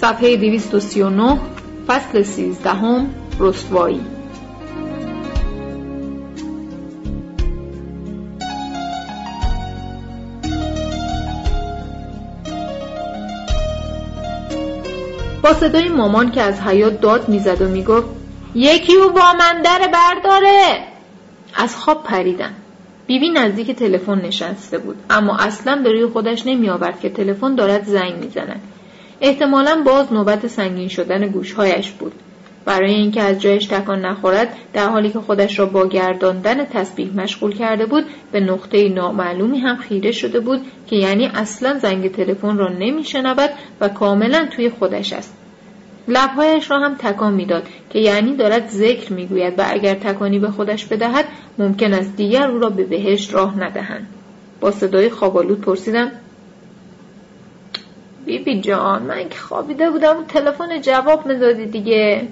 صفحه 239 فصل 13 هم رسوایی. با صدای مامان که از حیات داد می‌زد و می‌گفت یکی او با من در برداره از خواب پریدم. بیبی نزدیک تلفن نشسته بود اما اصلا به روی خودش نمی آورد که تلفن دارد زنگ می‌زند. احتمالا باز نوبت سنگین شدن گوشهایش بود. برای اینکه از جایش تکان نخورد در حالی که خودش را با گرداندن تسبیح مشغول کرده بود به نقطه نامعلومی هم خیره شده بود که یعنی اصلا زنگ تلفن را نمیشنود و کاملا توی خودش است. لبهایش را هم تکان می‌داد که یعنی دارد ذکر می‌گوید و اگر تکانی به خودش بدهد ممکن است دیگر او را به بهشت راه ندهند. با صدای خوابالود پرسیدم بیبی جان من که خوابیده بودم تلفن جواب می‌دادی دیگه.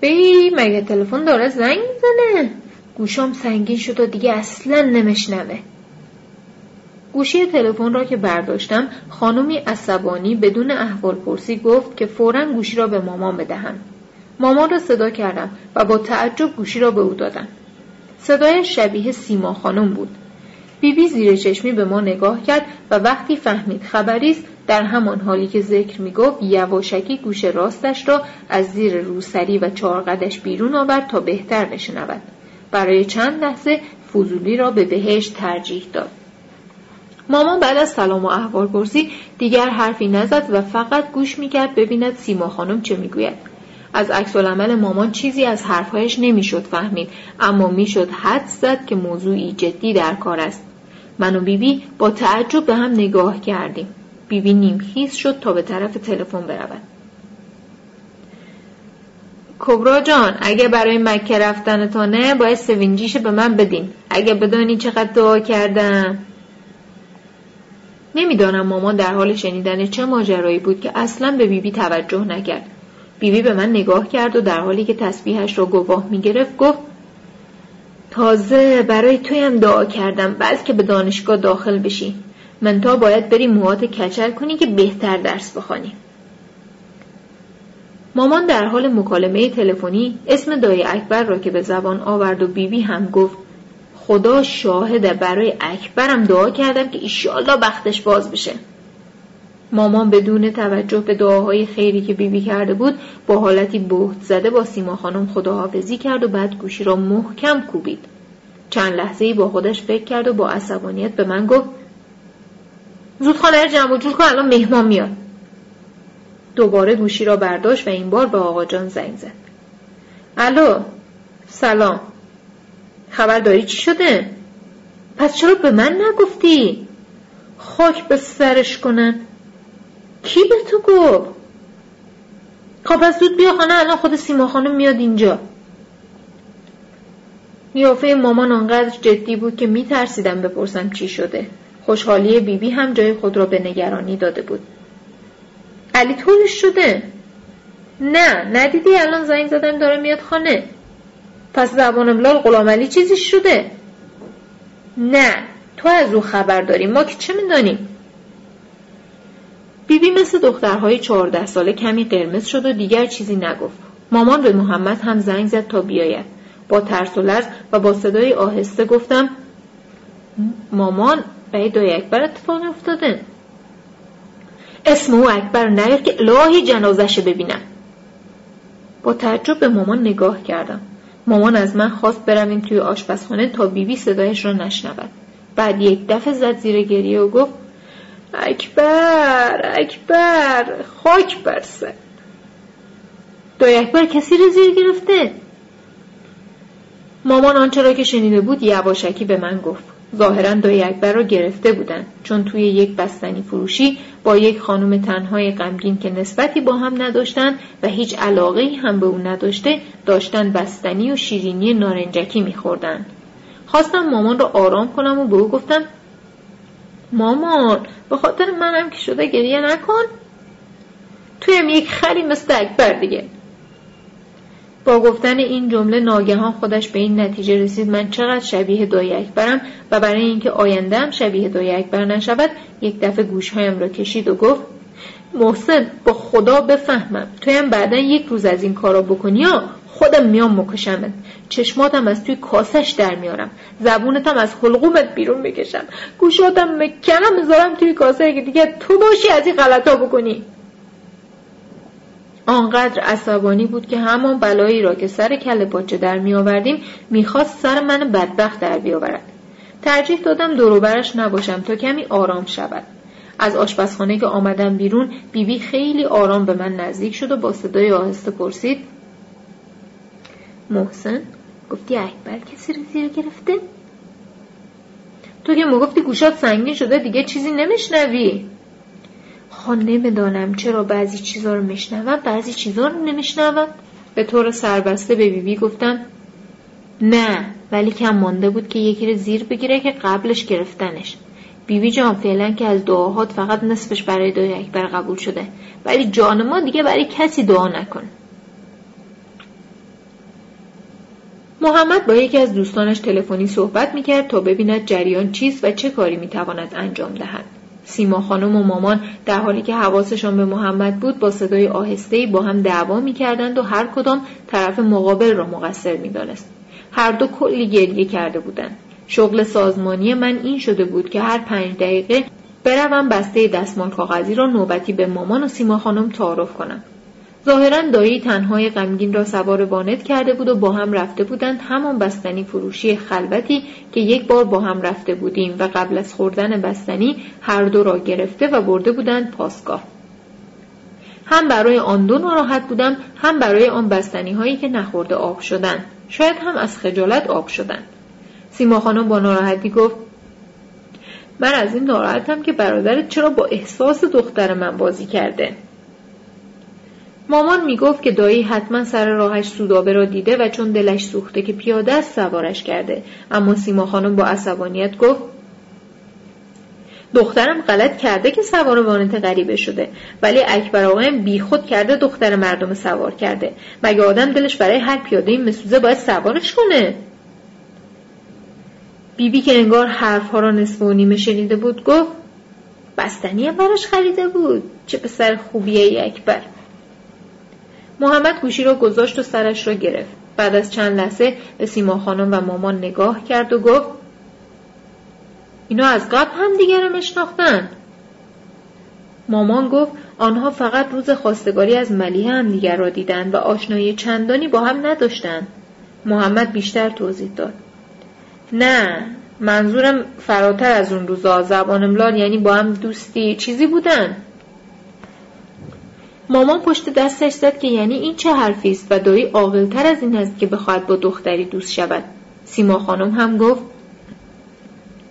بی مگه تلفن داره زنگ می‌زنه؟ گوشام سنگین شد و دیگه اصلا نمشنوه گوشی تلفن را که برداشتم خانمی عصبانی بدون احوال پرسی گفت که فورا گوشی را به مامان بدهم. مامان را صدا کردم و با تعجب گوشی را به او دادم. صدای شبیه سیما خانم بود. بیبی بی زیر چشمی به ما نگاه کرد و وقتی فهمید خبری است در همان حالی که ذکر می‌گفت یواشکی گوش راستش را از زیر روسری و چارقدش بیرون آورد تا بهتر بشنود. برای چند لحظه فضولی را به بهشت ترجیح داد. مامان بعد از سلام و احوال پرسی دیگر حرفی نزد و فقط گوش می‌کرد ببیند سیما خانم چه می‌گوید. از عکس العمل مامان چیزی از حرفهایش نمی‌شد فهمید اما می‌شد حد زد که موضوعی جدی در کار است. من و بیبی با تعجب به هم نگاه کردیم. بیبی نیمخیز شد تا به طرف تلفن برود. کبرا جان اگه برای مکه رفتنتانه باید سوینجیش به من بدین. اگه بدانی چقدر دعا کردم. نمی‌دانم مامان در حال شنیدن چه ماجرایی بود که اصلا به بیبی توجه نکرد. بیبی به من نگاه کرد و در حالی که تسبیحش را گواه می‌گرفت گفت تازه برای تویم دعا کردم بعد که به دانشگاه داخل بشی. من تا باید بری موهات کچل کنی که بهتر درس بخوانی. مامان در حال مکالمه تلفنی اسم دایی اکبر را که به زبان آورد و بیبی هم گفت خدا شاهده برای اکبرم دعا کردم که ایشالله بختش باز بشه. مامان بدون توجه به دعاهای خیری که بیبی کرده بود با حالتی بهت زده با سیما خانم خداحافظی کرد و بعد گوشی را محکم کوبید. چند لحظه ای با خودش فکر کرد و با عصبانیت به من گفت زود خانه جمع و جور کن الان مهمان میاد. دوباره گوشی را برداشت و این بار به آقا جان زنگ زد. الو سلام. خبر داری چی شده؟ پس چرا به من نگفتی؟ خاک به سرش کنن. کی به تو گفت؟ خب پس زود بیا خانه الان خود سیما خانم میاد اینجا. نیافه مامان آنقدر جدی بود که میترسیدم بپرسم چی شده. خوشحالی بیبی بی هم جای خود را به نگرانی داده بود. علی طورش شده؟ نه ندیدی الان زنگ زدم داره میاد خانه. پس زبان بلال غلام چیزی شده؟ نه تو از او خبر داری. ما که چه می‌دانیم؟ بیبی مثل دخترهای چهارده ساله کمی قرمز شد و دیگر چیزی نگفت. مامان به محمد هم زنگ زد تا بیاید. با ترس و لرز و با صدای آهسته گفتم مامان برای دای اکبر اتفاق افتاده. اسم او اکبر نیار که الهی جنازش ببینم. با تعجب به مامان نگاه کردم. مامان از من خواست برویم توی آشپزخانه تا بیبی صدایش را نشنود. بعد یک دفعه زد زیر گریه و گفت اکبر اکبر خاک برسه دای اکبر کسی را زیر گرفته؟ مامان آنچه را که شنیده بود یواشکی به من گفت. ظاهرا دای اکبر را گرفته بودند چون توی یک بستنی فروشی با یک خانم تنهای غمگین که نسبتی با هم نداشتند و هیچ علاقه هم به او نداشته داشتن بستنی و شیرینی نارنجکی میخوردن. خواستم مامان را آرام کنم و به او گفتم مامان به خاطر منم که شده گریه نکن. تویم یک خری مثل اکبر دیگه. با گفتن این جمله ناگهان خودش به این نتیجه رسید. من چقدر شبیه دایی اکبرم و برای اینکه آیندهم شبیه دایی اکبر نشود یک دفعه گوشهایم را کشید و گفت محسن با خدا بفهمم تویم بعدا یک روز از این کارا بکنی یا خودم میام مکشمت. چشماتم از توی کاسش در میارم. زبونتم از حلقومت بیرون بکشم گوشاتم مکنم می‌ذارم توی کاسه که دیگه تو باشی از این غلطا بکنی. آنقدر عصبانی بود که همان بلایی را که سر کل پاچه در می آوردیم می‌خواست سر من بدبخت در بیاورد. ترجیح دادم دوروبرش نباشم تا کمی آرام شود. از آشپزخانه که آمدم بیرون بیبی بی خیلی آرام به من نزدیک شد و با صدای آهسته پرسید محسن گفتی اکبر کسی رو زیر گرفته؟ تو که مگفتی گوشات سنگین شده دیگه چیزی نمیشنوی خان نمی‌دانم چرا بعضی چیزا رو میشنوم بعضی چیزا رو نمیشنوم به طور سربسته به بیبی بی گفتم نه ولی کم مانده بود که یکی رو زیر بگیره که قبلش گرفتنش بیبی بی جان فعلا که از دعاهات فقط نصفش برای دعای اکبر قبول شده ولی جان ما دیگه برای کسی دعا نکن محمد با یکی از دوستانش تلفنی صحبت می‌کرد تا ببیند جریان چیست و چه کاری می‌تواند انجام دهد. سیما خانم و مامان در حالی که حواسشان به محمد بود با صدای آهسته‌ای با هم دعوا می‌کردند و هر کدام طرف مقابل را مقصر می‌دانست. هر دو کلی گریه کرده بودند. شغل سازمانی من این شده بود که هر پنج دقیقه بروم بسته دستمال کاغذی را نوبتی به مامان و سیما خانم تعارف کنم. ظاهرا دایی تنهای غمگین را سوار وانت کرده بود و با هم رفته بودند همان بستنی فروشی خلوتی که یک بار با هم رفته بودیم و قبل از خوردن بستنی هر دو را گرفته و برده بودند پاسگاه. هم برای آن دو ناراحت بودم هم برای آن بستنی هایی که نخورده آب شدند. شاید هم از خجالت آب شدند. سیما خانم با ناراحتی گفت من از این ناراحتم که برادرت چرا با احساس دختر من بازی کرده؟ مامان می‌گفت که دایی حتما سر راهش سودابه را دیده و چون دلش سوخته که پیاده است سوارش کرده. اما سیما خانم با عصبانیت گفت دخترم غلط کرده که سوار وانت غریبه شده ولی اکبر آقایم بیخود کرده دختر مردم سوار کرده. مگه آدم دلش برای هر پیاده این مسوزه باید سوارش کنه؟ بیبی بی که انگار حرفها را نصف و نیمه شنیده بود گفت بستنی براش خریده بود. چه پسر خوبیه اکبر. محمد گوشی را گذاشت و سرش را گرفت. بعد از چند لحظه به سیما خانم و مامان نگاه کرد و گفت اینا از قبل هم دیگر مشناختن مامان گفت آنها فقط روز خواستگاری از ملیه هم دیگر را دیدند و آشنایی چندانی با هم نداشتند محمد بیشتر توضیح داد. نه منظورم فراتر از اون روزا زبان املال یعنی با هم دوستی چیزی بودن. مامان پشت دستش زد که یعنی این چه حرفی است و دایی عاقلتر از این است که بخواهد با دختری دوست شود. سیما خانم هم گفت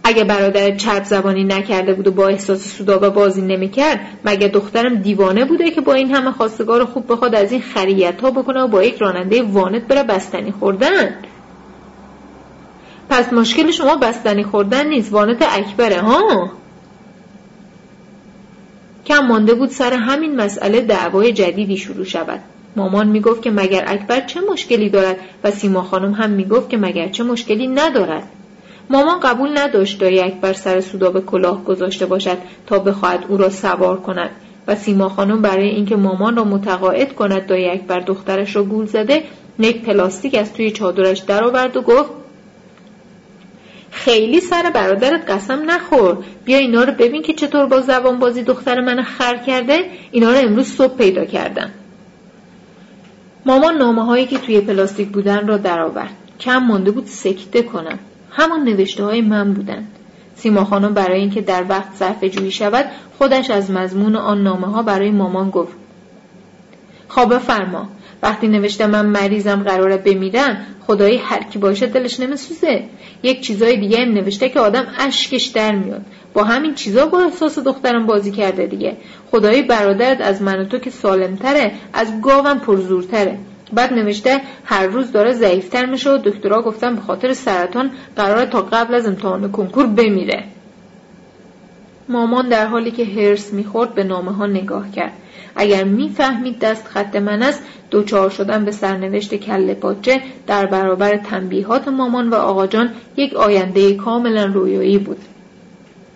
اگه برادر چرب زبانی نکرده بود و با احساس سودابه بازی نمی‌کرد مگه دخترم دیوانه بوده که با این همه خواستگار خوب بخواد از این خریت ها بکنه و با یک راننده وانت بره بستنی خوردن؟ پس مشکل شما بستنی خوردن نیست وانت اکبره ها؟ کم مانده بود سر همین مسئله دعوای جدیدی شروع شود. مامان می‌گفت که مگر اکبر چه مشکلی دارد و سیما خانم هم می‌گفت که مگر چه مشکلی ندارد. مامان قبول نداشت دایی اکبر سر سودا به کلاه گذاشته باشد تا بخواهد او را سوار کند و سیما خانم برای اینکه مامان را متقاعد کند دایی اکبر دخترش را گول زده یک پلاستیک از توی چادرش درآورد و گفت خیلی سر برادرت قسم نخور. بیا اینا رو ببین که چطور با زبان بازی دختر من خر کرده. اینا رو امروز صبح پیدا کردم. مامان نامه هایی که توی پلاستیک بودن را درآورد. کم مانده بود سکته کنم. همان نوشته های من بودند سیما خانم برای اینکه در وقت صرف جویی شود خودش از مضمون آن نامه ها برای مامان گفت. خواب فرما وقتی نوشته من مریضم قراره بمیرم خدایی هر کی باشه دلش نمیسوزه. یک چیزای دیگه هم نوشته که آدم اشکش در میاد. با همین چیزا با احساس دخترم بازی کرده دیگه. خدایی برادرت از من و تو که سالمتره از گاوم پرزورتره. بعد نوشته هر روز داره ضعیفتر میشه و دکترها گفتن به خاطر سرطان قراره تا قبل از امتحان کنکور بمیره. مامان در حالی که هرس می‌خورد به نامه ها نگاه کرد. اگر می‌فهمید دست خط من است دوچار شدن به سرنوشت کل پاچه در برابر تنبیهات مامان و آقاجان یک آینده کاملا رویایی بود.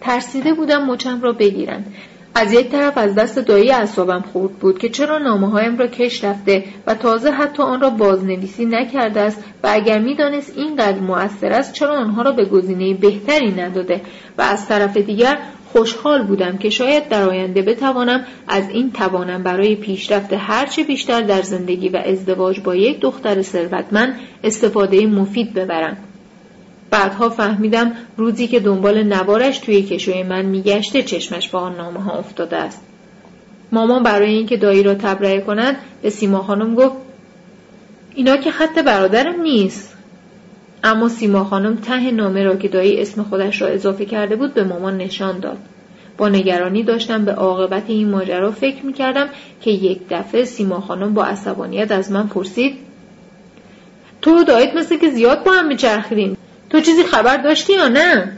ترسیده بودم مچم را بگیرند. از یک طرف از دست دایی اعصابم خورد بود که چرا نامه هایم را کش رفته و تازه حتی آن را بازنویسی نکرده است و اگر می‌دانست اینقدر مؤثر است چرا آنها را به گزینه بهتری نداده و از طرف دیگر خوشحال بودم که شاید در آینده بتوانم از این توانم برای پیشرفت هرچه بیشتر در زندگی و ازدواج با یک دختر ثروتمند استفاده مفید ببرم. بعدها فهمیدم روزی که دنبال نوارش توی کشوی من میگشته چشمش به آن نامه ها افتاده است. مامان برای اینکه دایی را تبرئه کند به سیما خانم گفت اینا که خط برادرم نیست. اما سیما خانم ته نامه را که دایی اسم خودش را اضافه کرده بود به مامان نشان داد با نگرانی داشتم به عاقبت این ماجرا فکر می کردم که یک دفعه سیما خانم با عصبانیت از من پرسید تو دایت مثل که زیاد با هم میچرخیدین تو چیزی خبر داشتی یا نه؟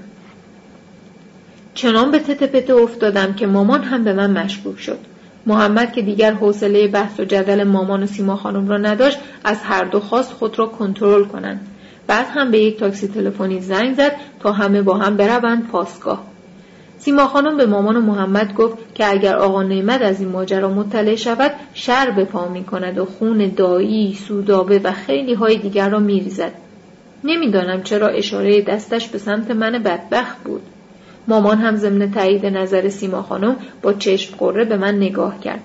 چنان به تته پته افتادم که مامان هم به من مشکوک شد. محمد که دیگر حوصله بحث و جدل مامان و سیما خانم را نداشت از هر دو خواست خود را کنترل کنند. بعد هم به یک تاکسی تلفنی زنگ زد تا همه با هم بروند پاسگاه. سیما خانم به مامان و محمد گفت که اگر آقا نعمت از این ماجرا مطلع شود شر به پا می کند و خون دایی، سودابه و خیلی های دیگر را می ریزد. نمی‌دانم چرا اشاره دستش به سمت من بدبخت بود. مامان هم ضمن تایید نظر سیما خانم با چشم قره به من نگاه کرد.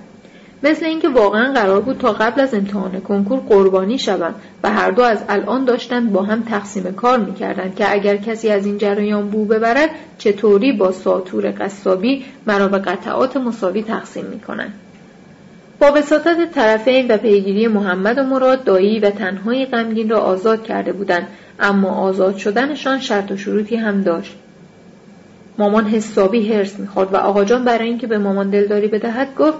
مثل اینکه واقعا قرار بود تا قبل از امتحان کنکور قربانی شوم و هر دو از الان داشتند با هم تقسیم کار می‌کردند که اگر کسی از این جریان بو ببرد چطوری با ساتور قصابی مرا به قطعات مساوی تقسیم می‌کنند؟ با وساطت طرفین و پیگیری محمد و مراد دایی و تنهای غمگین را آزاد کرده بودند اما آزاد شدنشان شرط و شروطی هم داشت. مامان حسابی هرس می‌خورد و آقا جان برای اینکه به مامان دلداری بدهد گفت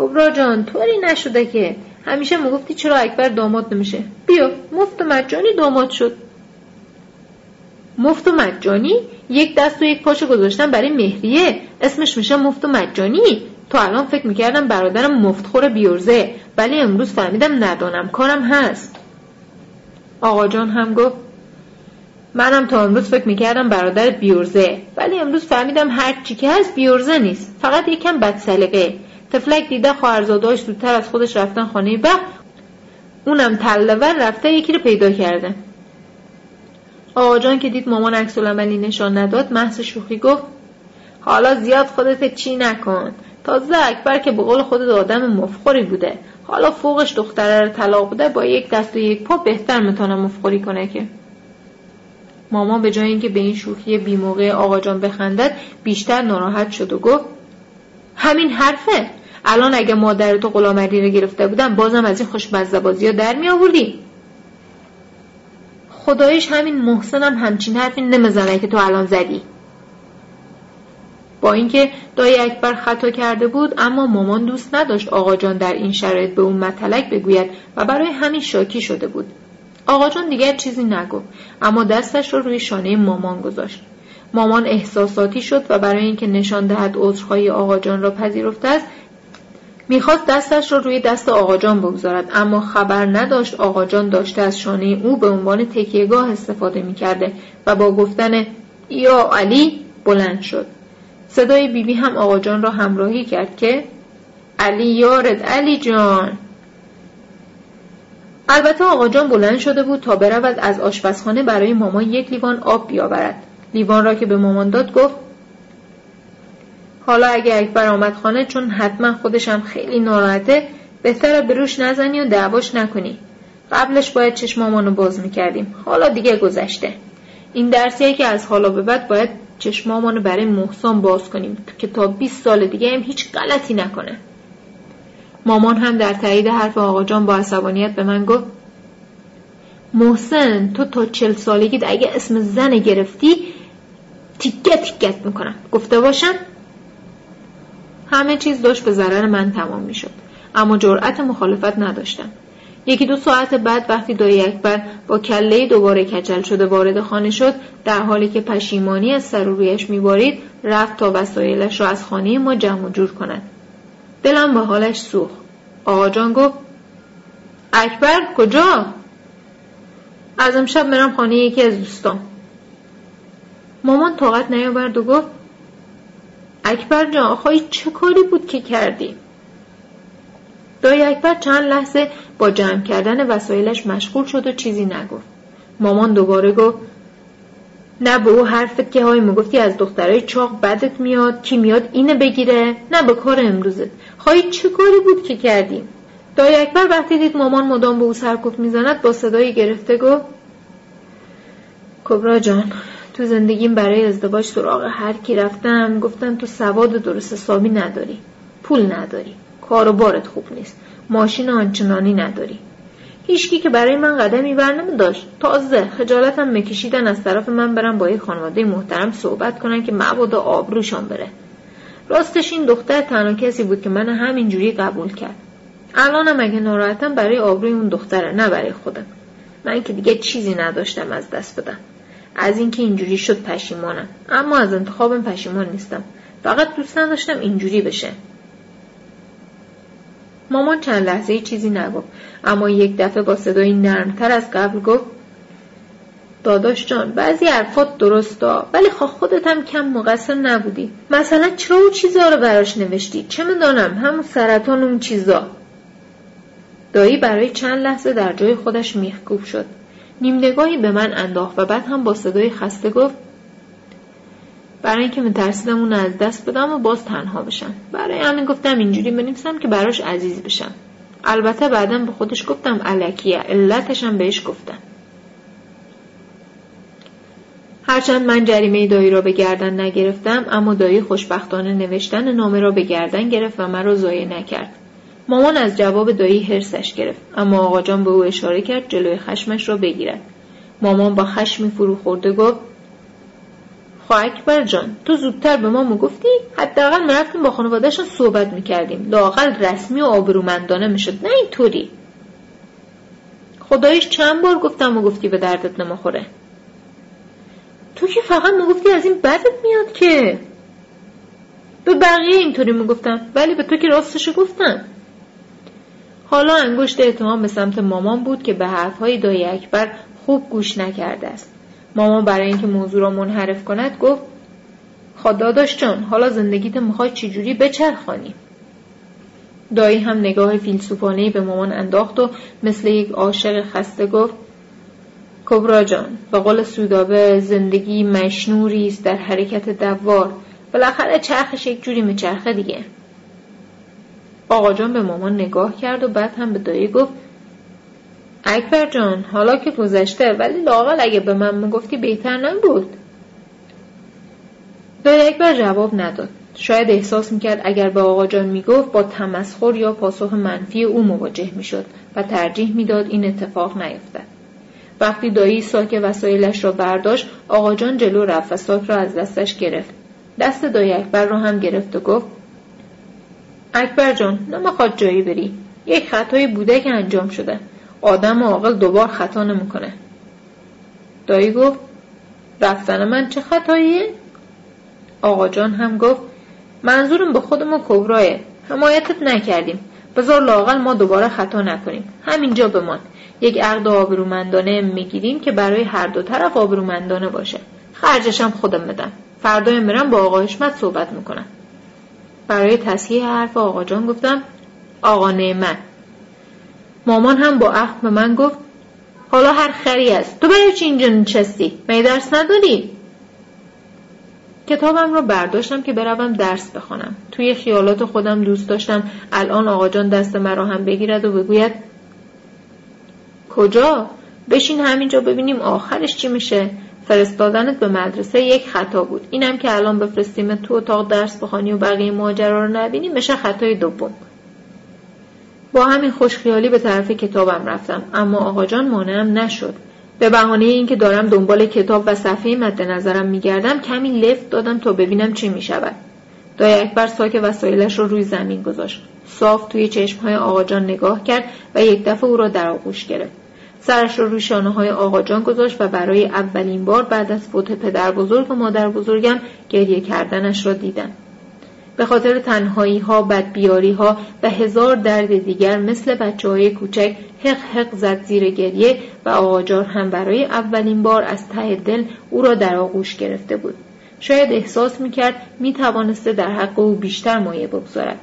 کبرا جان طوری نشده که همیشه می‌گفتی چرا اکبر داماد نمیشه؟ بیا مفت و مجانی داماد شد. مفت و مجانی یک دست و یک پاچه گذاشتن برای مهریه. اسمش میشه مفت و مجانی. تو الان فکر می‌کردم برادرم مفتخور بیورزه ولی امروز فهمیدم ندانم کارم هست. آقا جان هم گفت منم تا امروز فکر می‌کردم برادر بیورزه ولی امروز فهمیدم هر چی که هست بیورزه نیست فقط یکم بد سلیقه تفلک دیده خواهرزادهاش زودتر از خودش رفتن خانه به اونم تلور رفته یکی رو پیدا کرده. آقا جان که دید مامان عکس نشان نداد محض شوخی گفت حالا زیاد خودت چی نکن. تازه اکبر که به قول خود آدم مفخوری بوده. حالا فوقش دختره رو طلاق بوده با یک دست و یک پا بهتر می‌تونه مفخوری کنه که. ماما به جای اینکه به این شوخی بیموقع آقا جان بخندد بیشتر ناراحت شد و گفت همین حرفه. الان اگه مادر تو غلامری رو گرفته بودم بازم از این خوشمزه بازی ها در می آوردی خدایش همین محسنم همچین حرفی نمی‌زنه که تو الان زدی. با اینکه دایی اکبر خطا کرده بود اما مامان دوست نداشت آقا جان در این شرایط به اون مطلق بگوید و برای همین شاکی شده بود. آقا جان دیگر چیزی نگفت اما دستش رو روی شانه مامان گذاشت. مامان احساساتی شد و برای اینکه نشان دهد عذرهای آقا جان را پذیرفته است می‌خواست دستش را روی دست آقا جان بگذارد. اما خبر نداشت آقا جان داشته از شانه او به عنوان تکیهگاه استفاده می‌کرده و با گفتن یا علی بلند شد. صدای بیبی هم آقا جان را همراهی کرد که علی یارد علی جان. البته آقا جان بلند شده بود تا برود از آشپزخانه برای مامان یک لیوان آب بیاورد. لیوان را که به مامان داد گفت حالا اگه اکبر آمد خانه چون حتما خودش هم خیلی ناراحته بهتره به روش نزنی و دعواش نکنی. قبلش باید چشم مامانو باز می‌کردیم. حالا دیگه گذشته. این درسیه که از حالا به بعد باید چشمامانو برای محسن باز کنیم که تا 20 سال دیگه هم هیچ غلطی نکنه. مامان هم در تایید حرف آقا جان با عصبانیت به من گفت محسن تو تا چل سالگی اگه اسم زن گرفتی تیکه تیکت می‌کنم. گفته باشم همه چیز داشت به ضرر من تمام می‌شد. اما جرأت مخالفت نداشتم. یکی دو ساعت بعد وقتی دایی اکبر با کله دوباره کچل شده وارد خانه شد در حالی که پشیمانی از سر و رویش میبارید رفت تا وسایلش را از خانه ما جمع جور کند. دلم به حالش سوخت. آقا جان گفت اکبر کجا؟ از امشب میرم خانه یکی از دوستان. مامان طاقت نیاورد و گفت اکبر جان آخوایی چه کاری بود که کردی؟ دایی اکبر چند لحظه با جمع کردن وسایلش مشغول شد و چیزی نگفت. مامان دوباره گفت نه به او حرفت که های می‌گفتی از دخترای چاق بدت میاد کی میاد اینه بگیره نه به کار امروزت. خواهی چه کاری بود که کردیم دایی اکبر وقتی دید مامان مدام به او سرکوف می‌زند با صدای گرفته گفت کبرا جان تو زندگیم برای ازدواج سراغ هر کی رفتم گفتم تو سواد درست حسابی نداری پول نداری کار و بارت خوب نیست ماشین آنچنانی نداری. هیچکی که برای من قدمی بر داشت. تازه خجالتم مکشیدن از طرف من برم با یه خانواده محترم صحبت کنن که مبادا آبروشان بره. راستش این دختر تنها کسی بود که من همینجوری قبول کرد. الانم اگه ناراحتم برای آبروی اون دختره نه برای خودم. من که دیگه چیزی نداشتم از دست بدم. از اینکه اینجوری شد پشیمانم. اما از انتخابم پشیمان نیستم. فقط دوست نداشتم اینجوری بشه. مامان چند لحظه چیزی نگفت. اما یک دفعه با صدایی نرمتر از قبل گفت داداش جان بعضی حرفات درستا ولی خواه خودت هم کم مقصر نبودی. مثلا چرا اون چیزا رو براش نوشتی؟ چه می‌دانم؟ همون سرطان اون چیزا. دایی برای چند لحظه در جای خودش میخکوب شد. نیم نگاهی به من انداخت و بعد هم با صدای خسته گفت برای اینکه میترسیدم اون از دست بدم و باز تنها بشم. برای همین گفتم اینجوری بنویسم که براش عزیز بشم. البته بعدا به خودش گفتم علکیه علتشم بهش گفتم. هرچند من جریمه دایی را به گردن نگرفتم اما دایی خوشبختانه نوشتن نامه را به گردن گرفت و مرا ضایع نکرد. مامان از جواب دایی هرسش گرفت اما آقا جان به او اشاره کرد جلوی خشمش را بگیرد. مامان با خشمی فرو خورده گفت خواهک اکبر جان تو زودتر به ما می‌گفتی؟ حداقل می‌رفتیم با خانوادهشان صحبت می‌کردیم. لاقل رسمی و آبرومندانه می‌شد نه اینطوری. خدایش چند بار گفتم و گفتی به دردت نمی‌خوره. تو که فقط می‌گفتی از این بدت میاد که. به بقیه اینطوری می‌گفتم ولی به تو که راستشو گفتم. حالا انگشت اتهام به سمت مامان بود که به حرفهای دایی اکبر خوب گوش نکرده است. مامان برای اینکه موضوع را منحرف کند گفت خدا داشت جان حالا زندگیت می‌خوای چجوری بچرخانی؟ دایی هم نگاه فیلسوفانه به مامان انداخت و مثل یک عاشق خسته گفت کبرا جان به قول سودابه زندگی مشنوری است در حرکت دوار. بالاخره چرخش یک جوری میچرخه دیگه. آقا جان به مامان نگاه کرد و بعد هم به دایی گفت اکبر جان حالا که گذشته ولی لاقل اگه به من می‌گفتی بهتر نبود. دایی اکبر جواب نداد. شاید احساس می‌کرد اگر به آقا جان می‌گفت با تمسخر یا پاسخ منفی او مواجه می‌شد و ترجیح می‌داد این اتفاق نیفتد. وقتی دایی ساک وسایلش را برداشت آقا جان جلو رفت و ساک را از دستش گرفت. دست دایی اکبر را هم گرفت و گفت اکبر جان نمی‌خواد جایی بری. یک خطایی بوده که انجام شده. آدم عاقل دوبار خطا نمی‌کنه. دایی گفت رفتن من چه خطاییه؟ آقا جان هم گفت منظورم به خودمون کبرایه. حمایتت نکردیم. بذار لاقل ما دوباره خطا نکنیم. همینجا بمان. یک عقد آبرومندانه می‌گیریم که برای هر دو طرف آبرومندانه باشه. خرجشم خودم بدم. فردا میرم با آقا حشمت صحبت می‌کنم. برای تصحیح حرف آقا جان گفتم آقا نعمت. مامان هم با عقل به من گفت حالا هر خری است. تو برای چی اینجا نشستی؟ می درس نداری؟ کتابم رو برداشتم که بروم درس بخوانم توی خیالات خودم دوست داشتم الان آقا جان دست مرا هم بگیرد و بگوید کجا؟ بشین همینجا ببینیم آخرش چی میشه. فرستادنت به مدرسه یک خطا بود. اینم که الان بفرستیم تو اتاق درس بخوانی و بقیه ماجرا رو نبینی میشه خطای دوم. با همین خوشخیالی به طرف کتابم رفتم اما آقا جان مانعم نشد. به بهانه اینکه دارم دنبال کتاب و صفحه مد نظرم میگردم کمی لفت دادم تا ببینم چه می‌شود. دای اکبر ساک وسایلش رو روی زمین گذاشت. صاف توی چشمهای آقا جان نگاه کرد و یک دفعه او را در آغوش گرفت. سرش را روی شانه های آقا جان گذاشت و برای اولین بار بعد از فوت پدر بزرگ و مادر بزرگم گریه کردنش را دیدم. به خاطر تنهایی ها، بدبیاری ها و هزار درد دیگر مثل بچه های کوچک حق حق زد زیر گریه و آقاجار هم برای اولین بار از ته دل او را در آغوش گرفته بود. شاید احساس می‌کرد می‌توانسته در حق او بیشتر مایه بگذارد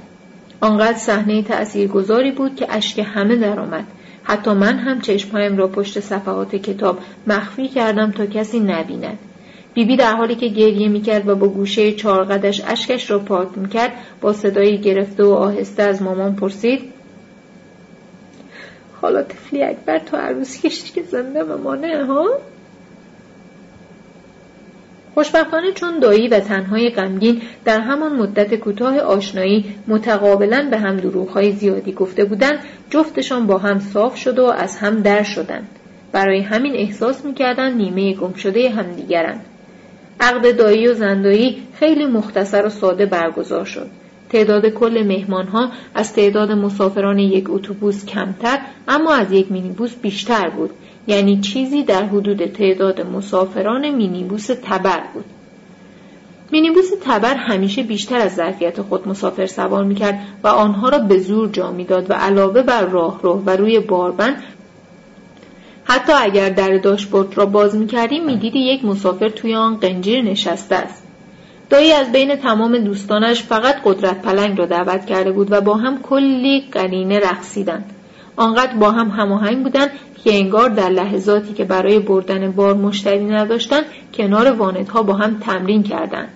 آنقدر صحنه تأثیرگذاری بود که اشک همه درآمد حتی من هم چشمهایم را پشت صفحات کتاب مخفی کردم تا کسی نبیند بیبی در حالی که گریه می‌کرد و با گوشه چارقدش اشکش را پاک می‌کرد با صدایی گرفته و آهسته از مامان پرسید حالا تفلی اکبر تو عروسی که زنده بمانه ها؟ خوشبختانه چون دایی و تنهای غمگین در همان مدت کوتاه آشنایی متقابلا به هم دروغهای زیادی گفته بودند جفتشان با هم صاف شد و از هم در شدند. برای همین احساس می‌کردند نیمه گم شده همدیگرند. عقد دایی و زندایی خیلی مختصر و ساده برگزار شد. تعداد کل مهمانها از تعداد مسافران یک اتوبوس کمتر اما از یک مینیبوس بیشتر بود. یعنی چیزی در حدود تعداد مسافران مینیبوس تبر بود. مینیبوس تبر همیشه بیشتر از ظرفیت خود مسافر سوار می‌کرد و آنها را به زور جا می‌داد و علاوه بر راهرو و روی باربند حتی اگر در داشبورد را باز می‌کردیم می‌دیدی یک مسافر توی آن قنجیر نشسته است. دایی از بین تمام دوستانش فقط قدرت پلنگ را دعوت کرده بود و با هم کلی قرینه رقصیدند. آنقدر با هم هماهنگ بودند که انگار در لحظاتی که برای بردن بار مشتری نداشتند کنار وانتها با هم تمرین کردند.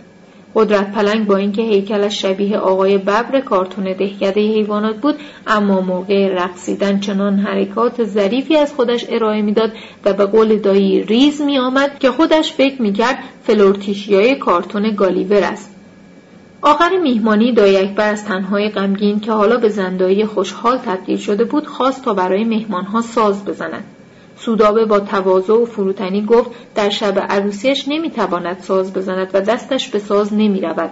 قدرت پلنگ با اینکه هیکلش شبیه آقای ببر کارتون دهکده حیوانات بود اما موقع رقصیدن چنان حرکات ظریفی از خودش ارائه می‌داد و به قول دایی ریز می که خودش فکر می‌کرد فلورتیشیای کارتون گالیور است. آخر میهمانی دایی اکبر از تنهای غمگین که حالا به زندایی خوشحال تبدیل شده بود خواست تا برای مهمانها ساز بزند. سودابه با تواضع و فروتنی گفت در شب عروسیش نمی‌تواند ساز بزند و دستش به ساز نمی‌رود.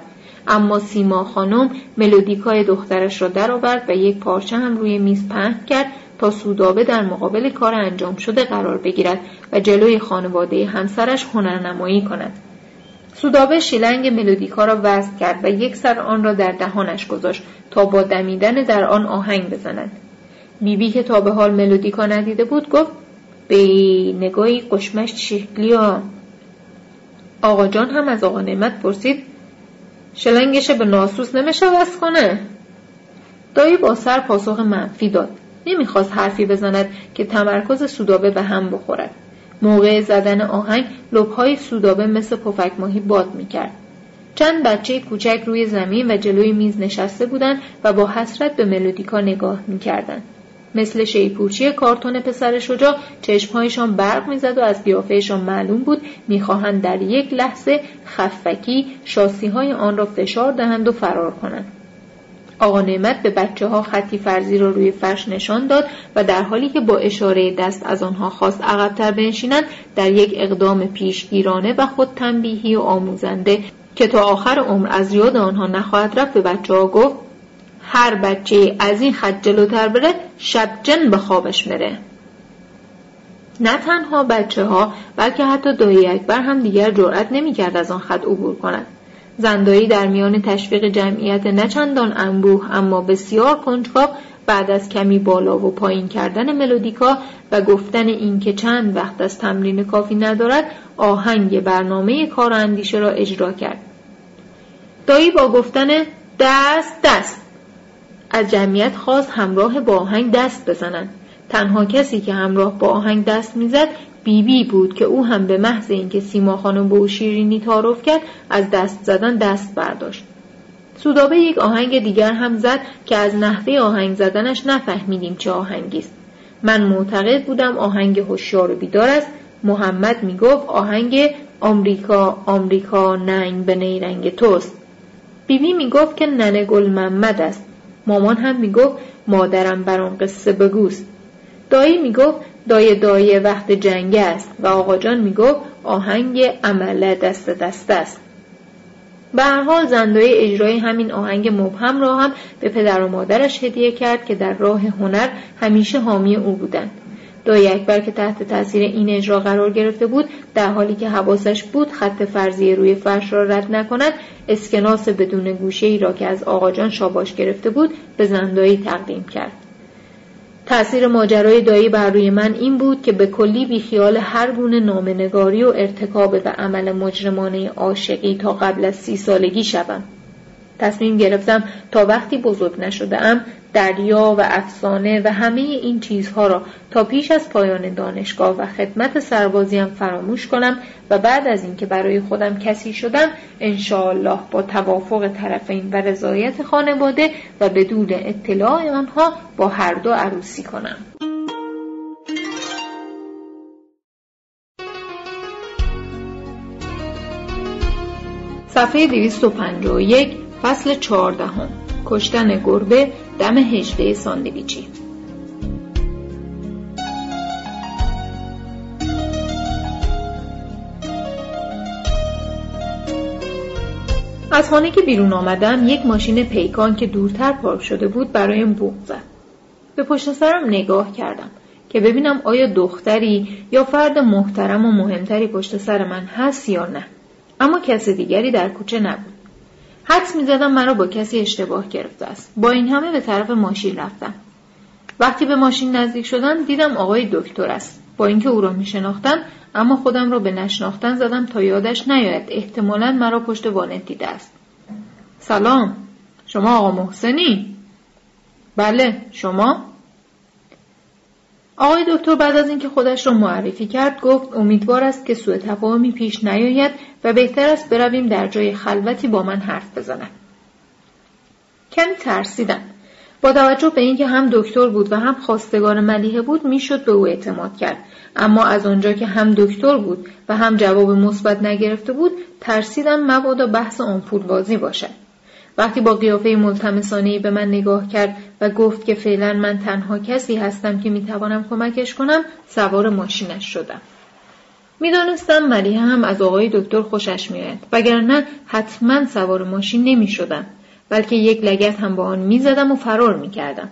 اما سیما خانم ملودیکای دخترش را درآورد و یک پارچه هم روی میز پهن کرد تا سودابه در مقابل کار انجام شده قرار بگیرد و جلوی خانواده همسرش هنرنمایی کند. سودابه شیلنگ ملودیکا را وزن کرد و یک سر آن را در دهانش گذاشت تا با دمیدن در آن آهنگ بزند. بیبی که تا به حال ملودیکا ندیده بود گفت به نگاهی قشمش شکلی ها آقا جان هم از آقا نعمت پرسید شلنگش به ناسوس نمیشه وست کنه؟ دایی با سر پاسخ منفی داد نمی‌خواست حرفی بزند که تمرکز سودابه به هم بخورد. موقع زدن آهنگ لبهای سودابه مثل پفک ماهی باد می‌کرد. چند بچه کوچک روی زمین و جلوی میز نشسته بودند و با حسرت به ملودیکا نگاه می‌کردند. مثل شیپورچی کارتون پسر شجاع چشمهایشان برق می‌زد و از قیافهشان معلوم بود می‌خواهند در یک لحظه خفکی شاسی های آن را فشار دهند و فرار کنند. آقا نعمت به بچه ها خطی فرزی را روی فرش نشان داد و در حالی که با اشاره دست از آنها خواست عقبتر بنشینند در یک اقدام پیشگیرانه و خود تنبیهی و آموزنده که تا آخر عمر از یاد آنها نخواهد رفت به بچه ها گفت هر بچه از این خط جلوتر بره شب جن به خوابش میره نه تنها بچه ها بلکه حتی دایی اکبر هم دیگر جرأت نمی‌کرد از آن خط عبور کند. زندایی در میان تشویق جمعیت نچندان انبوه اما بسیار کنجکاو بعد از کمی بالا و پایین کردن ملودیکا و گفتن اینکه چند وقت از تمرین کافی ندارد آهنگ برنامه کار اندیشه را اجرا کرد. دایی با گفتن دست دست. از جمعیت خواست همراه با آهنگ دست بزنند. تنها کسی که همراه با آهنگ دست می‌زد بیبی بی بود که او هم به محض اینکه سیما خانم به او شیرینی تعارف کرد از دست زدن دست برداشت. سودابه یک آهنگ دیگر هم زد که از نحوه آهنگ زدنش نفهمیدیم چه آهنگی است. من معتقد بودم آهنگ هوشیار و بیدار است. محمد می‌گفت آهنگ آمریکا آمریکا ننگ به نیرنگ توست. بیبی می‌گفت که ننه گل محمد است. مامان هم می‌گفت مادرم بر آن قصه بگوست. دایی می‌گفت دای دایی وقت جنگ است. و آقا جان می‌گفت آهنگ عمله دست دست است. به هر حال زندای اجرای همین آهنگ مبهم را هم به پدر و مادرش هدیه کرد که در راه هنر همیشه حامی او بودند. دایی اکبر که تحت تاثیر این اجرا قرار گرفته بود در حالی که حواسش بود خط فرضی روی فرش را رد نکند اسکناس بدون گوشه ای را که از آقاجان شاباش گرفته بود به زندایی تقدیم کرد. تأثیر ماجرای دایی بر روی من این بود که به کلی بیخیال هر گونه نامنگاری و ارتکاب به عمل مجرمانه عاشقی تا قبل از سی سالگی شوم. تصمیم گرفتم تا وقتی بزرگ نشده ام دریا و افسانه و همه این چیزها را تا پیش از پایان دانشگاه و خدمت سربازیم فراموش کنم و بعد از اینکه برای خودم کسی شدم انشاالله با توافق طرفین و رضایت خانواده و بدون اطلاع آنها با هر دو عروسی کنم. صفحه 251 فصل چهاردهم کشتن گربه دم هجده ساندویچی. از خانه که بیرون آمدم یک ماشین پیکان که دورتر پارک شده بود برایم بوق زد. به پشت سرم نگاه کردم که ببینم آیا دختری یا فرد محترم و مهمتری پشت سر من هست یا نه. اما کس دیگری در کوچه نبود. حدس می‌زدم مرا با کسی اشتباه گرفته است. با این همه به طرف ماشین رفتم. وقتی به ماشین نزدیک شدم دیدم آقای دکتر است. با اینکه او را میشناختم اما خودم را به نشناختن زدم تا یادش نیاید. احتمالا مرا پشت وانت دیده است. سلام. شما آقا محسنی؟ بله. شما؟ آقای دکتر بعد از اینکه خودش را معرفی کرد گفت امیدوار است که سوء تفاهمی پیش نیاید و بهتر است برویم در جای خلوتی با من حرف بزند کمی ترسیدم. با توجه به اینکه هم دکتر بود و هم خواستگار ملیحه بود می‌شد به او اعتماد کرد. اما از آنجا که هم دکتر بود و هم جواب مثبت نگرفته بود ترسیدم مبادا بحث آمپول بازی باشد. وقتی با قیافه ملتمسانهای به من نگاه کرد و گفت که فعلا من تنها کسی هستم که می‌توانم کمکش کنم سوار ماشینش شدم. می‌دانستم ملیحه هم از آقای دکتر خوشش میآید وگرنه حتما سوار ماشین نمی‌شدم بلکه یک لگت هم با آن می‌زدم و فرار می‌کردم.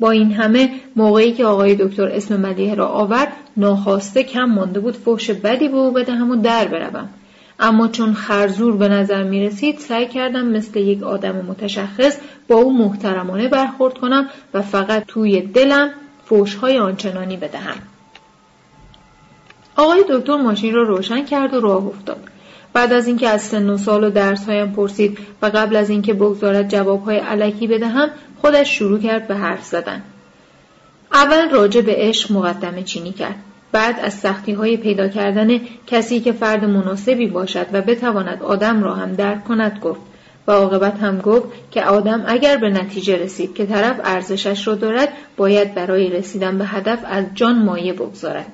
با این همه موقعی که آقای دکتر اسم ملیحه را آورد ناخواسته کم مانده بود فحش بدی به او بدهم و در بروم. اما چون خرزور به نظر می رسید سعی کردم مثل یک آدم متشخص با او محترمانه برخورد کنم و فقط توی دلم فوشهای آنچنانی بدهم. آقای دکتر ماشین را روشن کرد و راه افتاد. بعد از اینکه از سن و سال و درسهایم پرسید و قبل از اینکه بگذارد جوابهای علکی بدهم خودش شروع کرد به حرف زدن. اول راجع به عشق مقدمه چینی کرد. بعد از سختی های پیدا کردن کسی که فرد مناسبی باشد و بتواند آدم را هم درک کند گفت. و عاقبت هم گفت که آدم اگر به نتیجه رسید که طرف ارزشش را دارد باید برای رسیدن به هدف از جان مایه بگذارد.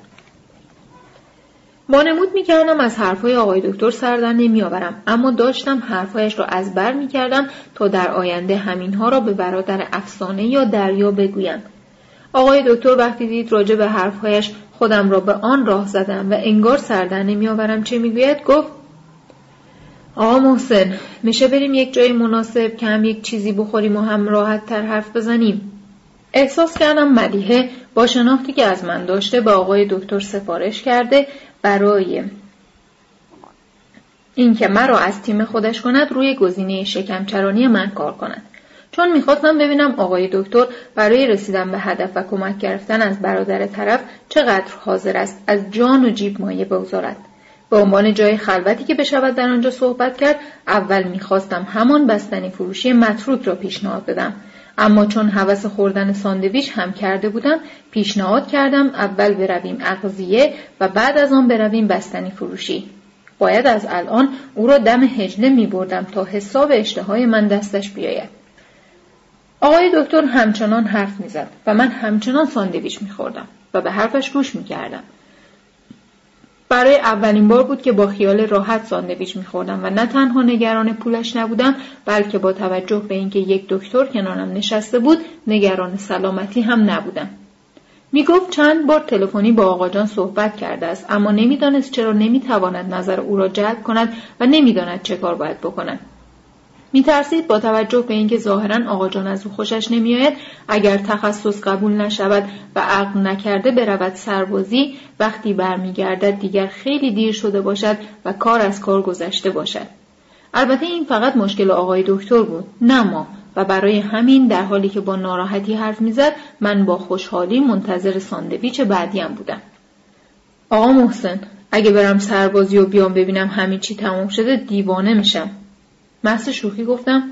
وانمود می‌کردم از حرفهای آقای دکتر سردر نمیآورم اما داشتم حرفهایش را از بر می‌کردم تا در آینده همینها را به برادر افسانه یا دریا بگویم. آقای دکتر وقتی دید راجع به حرفهایش خودم را به آن راه زدم و انگار سردر نمیآورم چه می‌گوید گفت آقا محسن میشه بریم یک جای مناسب که یک چیزی بخوریم و هم راحت تر حرف بزنیم. احساس کردم ملیحه با شناختی که از من داشته به آقای دکتر سفارش کرده برای اینکه مرا از تیم خودش کند روی گزینه شکمچرانی من کار کند. چون می‌خواستم ببینم آقای دکتر برای رسیدن به هدف و کمک گرفتن از برادر طرف چقدر حاضر است از جان و جیب مایه بگذارد. به عنوان جای خلوتی که بشود در آنجا صحبت کرد اول می‌خواستم همان بستنی فروشی متروک را پیشنهاد بدم. اما چون هوس خوردن ساندویچ هم کرده بودم پیشنهاد کردم اول برویم اغذیه و بعد از آن برویم بستنی فروشی. باید از الان او را دم هجله می بردم تا حساب اشتهای من دستش بیاید. آقای دکتر همچنان حرف می‌زد و من همچنان ساندویچ میخوردم و به حرفش گوش می‌کردم. برای اولین بار بود که با خیال راحت ساندویچ میخوردم و نه تنها نگران پولش نبودم بلکه با توجه به اینکه یک دکتر کنارم نشسته بود نگران سلامتی هم نبودم. می‌گفت چند بار تلفنی با آقاجان صحبت کرده است اما نمی‌دانست چرا نمی‌تواند نظر او را جلب کند و نمی‌داند چه کار باید بکند. میترسید با توجه به اینکه ظاهرا آقا جان از او خوشش نمیآید اگر تخصص قبول نشود و عقل نکرده برود سربازی وقتی برمیگردد دیگر خیلی دیر شده باشد و کار از کار گذشته باشد. البته این فقط مشکل آقای دکتر بود نه ما. و برای همین در حالی که با ناراحتی حرف می‌زد من با خوشحالی منتظر ساندویچ بعدیم بودم. آقا محسن اگه برم سربازی و بیام ببینم همین چی تمام شده دیوانه میشم. محض شوخی گفتم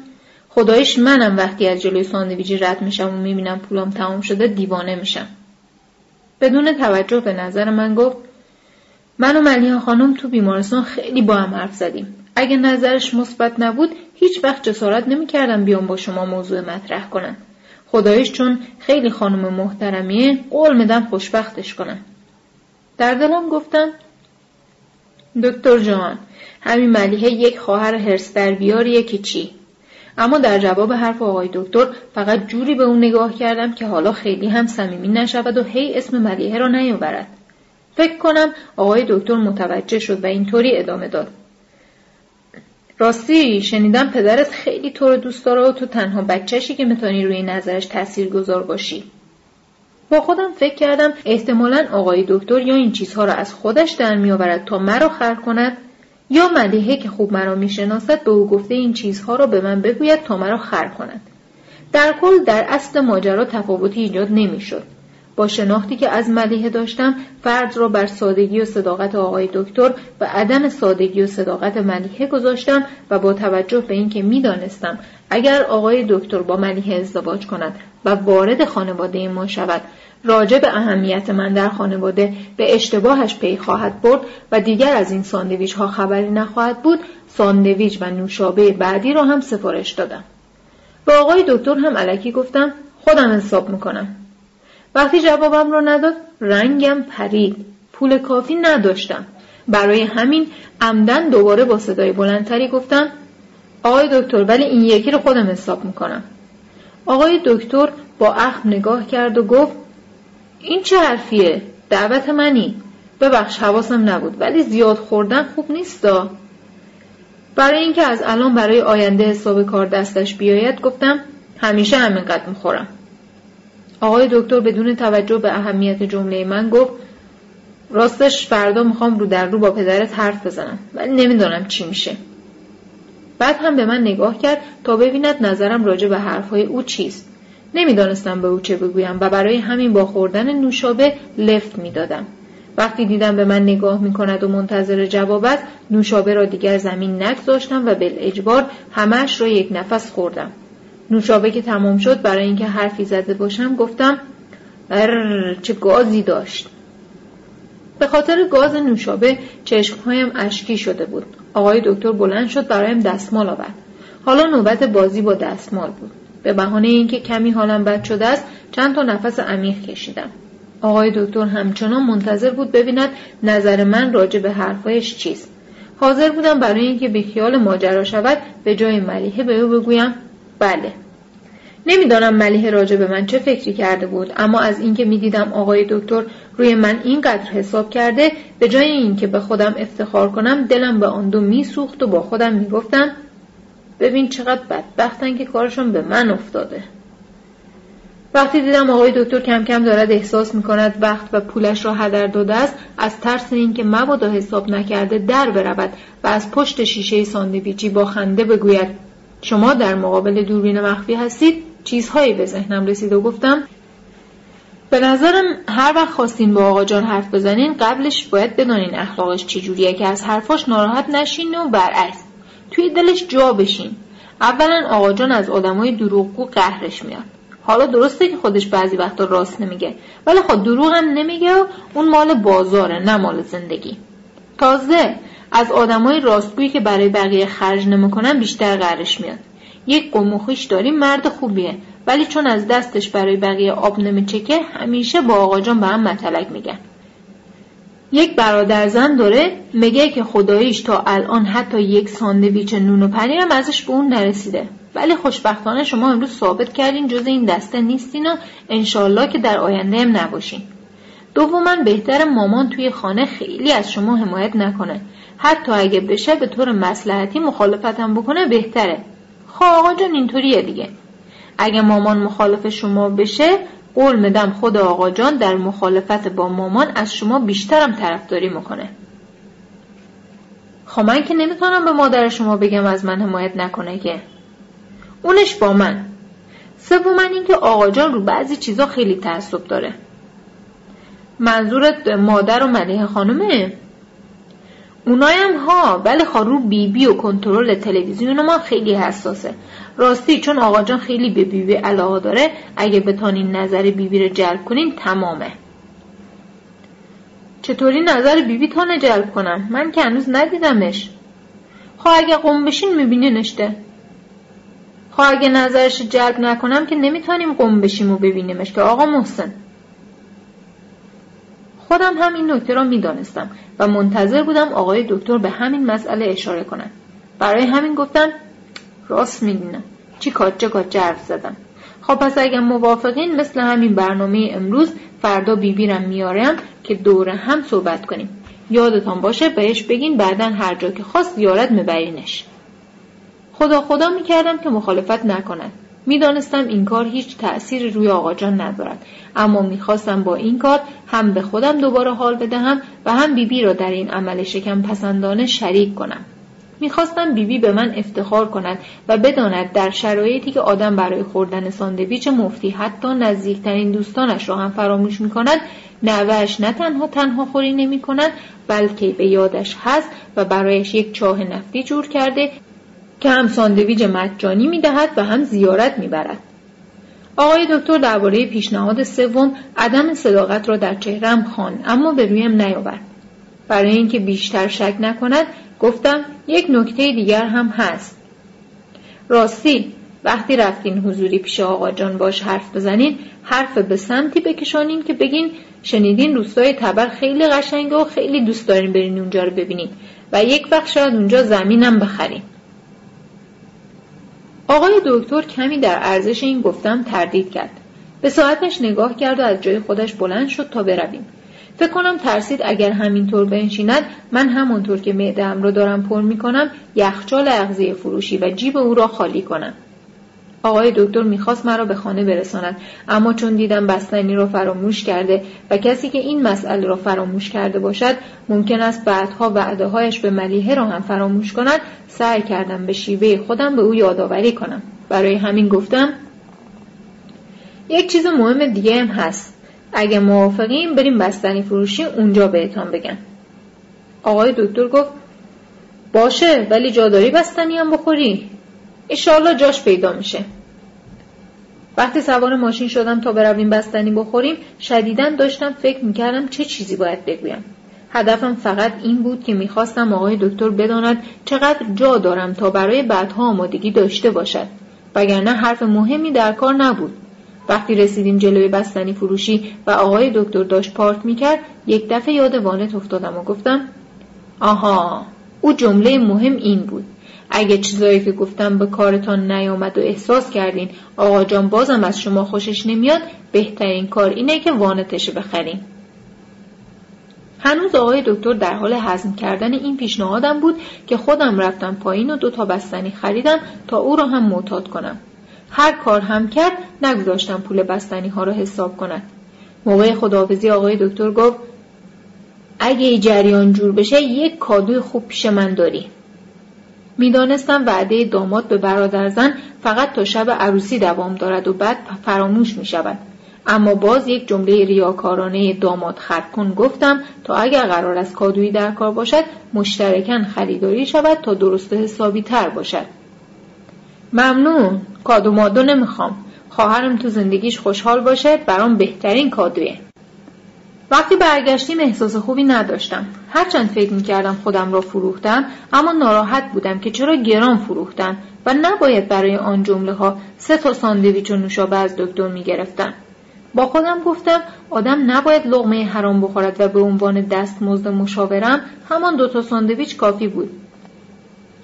خدایش منم وقتی از جلوی ساندویچی رد میشم و می‌بینم پولام تمام شده دیوانه میشم. بدون توجه به نظر من گفت من و ملیحه خانم تو بیمارستان خیلی با هم حرف زدیم. اگه نظرش مثبت نبود هیچ وقت جسارت نمی‌کردم بیام با شما موضوع مطرح کنم. خدایش چون خیلی خانم محترمیه قول میدم خوشبختش کنم. در دلم گفتم دکتر جان همین ملیحه یک خواهر هرس در بیاریه که چی؟ اما در جواب حرف آقای دکتر فقط جوری به اون نگاه کردم که حالا خیلی هم صمیمی نشود و هی اسم ملیحه را نیاورد. فکر کنم آقای دکتر متوجه شد و اینطوری ادامه داد. راستی شنیدم پدرت خیلی تو رو دوست داره و تو تنها بچهشی که می‌تونی روی نظرش تأثیر گذار باشی. با خودم فکر کردم احتمالا آقای دکتر یا این چیزها را از خودش در میآورد تا مرا خر کند. یا ملیحه که خوب مرا می‌شناسد به او گفته این چیزها را به من بگوید تا مرا خر کند. در کل در اصل ماجرا تفاوتی ایجاد نمی‌شد. با شناختی که از ملیحه داشتم فرد را بر سادگی و صداقت آقای دکتر و عدم سادگی و صداقت ملیحه گذاشتم و با توجه به اینکه می‌دانستم اگر آقای دکتر با ملیحه ازدواج کند و وارد خانواده ما شود راجع به اهمیت من در خانواده به اشتباهش پی خواهد برد و دیگر از این ساندویچ ها خبری نخواهد بود ساندویچ و نوشابه بعدی را هم سفارش دادم. به آقای دکتر هم علکی گفتم خودم حساب می‌کنم. وقتی جوابم رو نداد رنگم پرید. پول کافی نداشتم. برای همین عمدن دوباره با صدای بلندتری گفتم آقای دکتر ولی این یکی رو خودم حساب می‌کنم. آقای دکتر با اخم نگاه کرد و گفت این چه حرفیه؟ دعوت منی. ببخش حواسم نبود ولی زیاد خوردن خوب نیستا برای اینکه از الان برای آینده حساب کار دستش بیاید گفتم همیشه همینقدر می‌خورم. آقای دکتر بدون توجه به اهمیت جمله من گفت راستش فردا می‌خوام رو در رو با پدرت حرف بزنم ولی نمی‌دانم چی میشه. بعد هم به من نگاه کرد تا ببیند نظرم راجع به حرفهای او چیست. نمی‌دانستم به او چه بگویم و برای همین با خوردن نوشابه لفت می‌دادم. وقتی دیدم به من نگاه می کند و منتظر جوابت نوشابه را دیگر زمین نگذاشتم و اجبار همش را یک نفس خوردم. نوشابه که تمام شد برای اینکه حرفی زده باشم گفتم چه گازی داشت. به خاطر گاز نوشابه چشمهایم اشکی شده بود. آقای دکتر بلند شد برایم دستمال آورد. حالا نوبت بازی با دستمال بود. به بهانه اینکه کمی حالم بد شده است چند تا نفس عمیق کشیدم. آقای دکتر همچنان منتظر بود ببیند نظر من راجع به حرفایش چیست. حاضر بودم برای اینکه به خیال ماجرا شود به جای ملیحه به او بگویم بله. نمی‌دانم ملیحه راجع به من چه فکری کرده بود اما از اینکه می‌دیدم آقای دکتر روی من اینقدر حساب کرده به جای اینکه به خودم افتخار کنم دلم به آن دو میسوخت و با خودم می‌گفتم ببین چقدر بدبختن که کارشون به من افتاده. وقتی دیدم آقای دکتر کم کم دارد احساس می کند وقت و پولش را هدر داده است از ترس اینکه مبادا حساب نکرده در برود و از پشت شیشه ساندویچی با خنده بگوید شما در مقابل دوربین مخفی هستید؟ چیزهایی به ذهنم رسید و گفتم به نظرم هر وقت خواستین با آقا جان حرف بزنین قبلش باید بدانین اخلاقش چجوریه که از حرفاش ناراحت نشین و برعکس توی دلش جا بشین. اولا آقا جان از آدمای دروغگو قهرش میاد. حالا درسته که خودش بعضی وقتا راست نمیگه ولی خب دروغ هم نمیگه و اون مال بازاره نه مال زندگی. تازه از آدمای راستگویی که برای بقیه خرج نمی‌کنن بیشتر قهرش میاد. یک قوم داریم مرد خوبیه. ولی چون از دستش برای بقیه آب نمیچکه همیشه با آقا جان به هم متلک میگن. یک برادر زن داره میگه که خداییش تا الان حتی یک ساندویچ نون و پنیرم ازش به اون نرسیده. ولی خوشبختانه شما امروز ثابت کردین جز این دسته نیستین و انشالله که در آینده هم نباشین. دوما بهتر مامان توی خانه خیلی از شما حمایت نکنه. حتی اگه بشه به طور مسلحتی مخالفتم بکنه بهتره. خواه آقا جان اینطوریه دیگه. اگه مامان مخالف شما بشه قول میدم خود آقا جان در مخالفت با مامان از شما بیشترم طرفداری می‌کنه. خب من که نمی‌تونم به مادر شما بگم از من حمایت نکنه که. اونش با من. سوم اینکه آقا جان رو بعضی چیزا خیلی تعصب داره. منظورت مادر و ملیه خانومه؟ اونایم ها ولی خارو بی بی و کنترل تلویزیون ما خیلی حساسه. راستی چون آقا جان خیلی به بیبی بی علاقه داره اگه بتانین نظر بیبی بی رو جلب کنین تمامه. چطوری نظر بیبی بی تانه جلب کنم؟ من که هنوز ندیدمش. خواه اگه قوم بشین میبینینشته خواه اگه نظرش جلب نکنم که نمی‌تونیم قوم بشیم و ببینیمش که آقا محسن. خودم هم این نکته را می‌دانستم و منتظر بودم آقای دکتر به همین مسئله اشاره کنند برای همین گفتم راست می‌دونم چی کاچه کاچه حرف زدم. خب پس اگر موافقین مثل همین برنامه امروز فردا بیبیرم میارم که دور هم صحبت کنیم. یادتان باشه بهش بگین بعدا هر جا که خواست زیارت میبرینش خدا خدا می‌کردم که مخالفت نکند. می‌دانستم این کار هیچ تأثیری روی آقا جان ندارد. اما می‌خواستم با این کار هم به خودم دوباره حال بدهم و هم بیبی را در این عمل شکم پسندانه شریک کنم. می‌خواستم بیبی به من افتخار کند و بداند در شرایطی که آدم برای خوردن ساندویچ مفتی حتی نزدیکترین دوستانش را هم فراموش می‌کند نوهش نه تنها تنها خوری نمی کند بلکه به یادش هست و برایش یک چاه نفتی جور کرده که هم ساندویج مجانی می‌دهد و هم زیارت می‌برد. آقای دکتر درباره پیشنهاد سوم عدم صداقت را در چهرم خواند اما به رویم نیاورد. برای اینکه بیشتر شک نکند گفتم یک نکته دیگر هم هست. راستی وقتی رفتین حضوری پیش آقا جان باش حرف بزنین حرف به سمتی بکشانین که بگین شنیدین روستای تبر خیلی قشنگه و خیلی دوست دارین برین اونجا رو ببینین و یک وقت شاید اونجا زمینم بخرین. آقای دکتر کمی در ارزش این گفتم تردید کرد. به ساعتش نگاه کرد و از جای خودش بلند شد تا برویم. فکر کنم ترسید اگر همینطور بنشیند من همونطور که معدهام را دارم پر می‌کنم یخچال اغذیه فروشی و جیب او را خالی کنم. آقای دکتر می‌خواست مرا به خانه برساند اما چون دیدم بستنی را فراموش کرده و کسی که این مسئله را فراموش کرده باشد ممکن است بعدها وعده هایش به ملیحه را هم فراموش کند سعی کردم به شیوه خودم به او یادآوری کنم. برای همین گفتم یک چیز مهم دیگه هم هست. اگه موافقیم بریم بستنی فروشی اونجا بهتان بگم. آقای دکتر گفت باشه ولی جاداری بستنی هم بخوری. ایشالله جاش پیدا میشه. وقتی سوار ماشین شدم تا برویم بستنی بخوریم شدیدا داشتم فکر می‌کردم چه چیزی باید بگویم. هدفم فقط این بود که می‌خواستم آقای دکتر بداند چقدر جا دارم تا برای بعدها آمادگی داشته باشد. وگرنه حرف مهمی در کار نبود. وقتی رسیدیم جلوی بستنی فروشی و آقای دکتر داشت پارک می‌کرد یک دفعه یاد وانت افتادم و گفتم آها او جمله مهم این بود. اگه چیزایی که گفتم به کارتان نیامد و احساس کردین آقا جان بازم از شما خوشش نمیاد بهترین کار اینه که وانتش بخرین. هنوز آقای دکتر در حال هضم کردن این پیشنهادم بود که خودم رفتم پایین و دو تا بستنی خریدم تا او را هم معتاد کنم. هر کار هم کرد نگذاشتم پول بستنی ها را حساب کند. موقع خداحافظی آقای دکتر گفت اگه جریان جور بشه یک کادوی خوب پیش من داری. می‌دانستم وعده داماد به برادر زن فقط تا شب عروسی دوام دارد و بعد فراموش می شود. اما باز یک جمله ریاکارانه داماد خرد کن گفتم تا اگر قرار است کادویی در کار باشد مشترکن خریداری شود تا درست حسابی تر باشد. ممنون کادو مادو نمی‌خوام خواهرم تو زندگیش خوشحال باشه برام بهترین کادویه وقتی برگشتیم احساس خوبی نداشتم. هرچند فکر می‌کردم خودم را فروختم اما ناراحت بودم که چرا گران فروختن و نباید برای آن جمله ها سه تا ساندویچ و نوشابه از دکتر می‌گرفتم. با خودم گفتم آدم نباید لغمه حرام بخورد و به عنوان دستمزد مشاورم همان دوتا ساندویچ کافی بود.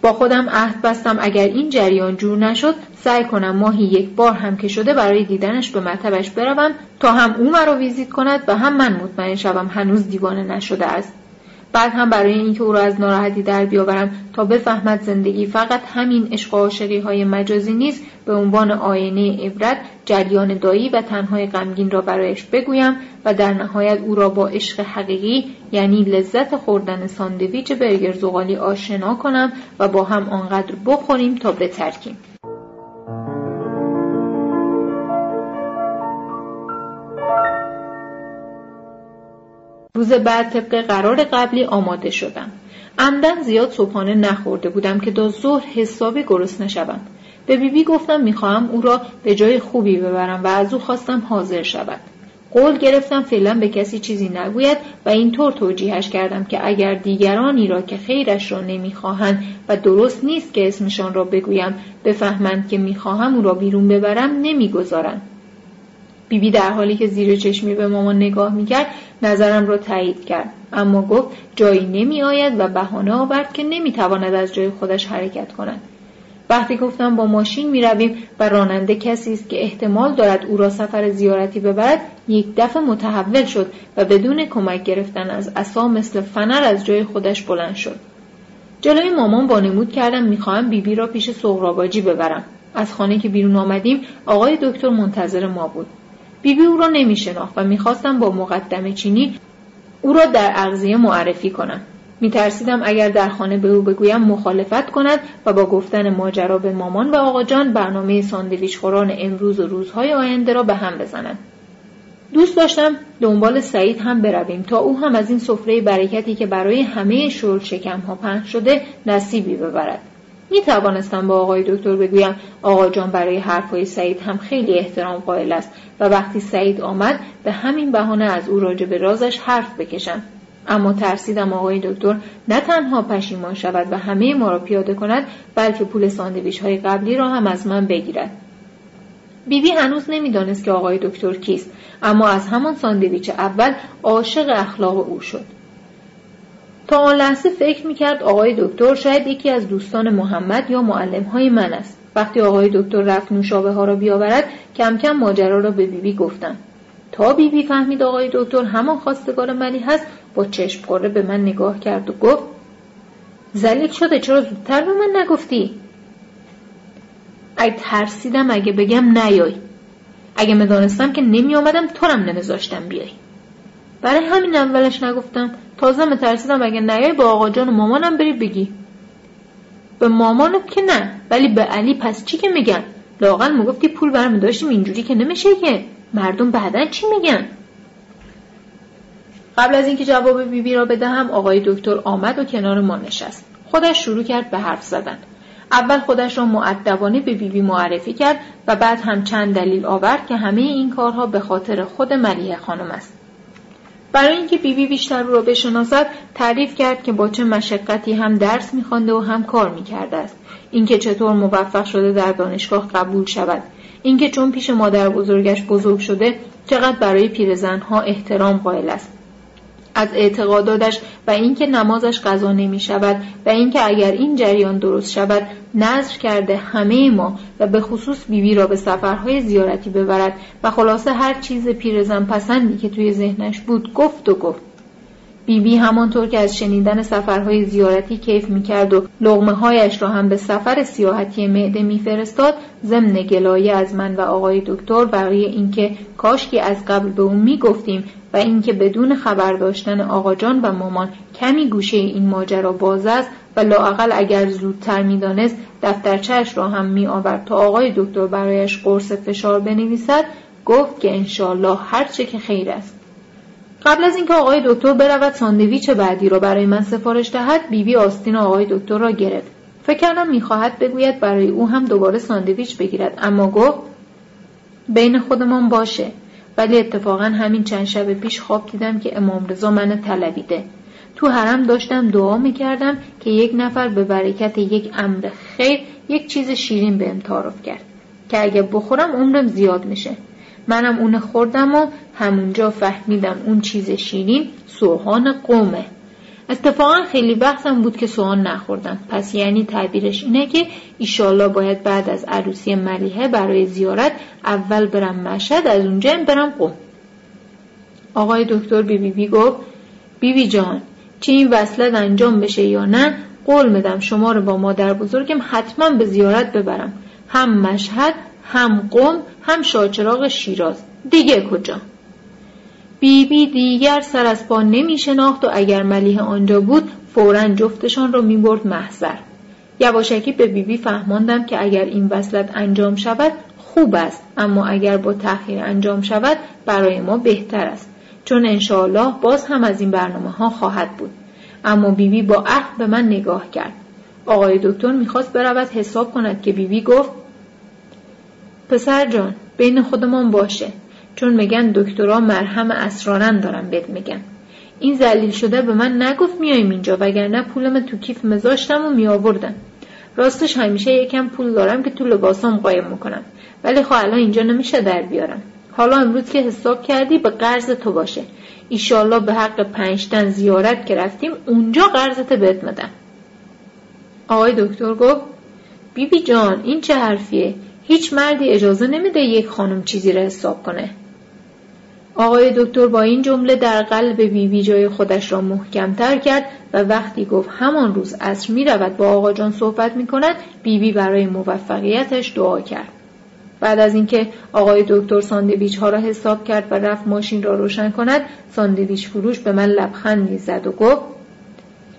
با خودم عهد بستم. اگر این جریان جور نشد سعی کنم ماهی یک بار هم که شده برای دیدنش به مطبش بروم تا هم او مرا ویزیت کند و هم من مطمئن شوم هنوز دیوانه نشده است. بعد هم برای اینکه او را از ناراحتی در بیاورم تا بفهمد زندگی فقط همین عشق و های مجازی نیست به عنوان آینه عبرت جریان دایی و تنهای غمگین را برایش بگویم و در نهایت او را با عشق حقیقی یعنی لذت خوردن ساندویچ برگر زغالی آشنا کنم و با هم آنقدر بخوریم تا بترکیم. روز بعد طبق قرار قبلی آماده شدم. عمدن زیاد صبحانه نخورده بودم که تا ظهر حسابی گرسنه شوم به بیبی بی گفتم می‌خواهم او را به جای خوبی ببرم و از او خواستم حاضر شود. قول گرفتم فعلا به کسی چیزی نگوید و اینطور توجیهش کردم که اگر دیگرانی را که خیرش را نمی‌خواهند و درست نیست که اسمشان را بگویم بفهمند که می‌خواهم او را بیرون ببرم نمی‌گذارند. بیبی در حالی که زیر چشمی به مامان نگاه می‌کرد نظرم را تایید کرد. اما گفت جایی نمی آید و بهانه آورد که نمی‌تواند از جای خودش حرکت کند. وقتی گفتم با ماشین می رویم و راننده کسی است که احتمال دارد او را سفر زیارتی ببرد یک دفعه متحول شد و بدون کمک گرفتن از عصا مثل فنر از جای خودش بلند شد. جلوی مامان بانمود کردم می‌خواهم بیبی را پیش سغراباجی ببرم. از خانه که بیرون آمدیم آقای دکتر منتظر ما بود. بیبی او را نمی شناخت و می‌خواستم با مقدم چینی او را در اغذیه معرفی کنم. میترسیدم اگر در خانه به او بگویم مخالفت کند و با گفتن ماجرا به مامان و آقا جان برنامه ساندویچ خوران امروز و روزهای آینده را به هم بزنند دوست داشتم دنبال سعید هم برویم تا او هم از این سفره برکتی که برای همه شرل شکم ها پهن شده نصیبی ببرد. می توانستم با آقای دکتر بگویم آقا جان برای حرفهای سعید هم خیلی احترام قائل است و وقتی سعید آمد به همین بهانه از او راجع به رازش حرف بکشم. اما ترسیدم آقای دکتر نه تنها پشیمان شود و همه ما را پیاده کند بلکه پول ساندویچ های قبلی را هم از من بگیرد. بیبی بی هنوز نمی‌دانست که آقای دکتر کیست اما از همان ساندویچ اول عاشق اخلاق او شد. تا آن لحظه فکر می‌کرد آقای دکتر شاید یکی از دوستان محمد یا معلم های من است. وقتی آقای دکتر رفت نوشابه ها را بیاورد کم کم ماجرا را به بیبی بی گفتم. تا بیبی بی فهمید آقای دکتر همان خواستگار منی هست با چشم قره به من نگاه کرد و گفت زلیل شده چرا زودتر به من نگفتی؟ ای ترسیدم اگه بگم نیای. اگه می‌دانستم که نمی آمدم تو نمیذاشتم بیای. برای همین اولش نگفتم. تازه مترسیدم اگه نیای با آقا جان و مامانم بری بگی. به مامانت که نه ولی به علی پس چی که میگن؟ لاقل می‌گفتی پول برمی داشتیم اینجوری که نمیشه که. مردم بعدا چی میگن؟ قبل از اینکه جواب بیبی بی را بدهم آقای دکتر آمد و کنار ما نشست. خودش شروع کرد به حرف زدن. اول خودش را معدبانه به بیبی بی معرفی کرد و بعد هم چند دلیل آورد که همه این کارها به خاطر خود ملیه خانم است. برای اینکه بیبی بیشتر او را بشناسد تعریف کرد که با چه مشقتی هم درس میخوانده و هم کار می‌کرده است. اینکه چطور موفق شده در دانشگاه قبول شود. اینکه چون پیش مادر بزرگش بزرگ شده چقدر برای پیرزنها احترام قائل است. از اعتقاداتش و اینکه نمازش قضا نمی شود و اینکه اگر این جریان درست شود نظر کرده همه ما و به خصوص بیبی را به سفرهای زیارتی ببرد. و خلاصه هر چیز پیرزن پسندی که توی ذهنش بود گفت و گفت. بیبی بی همانطور که از شنیدن سفرهای زیارتی کیف می‌کرد و لغمه هایش را هم به سفر سیاحتی معده میفرستاد ضمن گلایه از من و آقای دکتر برای اینکه کاشکی از قبل به او می‌گفتیم و اینکه بدون خبر داشتن آقا جان و مامان کمی گوشه این ماجرا باز است و لااقل اگر زودتر می‌دانست دفترچهاش را هم می آورد تا آقای دکتر برایش قرص فشار بنویسد گفت که انشالله هرچه که خیر است. قبل از اینکه آقای دکتر برود ساندویچ بعدی را برای من سفارش دهد بیبی آستین آقای دکتر را گرفت. فکر کردم می‌خواهد بگوید برای او هم دوباره ساندویچ بگیرد. اما گفت بین خودمان باشه. ولی اتفاقا همین چند شب پیش خواب دیدم که امام رضا منو طلبیده. تو حرم داشتم دعا می‌کردم که یک نفر به برکت یک امر خیر یک چیز شیرین بهم تعارف کرد. که اگه بخورم عمرم زیاد میشه. منم اون خوردم و همونجا فهمیدم اون چیز شیرین سوهان قومه. اتفاقا خیلی وقتم بود که سوهان نخوردم پس یعنی تعبیرش اینه که ایشالله باید بعد از عروسی ملیحه برای زیارت اول برم مشهد از اونجا برم قوم آقای دکتر بی بی بی گفت بی جان چه این وصلت انجام بشه یا نه قول میدم شما رو با مادر بزرگم حتما به زیارت ببرم. هم مشهد هم قوم هم شاچراغ شیراز. دیگه کجا؟ بیبی بی دیگر سر از پا نمی شناخت و اگر ملیه آنجا بود فورا جفتشان را می برد محضر. یواشکی به بیبی بی فهماندم که اگر این وصلت انجام شود خوب است. اما اگر با تأخیر انجام شود برای ما بهتر است. چون انشاالله باز هم از این برنامه ها خواهد بود. اما بیبی با عهد به من نگاه کرد. آقای دکتر می‌خواست برود حساب کند که بیبی گفت پسر جان بین خودمان باشه. چون میگن دکترها مرهم اسرارن دارن بهت میگن. این زلیل شده به من نگفت میایم اینجا وگرنه پولم تو کیف مزاشتم و میآوردم. راستش همیشه یکم پول دارم که تو لباسام قایم می‌کنم. ولی خب الان اینجا نمیشه در بیارم. حالا امروز که حساب کردی به قرض تو باشه. ایشالله به حق پنجتن زیارت که رفتیم اونجا قرضت بهت مدم آقای دکتر گفت بیبی بی جان این چه حرفیه؟ هیچ مردی اجازه نمیده یک خانم چیزی را حساب کنه. آقای دکتر با این جمله در قلب بیبی بی جای خودش را محکمتر کرد و وقتی گفت همان روز عصر می رود با آقا جان صحبت می کند بیبی برای موفقیتش دعا کرد. بعد از اینکه آقای دکتر ساندویچ ها را حساب کرد و رفت ماشین را روشن کند ساندویچ فروش به من لبخند زد و گفت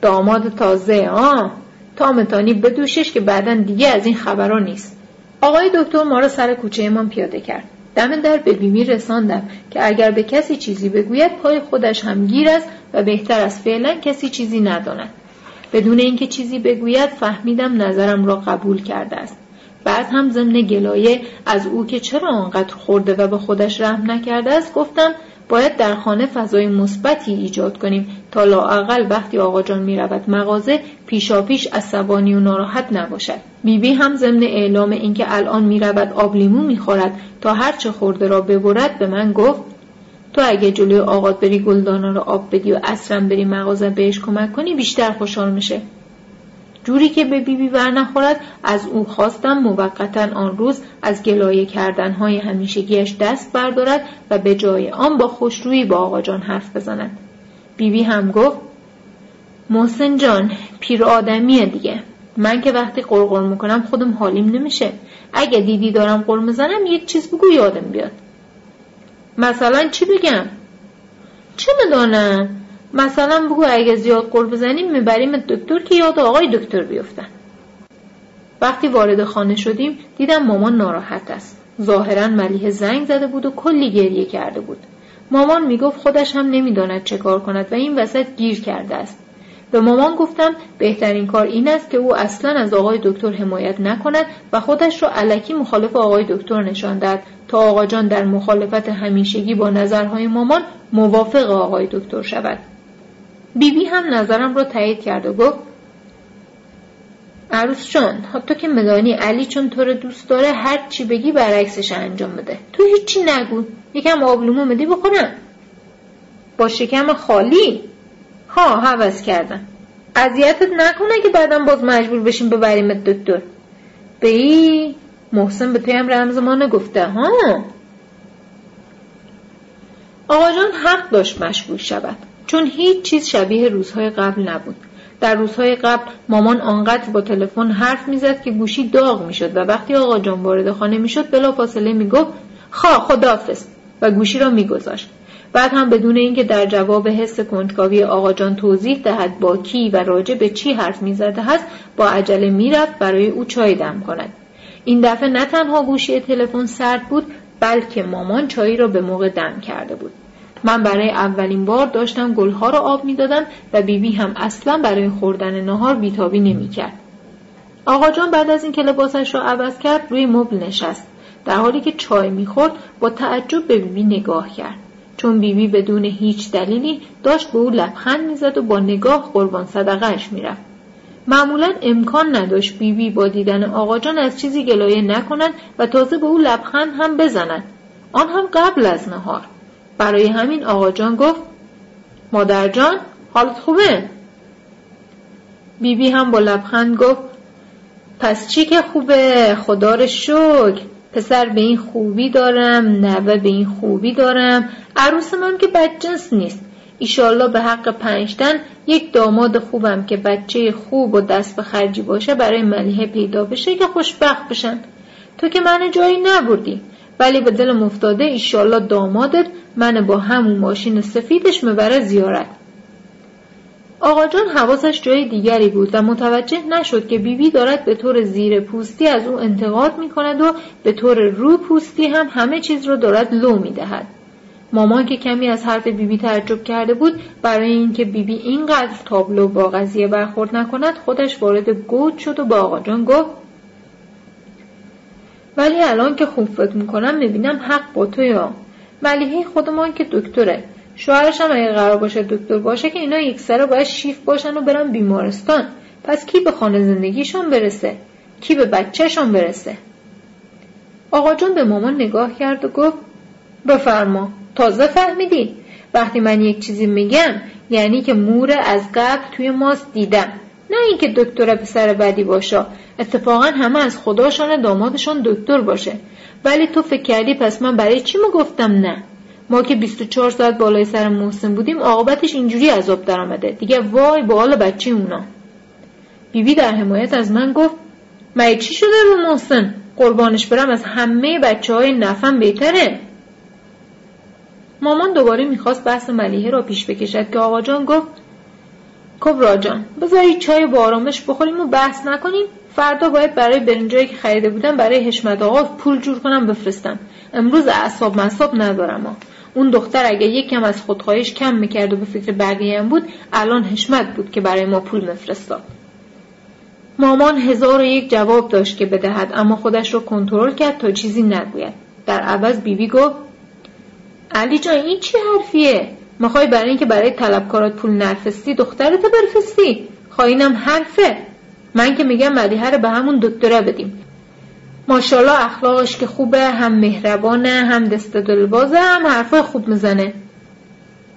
داماد تازه آه! تامتانی بدوشش که بعدا دیگه از این خبرها نیست. آقای دکتر ما را سر کوچه من پیاده کرد. دم در به بیمی رساندم که اگر به کسی چیزی بگوید پای خودش هم گیر است و بهتر از فعلا کسی چیزی نداند. بدون اینکه چیزی بگوید فهمیدم نظرم را قبول کرده است. بعد هم ضمن گلایه از او که چرا آنقدر خورده و به خودش رحم نکرده است گفتم باید در خانه فضای مثبتی ایجاد کنیم تا لااقل وقتی آقا جان می رود مغازه پیشاپیش عصبانی و ناراحت نباشد. بیبی هم ضمن اعلام اینکه الان می رود آب لیمو می خورد تا هرچه خورده را ببرد به من گفت تو اگه جلوی آقات بری گلدانا رو آب بدی و اصرم بری مغازه بهش کمک کنی بیشتر خوشحال میشه. جوری که به بیبی بر نخورد از او خواستم موقتا آن روز از گلایه کردنهای همیشگیش دست بردارد و به جای آن با خوشرویی با آقا جان حرف بزند. بیبی هم گفت محسن جان پیر آدمیه دیگه. من که وقتی قرقر می‌کنم خودم حالیم نمیشه. اگه دیدی دارم قرم می‌زنم یک چیز بگو یادم بیاد. مثلا چی بگم؟ چه می‌دانم؟ مثلا بگو اگه زیاد قرب بزنیم می‌بریم دکتر که یاد آقای دکتر بیفتن. وقتی وارد خانه شدیم دیدم مامان ناراحت است. ظاهرا ملیه زنگ زده بود و کلی گریه کرده بود. مامان می‌گفت خودش هم نمی‌داند چه کار کند و این وسط گیر کرده است. به مامان گفتم بهترین کار این است که او اصلا از آقای دکتر حمایت نکند و خودش را علکی مخالف آقای دکتر نشان دهد تا آقا جان در مخالفت همیشگی با نظرهای مامان موافق آقای دکتر شود. بیبی بی هم نظرم را تایید کرد و گفت عروس جان تو که مدانی علی چون تو رو دوست داره هر چی بگی برعکسش انجام بده. تو هیچی نگو یکم آبلومو مدی بخورم. با شکم خالی؟ ها حوض کردم. اذیتت نکنه که بعدم باز مجبور بشیم ببریمت دکتر. ای محسن به تویم رمز ما نگفته ها. آقا جان حق داشت مشغول شود. چون هیچ چیز شبیه روزهای قبل نبود. در روزهای قبل مامان آنقدر با تلفن حرف می‌زد که گوشی داغ می‌شد و وقتی آقا جان وارد خانه می‌شد بلا فاصله می‌گفت خواه خدافز و گوشی را میگذاشت. بعد هم بدون اینکه در جواب حس کنجکاوی آقا جان توضیح دهد با کی و راجع به چی حرف می‌زده هست با عجله می‌رفت برای او چای دم کند. این دفعه نه تنها گوشی تلفن سرد بود بلکه مامان چایی را به موقع دم کرده بود. من برای اولین بار داشتم گلها را آب می‌دادم و بیبی بی هم اصلا برای خوردن نهار بیتابی نمی‌کرد. آقا جان بعد از اینکه لباسش را عوض کرد روی مبل نشست. در حالی که چای می‌خورد با تعجب به بیبی نگاه کرد. چون بیبی بدون هیچ دلیلی داشت به او لبخند می‌زد و با نگاه قربان صدقهش می‌رفت. معمولا امکان نداشت بیبی با دیدن آقا جان از چیزی گلایه نکند و تازه به او لبخند هم بزند آن هم قبل از نهار. برای همین آقا جان گفت مادر جان حالت خوبه؟ بیبی بی هم با لبخند گفت پس چی که خوبه؟ خدا رو شکر. پسر به این خوبی دارم نوه به این خوبی دارم. عروس من که بدجنس نیست. ایشالله به حق پنجتن یک داماد خوبم که بچه خوب و دست به خرجی باشه برای ملیحه پیدا بشه که خوشبخت بشن. تو که من جایی نبردی ولی به دلم افتاده ایشالله دامادت من با همون ماشین سفیدش مبره زیارت آقا جان حواسش جای دیگری بود و متوجه نشد که بیبی بی دارد به طور زیر پوستی از او انتقاد می کند و به طور رو پوستی هم همه چیز را دارد لو می دهد. مامان که کمی از حرف بیبی تعجب کرده بود برای اینکه بیبی اینقدر تابلو با قضیه برخورد نکند خودش وارد گود شد و با آقا جان گفت ولی الان که خوب فکر می‌کنم می‌بینم حق با تو یا ملیحه خودمان که دکتره. شوهرش هم اگه قرار باشه دکتر باشه که اینا یک سره باید شیف باشن و برن بیمارستان. پس کی به خانه زندگیشان برسه؟ کی به بچهشان برسه؟ آقا جان به مامان نگاه کرد و گفت بفرما. تازه فهمیدی. وقتی من یک چیزی میگم یعنی که مور از قبل توی ماست دیدم. نه اینکه دکتر پسر بدی باشه. اتفاقا همه از خداشان دامادشان دکتر باشه. ولی تو فکر کردی پس من برای چی گفتم نه؟ ما که 24 ساعت بالای سر محسن بودیم عاقبتش اینجوری عذاب درآمده. دیگه وای به حال بچه اونا. بیبی در حمایت از من گفت مگه چی شده رو محسن؟ قربانش برم از همه بچه های نفم بهتره. مامان دوباره می‌خواست بحث ملیحه را پیش بکشد که آقا جان گفت کبرا جان بذاری چای با آرامش بخوریم و بحث نکنیم. فردا باید برای برنجایی که خریده بودم برای حشمت آقا پول جور کنم بفرستم. امروز اعصاب مصاب ندارم اون دختر اگه یک کم از خودخواهیش کم می‌کرد و به فکر بقیه بود الان حشمت بود که برای ما پول مفرستاد مامان هزار و یک جواب داشت که بدهد اما خودش رو کنترل کرد تا چیزی نگوید. در عوض بیبی گفت علی جان این چی حرفیه؟ می‌خوای برای اینکه برای طلبکارات پول نرفستی دخترتو برفستی خواهینم حرفه. من که میگم مدیحه به همون دکتره بدیم. ماشاءالله اخلاقش که خوبه هم مهربانه هم دست دلبازه هم حرفای خوب می‌زنه.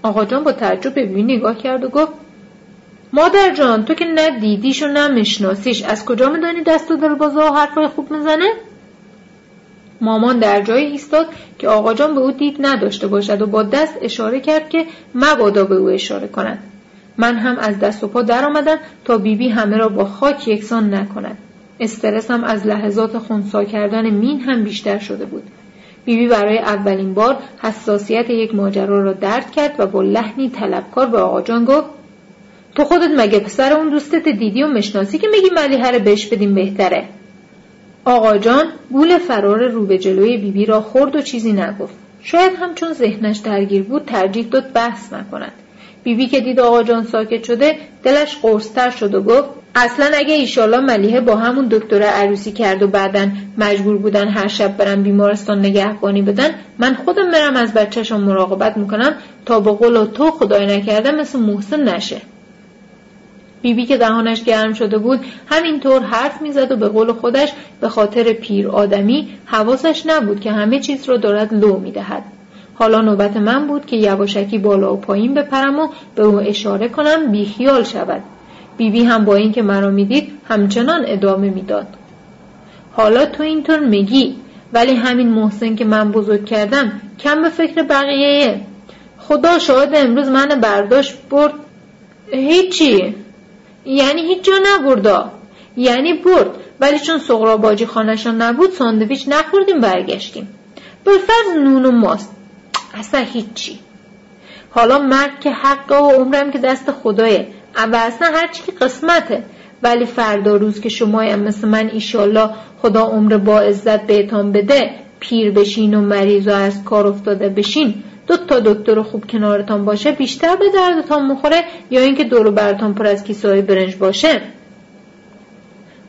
آقا جان با تعجب به نگاه کرد و گفت مادر جان تو که نه دیدیش و نه مشناسیش از کجا میدانی دست و دلبازه و حرفای خوب می‌زنه؟ مامان در جایی ایستاد که آقا جان به او دید نداشته باشد و با دست اشاره کرد که مبادا به او اشاره کند من هم از دست و پا در آمدم تا بیبی بی همه را با خاک یکسان نکند. استرسم از لحظات خونسا کردن مین هم بیشتر شده بود. بیبی بی برای اولین بار حساسیت یک ماجرا را درد کرد و با لحنی طلبکار به آقا جان گفت تو خودت مگه پسر اون دوستت دیدی و مشناسی که میگی ملیحه رو بهش بدیم بهتره؟ آقا جان گول فرار رو به جلوی بیبی را خورد و چیزی نگفت. شاید هم چون ذهنش درگیر بود ترجیح داد بحث نکند. بیبی که دید آقا جان ساکت شده دلش قرصتر شد و گفت اصلا اگه ایشالله ملیحه با همون دکتر عروسی کرد و بعدا مجبور بودن هر شب برن بیمارستان نگهبانی بدن من خودم برم از بچهشون مراقبت می‌کنم تا به قول تو خدای نکرده مثل محسن نشه. بیبی که دهانش گرم شده بود همینطور حرف می‌زد و به قول خودش به خاطر پیر آدمی حواسش نبود که همه چیز را دارد لو می‌دهد. حالا نوبت من بود که یواشکی بالا و پایین بپرم و به او اشاره کنم بیخیال شود. بیبی هم با اینکه مرا می‌دید همچنان ادامه می‌داد. حالا تو اینطور میگی ولی همین محسن که من بزرگ کردم کم به فکر بقیه. خدا شاهد امروز من برداشت برد. هیچی. یعنی هیچ جا نبردا یعنی برد. ولی چون سغرا باجی خانشان نبود ساندویچ نخوردیم برگشتیم. فرض نون و ماست. اصلا هیچی. حالا مرگ که حقه و عمرم که دست خدایه. و اصلا هرچی که قسمته. ولی فردا روز که شما مثل من ایشالله خدا عمر با عزت بهتان بده پیر بشین و مریض و از کار افتاده بشین. دو تا دکتر خوب کنارتان باشه بیشتر به دردتان مخوره یا اینکه دور برتان پر از کیسه های برنج باشه؟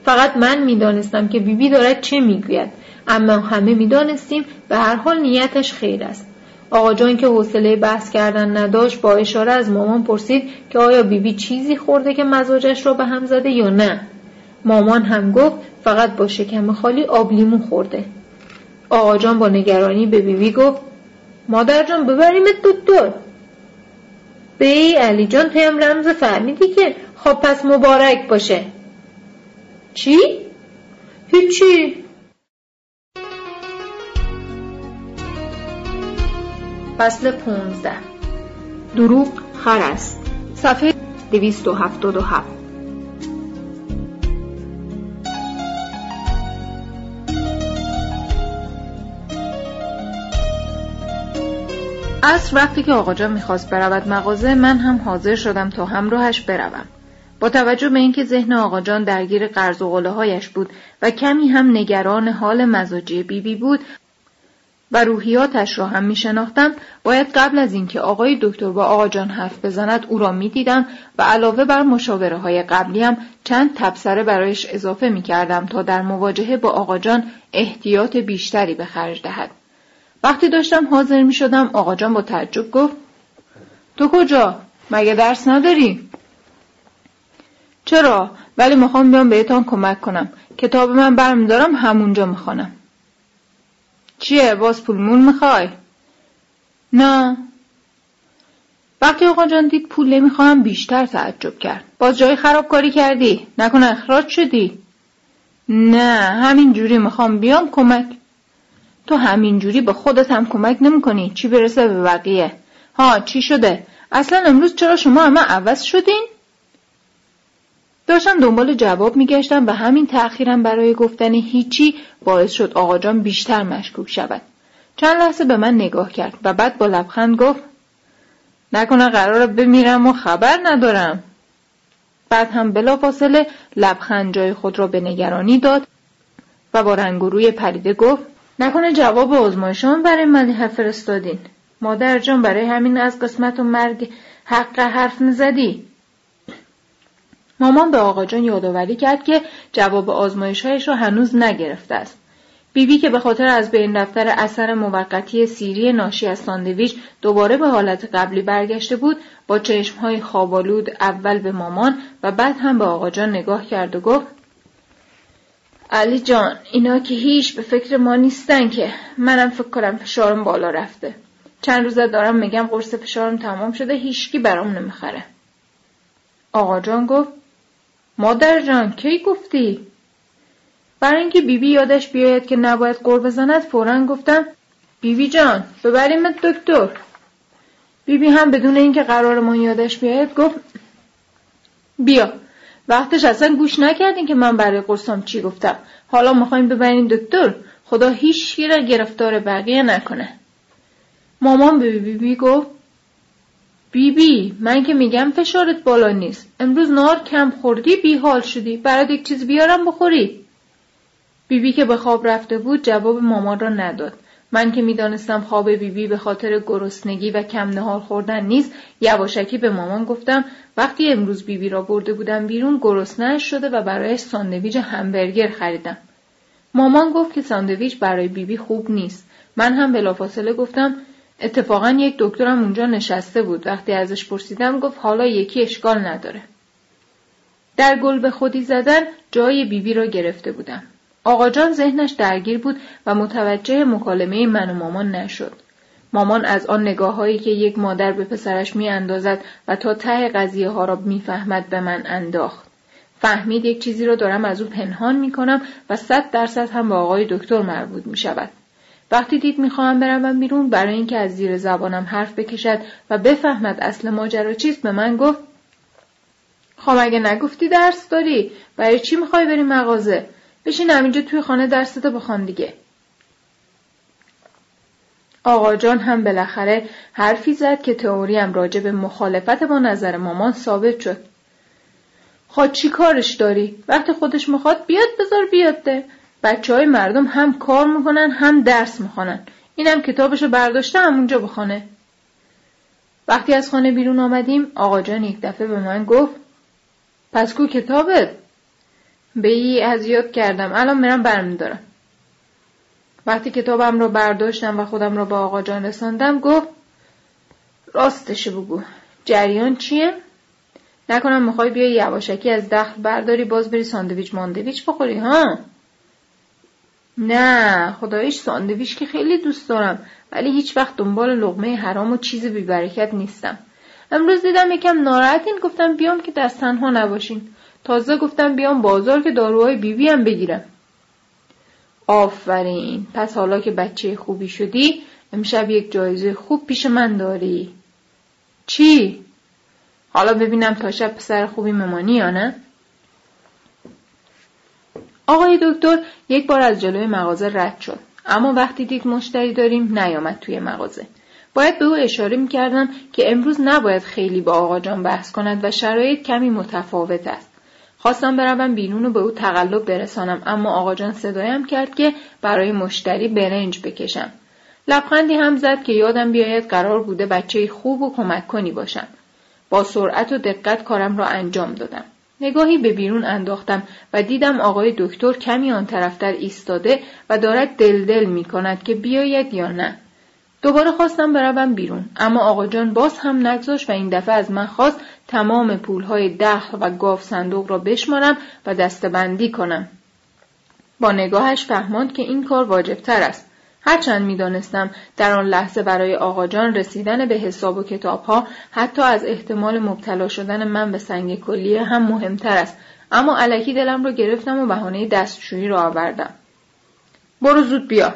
فقط من می‌دانستم که بیبی دارد چه می‌گوید اما همه می‌دانستیم به هر حال نیتش خیر است. آقا جان که حوصله بحث کردن نداشت با اشاره از مامان پرسید که آیا بیبی چیزی خورده که مزاجش را به هم زده یا نه؟ مامان هم گفت فقط با شکم خالی آب لیمو خورده. آقا جان با نگرانی به بیبی گفت مادر جان ببریمت دکتر. بی علی جان پیم رمز فهمیدی که خب پس مبارک باشه. چی؟ هیچی. فصل 15 دروغ خر است. صفحه 277 عصر وقتی که آقا جان می‌خواست برود مغازه من هم حاضر شدم تا همراهش بروم با توجه به اینکه ذهن آقا جان درگیر قرض و هایش بود و کمی هم نگران حال مزاجی بیبی بی بود و روحیاتش را هم می شناختم باید قبل از اینکه آقای دکتر با آقا جان حرف بزند او را می دیدم و علاوه بر مشاوره های قبلیم چند تبصره برایش اضافه می کردم تا در مواجهه با آقا جان احتیاط بیشتری به خرج دهد. وقتی داشتم حاضر می شدم آقا جان با تعجب گفت تو کجا؟ مگه درس نداری؟ چرا؟ ولی می‌خوام بیام بهتان کمک کنم. کتاب من برمیدارم همونجا می‌خوانم. چیه؟ باز پولمون می‌خوای؟ نه. وقتی آقا جان دید پول نمی‌خواهم بیشتر تعجب کرد. باز جای خرابکاری کردی؟ نکنه اخراج شدی؟ نه همینجوری می‌خوام بیام کمک. تو همینجوری به خودت هم کمک نمی‌کنی. چی برسه به بقیه؟ ها چی شده؟ اصلا امروز چرا شما همه عوض شدین؟ داشتم دنبال جواب میگشتم و همین تأخیرم برای گفتن هیچی باعث شد آقا جان بیشتر مشکوک شود. چند لحظه به من نگاه کرد و بعد با لبخند گفت نکنه قرار بمیرم و خبر ندارم. بعد هم بلافاصله لبخند جای خود را به نگرانی داد و با رنگ روی پریده گفت نکنه جواب آزمایشان برای ملیحه فرستادین. مادر جان برای همین از قسمت و مرگ حق حرف نزدی مامان به آقا جان یادآوری کرد که جواب آزمایشهایش را هنوز نگرفته است. بیبی بی که به خاطر از بین رفتن اثر موقتی سیری ناشی از ساندویچ دوباره به حالت قبلی برگشته بود با چشمهای خوابالود اول به مامان و بعد هم به آقا جان نگاه کرد و گفت علی جان اینا که هیچ به فکر ما نیستن که. منم فکر کنم فشارم بالا رفته. چند روزه دارم میگم قرص فشارم تمام شده هیچکی برام نمی‌خره. آقا جان گفت مادر جان کی گفتی؟ برای اینکه بیبی یادش بیاید که نباید قور بزند فورا گفتم بیبی جان ببریمت دکتر. بیبی هم بدون اینکه قرارمون یادش بیاید گفت بیا. وقتش اصلا گوش نکردین که من برای قرصام چی گفتم. حالا می‌خوایم ببرین دکتر. خدا هیچ را گرفتار بقیه نکنه. مامان به بیبی بی گفت بیبی بی من که میگم فشارت بالا نیست. امروز نار کم خوردی بی حال شدی. برات یک چیز بیارم بخوری. بیبی بی که به خواب رفته بود جواب مامان را نداد. من که می‌دانستم خواب بیبی بی به خاطر گرسنگی و کم نهار خوردن نیست یواشکی به مامان گفتم وقتی امروز بیبی را برده بودم بیرون گرسنه شده و برایش ساندویچ همبرگر خریدم. مامان گفت که ساندویچ برای بیبی خوب نیست. من هم بلافاصله گفتم اتفاقا یک دکترم اونجا نشسته بود. وقتی ازش پرسیدم گفت حالا یکی اشکال نداره. در گل به خودی زدن جای بیبی را گرفته بودم. آقا جان ذهنش درگیر بود و متوجه مکالمه من و مامان نشد. مامان از آن نگاه هایی که یک مادر به پسرش می اندازد و تا ته قضیه ها را می‌فهمد به من انداخت. فهمید یک چیزی را دارم از او پنهان می کنم و صد درصد هم به آقای دکتر مربوط می شود. وقتی دید می‌خواهم بروم بیرون برای اینکه از زیر زبانم حرف بکشد و بفهمد اصل ماجرا چیست به من گفت خب اگه نگفتی درس داری برای چی می‌خوای بری مغازه بشین همینجا توی خانه درستو بخوان دیگه آقا جان هم بالاخره حرفی زد که تئوریم راجع به مخالفت با نظر مامان ثابت شد. خود چی کارش داری؟ وقتی خودش می‌خواد بیاد بذار بیاد ده. بچه های مردم هم کار می‌کنن هم درس می‌خوانن. اینم کتابشو برداشته همونجا بخونه. وقتی از خانه بیرون آمدیم آقا جان یک دفعه به من گفت پس کو کتابت؟ به ای از یاد کردم. الان میرم برمیدارم. وقتی کتابم رو برداشتم و خودم رو با آقا جان رساندم گفت راستش بگو. جریان چیه؟ نکنم می‌خوای بیای یواشکی از دخل برداری باز بری ساندویچ ماندویچ بخوری ها؟ نه خدایش ساندویچ که خیلی دوست دارم ولی هیچ وقت دنبال لغمه حرام و چیز بیبرکت نیستم. امروز دیدم یکم ناراحتین گفتم بیام که دست تنها نباشین. تازه گفتم بیام بازار که داروهای بیبی هم بگیرم. آفرین. پس حالا که بچه خوبی شدی امشب یک جایزه خوب پیش من داری. چی؟ حالا ببینم تا شب پسر خوبی ممانی یا نه؟ آقای دکتر یک بار از جلوی مغازه رد شد. اما وقتی دید مشتری داریم نیامد توی مغازه. باید به او اشاره می کردم که امروز نباید خیلی با آقا جان بحث کند و شرایط کمی متفاوت است. خواستم بروم بیرون و به او تقلب برسانم اما آقا جان صدایم کرد که برای مشتری برنج بکشم لبخندی هم زد که یادم بیاید قرار بوده بچه خوب و کمک کنی باشم. با سرعت و دقت کارم را انجام دادم. نگاهی به بیرون انداختم و دیدم آقای دکتر کمی آن طرفتر ایستاده و دارد دل دل می کند که بیاید یا نه. دوباره خواستم بروم بیرون اما آقا جان باز هم نگذاشت و این دفعه از من خواست تمام پولهای دخل و گاف صندوق را بشمارم و دستبندی کنم. با نگاهش فهماند که این کار واجبتر است. هرچند می‌دانستم در آن لحظه برای آقاجان رسیدن به حساب و کتابها حتی از احتمال مبتلا شدن من به سنگ کلیه هم مهمتر است اما علکی دلم را گرفتم و بهانه دستشویی را آوردم برو زود بیا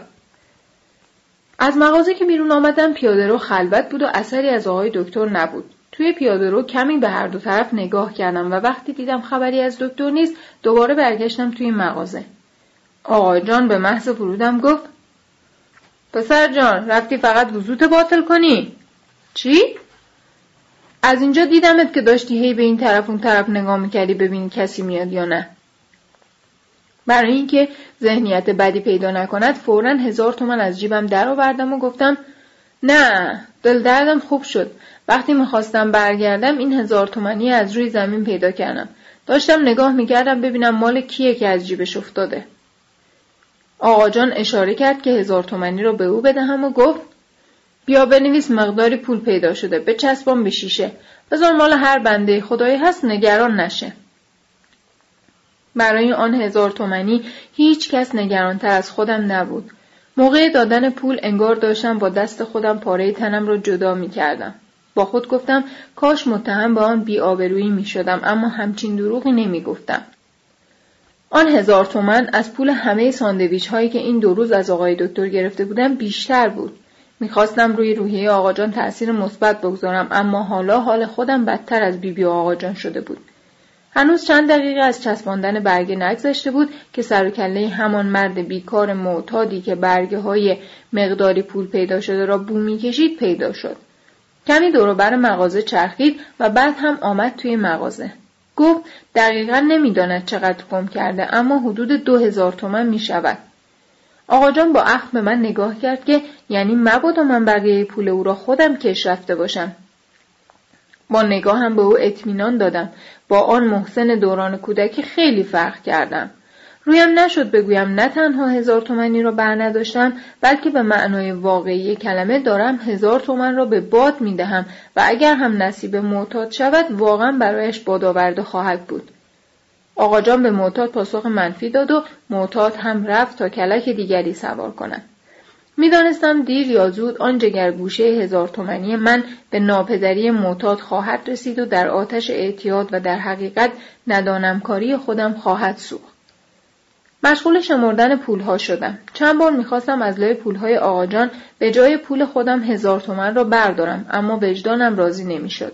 از مغازه که بیرون آمدم پیاده رو خلوت بود و اثری از آقای دکتر نبود توی پیاده رو کمی به هر دو طرف نگاه کردم و وقتی دیدم خبری از دکتر نیست دوباره برگشتم توی مغازه. آقای جان به محض فرودم گفت پسر جان رفتی فقط وضوط باطل کنی. چی؟ از اینجا دیدمت که داشتی هی به این طرف اون طرف نگاه می‌کردی ببینی کسی میاد یا نه. برای اینکه ذهنیت بدی پیدا نکند فورا هزار تومن از جیبم درآوردم و گفتم نه دل دردم خوب شد. وقتی می‌خواستم برگردم این هزار تومنی از روی زمین پیدا کردم. داشتم نگاه می‌کردم ببینم مال کیه که از جیبش افتاده. آقا جان اشاره کرد که هزار تومنی را به او بدهم و گفت بیا بنویس مقداری پول پیدا شده به چسبان به شیشه. بذار مال هر بنده خدایی هست نگران نشه. برای آن هزار تومنی هیچ کس نگرانتر از خودم نبود. موقع دادن پول انگار داشتم با دست خودم پاره تنم را جدا می کردم. با خود گفتم کاش متهم به آن بیآبرویی می شدم اما همچین دروغی نمی گفتم. آن هزار تومن از پول همه ساندویچ هایی که این دو روز از آقای دکتر گرفته بودم بیشتر بود. می‌خواستم روی روحیه آقاجان تأثیر مثبت بگذارم اما حالا حال خودم بدتر از بیبی و آقاجان شده بود. هنوز چند دقیقه از چسباندن برگه نگذشته بود که سر و کله همان مرد بیکار معتادی که برگه های مقداری پول پیدا شده را بو می‌کشید پیدا شد. کمی دوروبر مغازه چرخید و بعد هم آمد توی مغازه. گفت دقیقا نمی‌داند چقدر گم کرده اما حدود دو هزار تومن می شود. آقا جان با اخم به من نگاه کرد که یعنی مبادا من بقیه پول او را خودم کش رفته باشم. با نگاه هم به او اطمینان دادم. با آن محسن دوران کودکی خیلی فرق کردم. رویم نشد بگویم نه تنها هزار تومنی را بر نداشتم بلکه به معنای واقعی کلمه دارم هزار تومن را به باد می دهم و اگر هم نصیب معتاد شود واقعا برایش بادآورده خواهد بود. آقا جان به معتاد پاسخ منفی داد و معتاد هم رفت تا کلک دیگری سوار کند. می‌دانستم دیر یا زود آن جگرگوشه هزار تومنی من به ناپدری معتاد خواهد رسید و در آتش اعتیاد و در حقیقت ندانمکاری خودم خواهد سوخت. مشغول شمردن پولها شدم. چند بار می‌خواستم از لای پولهای آقاجان به جای پول خودم هزار تومن را بردارم اما وجدانم راضی نمی‌شد.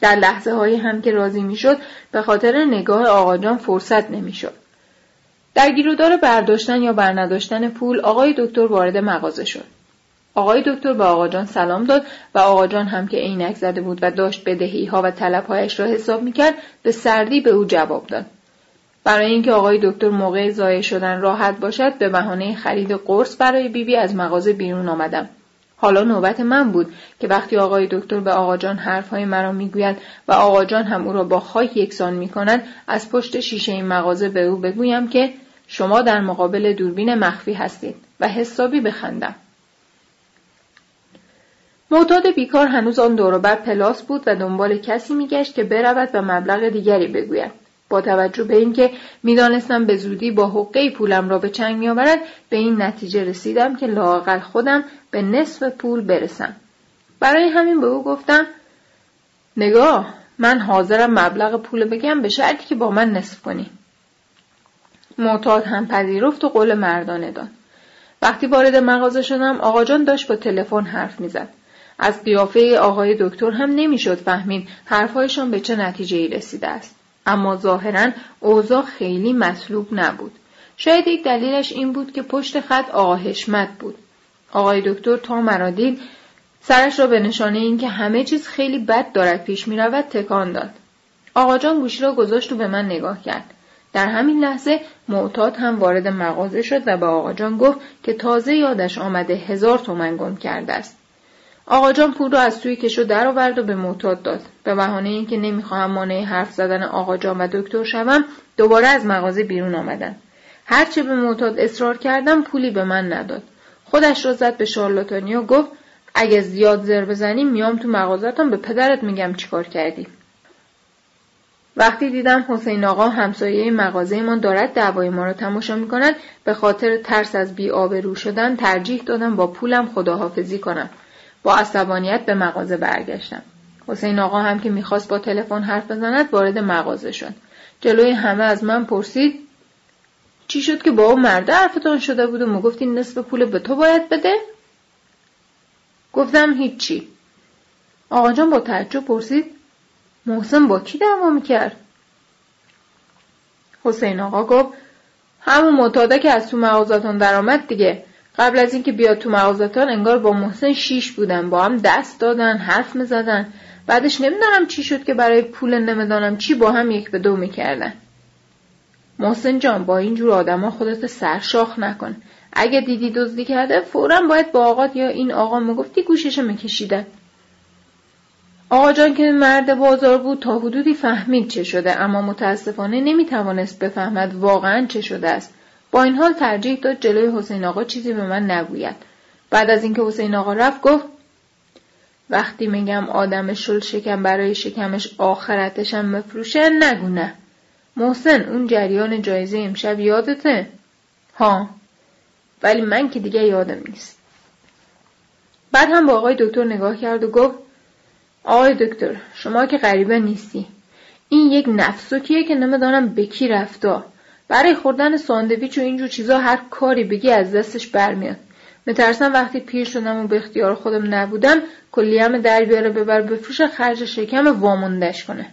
در لحظه هایی هم که راضی می‌شد به خاطر نگاه آقاجان فرصت نمی‌شد. در گیرودار برداشتن یا برنداشتن پول آقای دکتر وارد مغازه شد. آقای دکتر به آقاجان سلام داد و آقاجان هم که عینک زده بود و داشت بدهی ها و طلبهایش را حساب می‌کرد به سردی به او جواب داد. برای اینکه آقای دکتر موقع ضایع شدن راحت باشد به بهانه خرید قرص برای بیبی بی از مغازه بیرون آمدم حالا نوبت من بود که وقتی آقای دکتر به آقاجان حرفهای مرا می‌گوید و آقاجان هم او را با خاک یکسان می‌کند از پشت شیشه این مغازه به او بگویم که شما در مقابل دوربین مخفی هستید و حسابی بخندم. معتاد بیکار هنوز آن دوروبر پلاس بود و دنبال کسی میگشت که برود و مبلغ دیگری بگوید. با توجه به اینکه می‌دانستم به زودی با حقه پولم را به چنگ میآورد به این نتیجه رسیدم که لاقل خودم به نصف پول برسم. برای همین به او گفتم نگاه من حاضرم مبلغ پول بگم به شرطی که با من نصف کنی. معتاد هم پذیرفت و قول مردانه داد. وقتی وارد مغازه شدم آقاجان داشت با تلفن حرف می‌زد. از قیافه آقای دکتر هم نمی‌شد فهمید حرفهایشان به چه نتیجه ای رسیده است. اما ظاهرا اوضاع خیلی مطلوب نبود. شاید یک دلیلش این بود که پشت خط آقا حشمت بود. آقای دکتر تا مرا دید سرش را به نشانه اینکه همه چیز خیلی بد دارد پیش می رود تکان داد. آقا جان گوشی را گذاشت و به من نگاه کرد. در همین لحظه معتاد هم وارد مغازه شد و به آقا جان گفت که تازه یادش آمده هزار تومن گم کرده است. آقا جان پول را از توی کشو درآورد و به معتاد داد. به بهانه اینکه نمی‌خواهم مانع حرف زدن آقا جان و دکتر شوم دوباره از مغازه بیرون آمدن. هرچه به معتاد اصرار کردم پولی به من نداد. خودش را زد به شارلاتانی و گفت اگه زیاد زر بزنی میام تو مغازتان به پدرت میگم چیکار کردی. وقتی دیدم حسین آقا همسایه مغازه ما دارد دعوای ما را تماشا می کند به خاطر ترس از بی رو شدن ترجیح دادم با پولم خداحافظی کنم. با عصبانیت به مغازه برگشتم. حسین آقا هم که می‌خواست با تلفن حرف بزند وارد مغازه شد. جلوی همه از من پرسید چی شد که با اون مرده حرفتان شده بود و ما گفتین نصف پول به تو باید بده؟ گفتم هیچی. آقا جان با تعجب پرسید محسن با کی دعوا می‌کرد؟ حسین آقا گفت همون معتاده که از تو مغازتان درآمد دیگه. قبل از اینکه بیاد تو مغازتان انگار با محسن شیش بودن با هم دست دادن حرف می‌زدن. بعدش نمی‌دونم چی شد که برای پول نمی‌دانم چی با هم یک به دو می‌کردن. محسن جان با اینجور آدما خودت سرشاخ نکن. اگه دیدی دزدی کرده فورا باید با آقات یا این آقا مگفتی گوشش میکشیدن. آقا جان که مرد بازار بود تا حدودی فهمید چه شده اما متاسفانه نمی‌توانست بفهمد واقعا چه شده است. با این حال ترجیح داد جلوی حسین آقا چیزی به من نگوید. بعد از اینکه حسین آقا رفت گفت وقتی میگم آدم شل شکم برای شکمش آخرتشم مفروشه نگو نه. محسن اون جریان جایزه امشب یادته؟ ها. ولی من که دیگه یادم نیست. بعد هم با آقای دکتر نگاه کرد و گفت آقای دکتر شما که غریبه نیستی. این یک نفسوکیه که نمی‌دانم به کی رفتا برای خوردن ساندویچ و اینجور چیزا هر کاری بگی از دستش برمیاد. مترسم وقتی پیر شدم و به اختیار خودم نبودم کلیم در بیاره ببر بفروش خرج شکم واموندش کنه.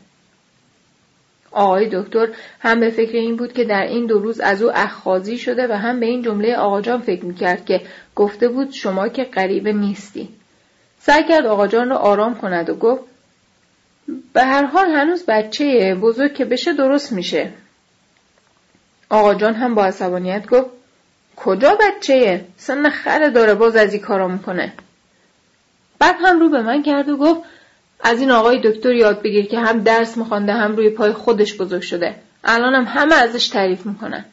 آقای دکتر هم به فکر این بود که در این دو روز از او اخخازی شده و هم به این جمله آقا جان فکر می‌کرد که گفته بود شما که غریبه نیستی. سعی کرد آقا جان را آرام کند و گفت به هر حال هنوز بچه بزرگ که بشه درست میشه. آقا جان هم با عصبانیت گفت کجا بچه؟ سن خره داره باز از این کارا می‌کنه. بعد هم رو به من کرد و گفت از این آقای دکتر یاد بگیر که هم درس میخوانده هم روی پای خودش بزرگ شده. الانم همه ازش تعریف می‌کنن.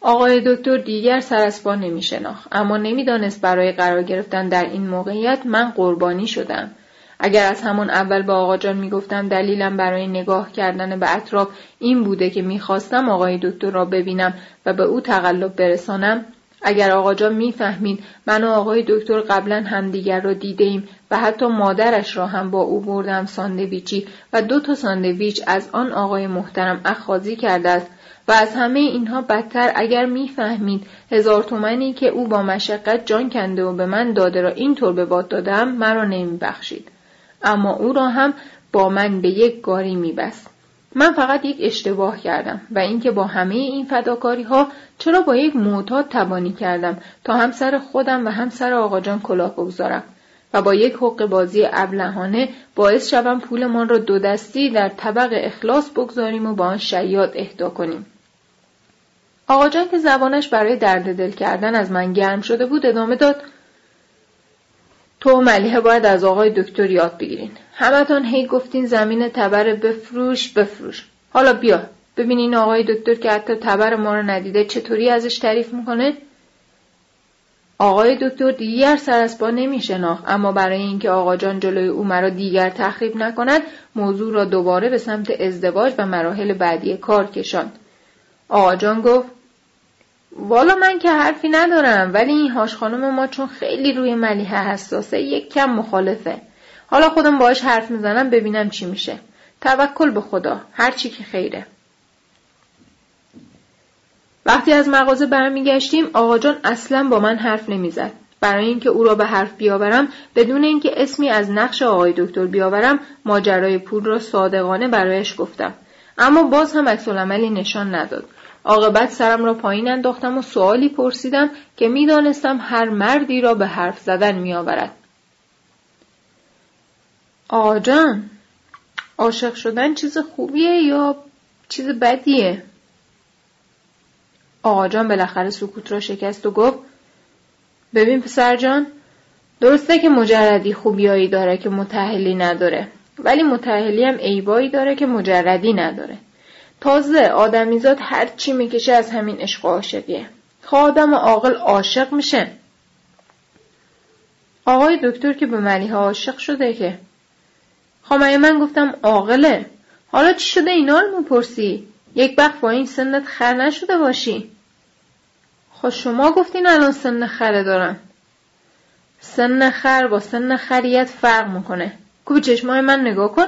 آقای دکتر دیگر سر از پا نمیشناخت. اما نمی‌دانست برای قرار گرفتن در این موقعیت من قربانی شدم. اگر از همون اول به آقا جان می‌گفتم دلیلم برای نگاه کردن به اطراف این بوده که می‌خواستم آقای دکتر را ببینم و به او تقلب برسانم اگر آقا جان می‌فهمید من و آقای دکتر قبلا همدیگر را دیده ایم و حتی مادرش را هم با او بردم ساندویچی و دو تا ساندویچ از آن آقای محترم اخخازی کرده است و از همه اینها بدتر اگر می‌فهمید هزار تومنی که او با مشقت جان کنده و به من داده را اینطور به باد دادم مرا نمیبخشید. اما او را هم با من به یک گاری میبست. من فقط یک اشتباه کردم و اینکه با همه این فداکاری ها چرا با یک معتاد توانی کردم تا هم سر خودم و هم سر آقا جان کلاه بگذارم و با یک حق بازی ابلهانه باعث شوم پولمان را دو دستی در طبق اخلاص بگذاریم و با آن شیاد اهدا کنیم. آقا جان که زبانش برای درد دل کردن از من گرم شده بود ادامه داد. تو و باید از آقای دکتر یاد بگیرین. همتان هی گفتین زمین تبر بفروش بفروش. حالا بیا ببین این آقای دکتر که حتی تبر ما رو ندیده چطوری ازش تعریف می‌کنه؟ آقای دکتر دیگر سر از پا نمی اما برای اینکه آقا جان جلوی او مرا دیگر تخریب نکند موضوع را دوباره به سمت ازدواج و مراحل بعدی کار کشاند. آقا جان گفت والا من که حرفی ندارم ولی این هاش خانم ما چون خیلی روی ملیحه حساسه یک کم مخالفه. حالا خودم باش حرف می‌زنم ببینم چی میشه. توکل به خدا هر چی که خیره. وقتی از مغازه برمیگشتیم آقا جان اصلا با من حرف نمی‌زد. برای اینکه او را به حرف بیاورم بدون اینکه اسمی از نقش آقای دکتر بیاورم ماجرای پول را صادقانه برایش گفتم. اما باز هم عکس نشان نداد. عاقبت سرم را پایین انداختم و سوالی پرسیدم که می‌دانستم هر مردی را به حرف زدن میآورد. آجان عاشق شدن چیز خوبیه یا چیز بدیه؟ آقا جان بالاخره سکوت را شکست و گفت ببین پسر جان درسته که مجردی خوبیایی داره که متحلی نداره ولی متحلی هم عیبایی داره که مجردی نداره. تازه آدمیزاد هر چی می‌کشه از همین عشق و عاشقیه. خواه آدم عاقل عاشق میشه. آقای دکتر که به ملیحه عاشق شده که. خب من گفتم عاقله. حالا چی شده اینا رو می‌پرسی؟ یک وقت با این سنت خر نشده باشی. خب شما گفتین الان سن خره دارم سن خر با سن خریت فرق می‌کنه. کو به چشمای من نگاه کن.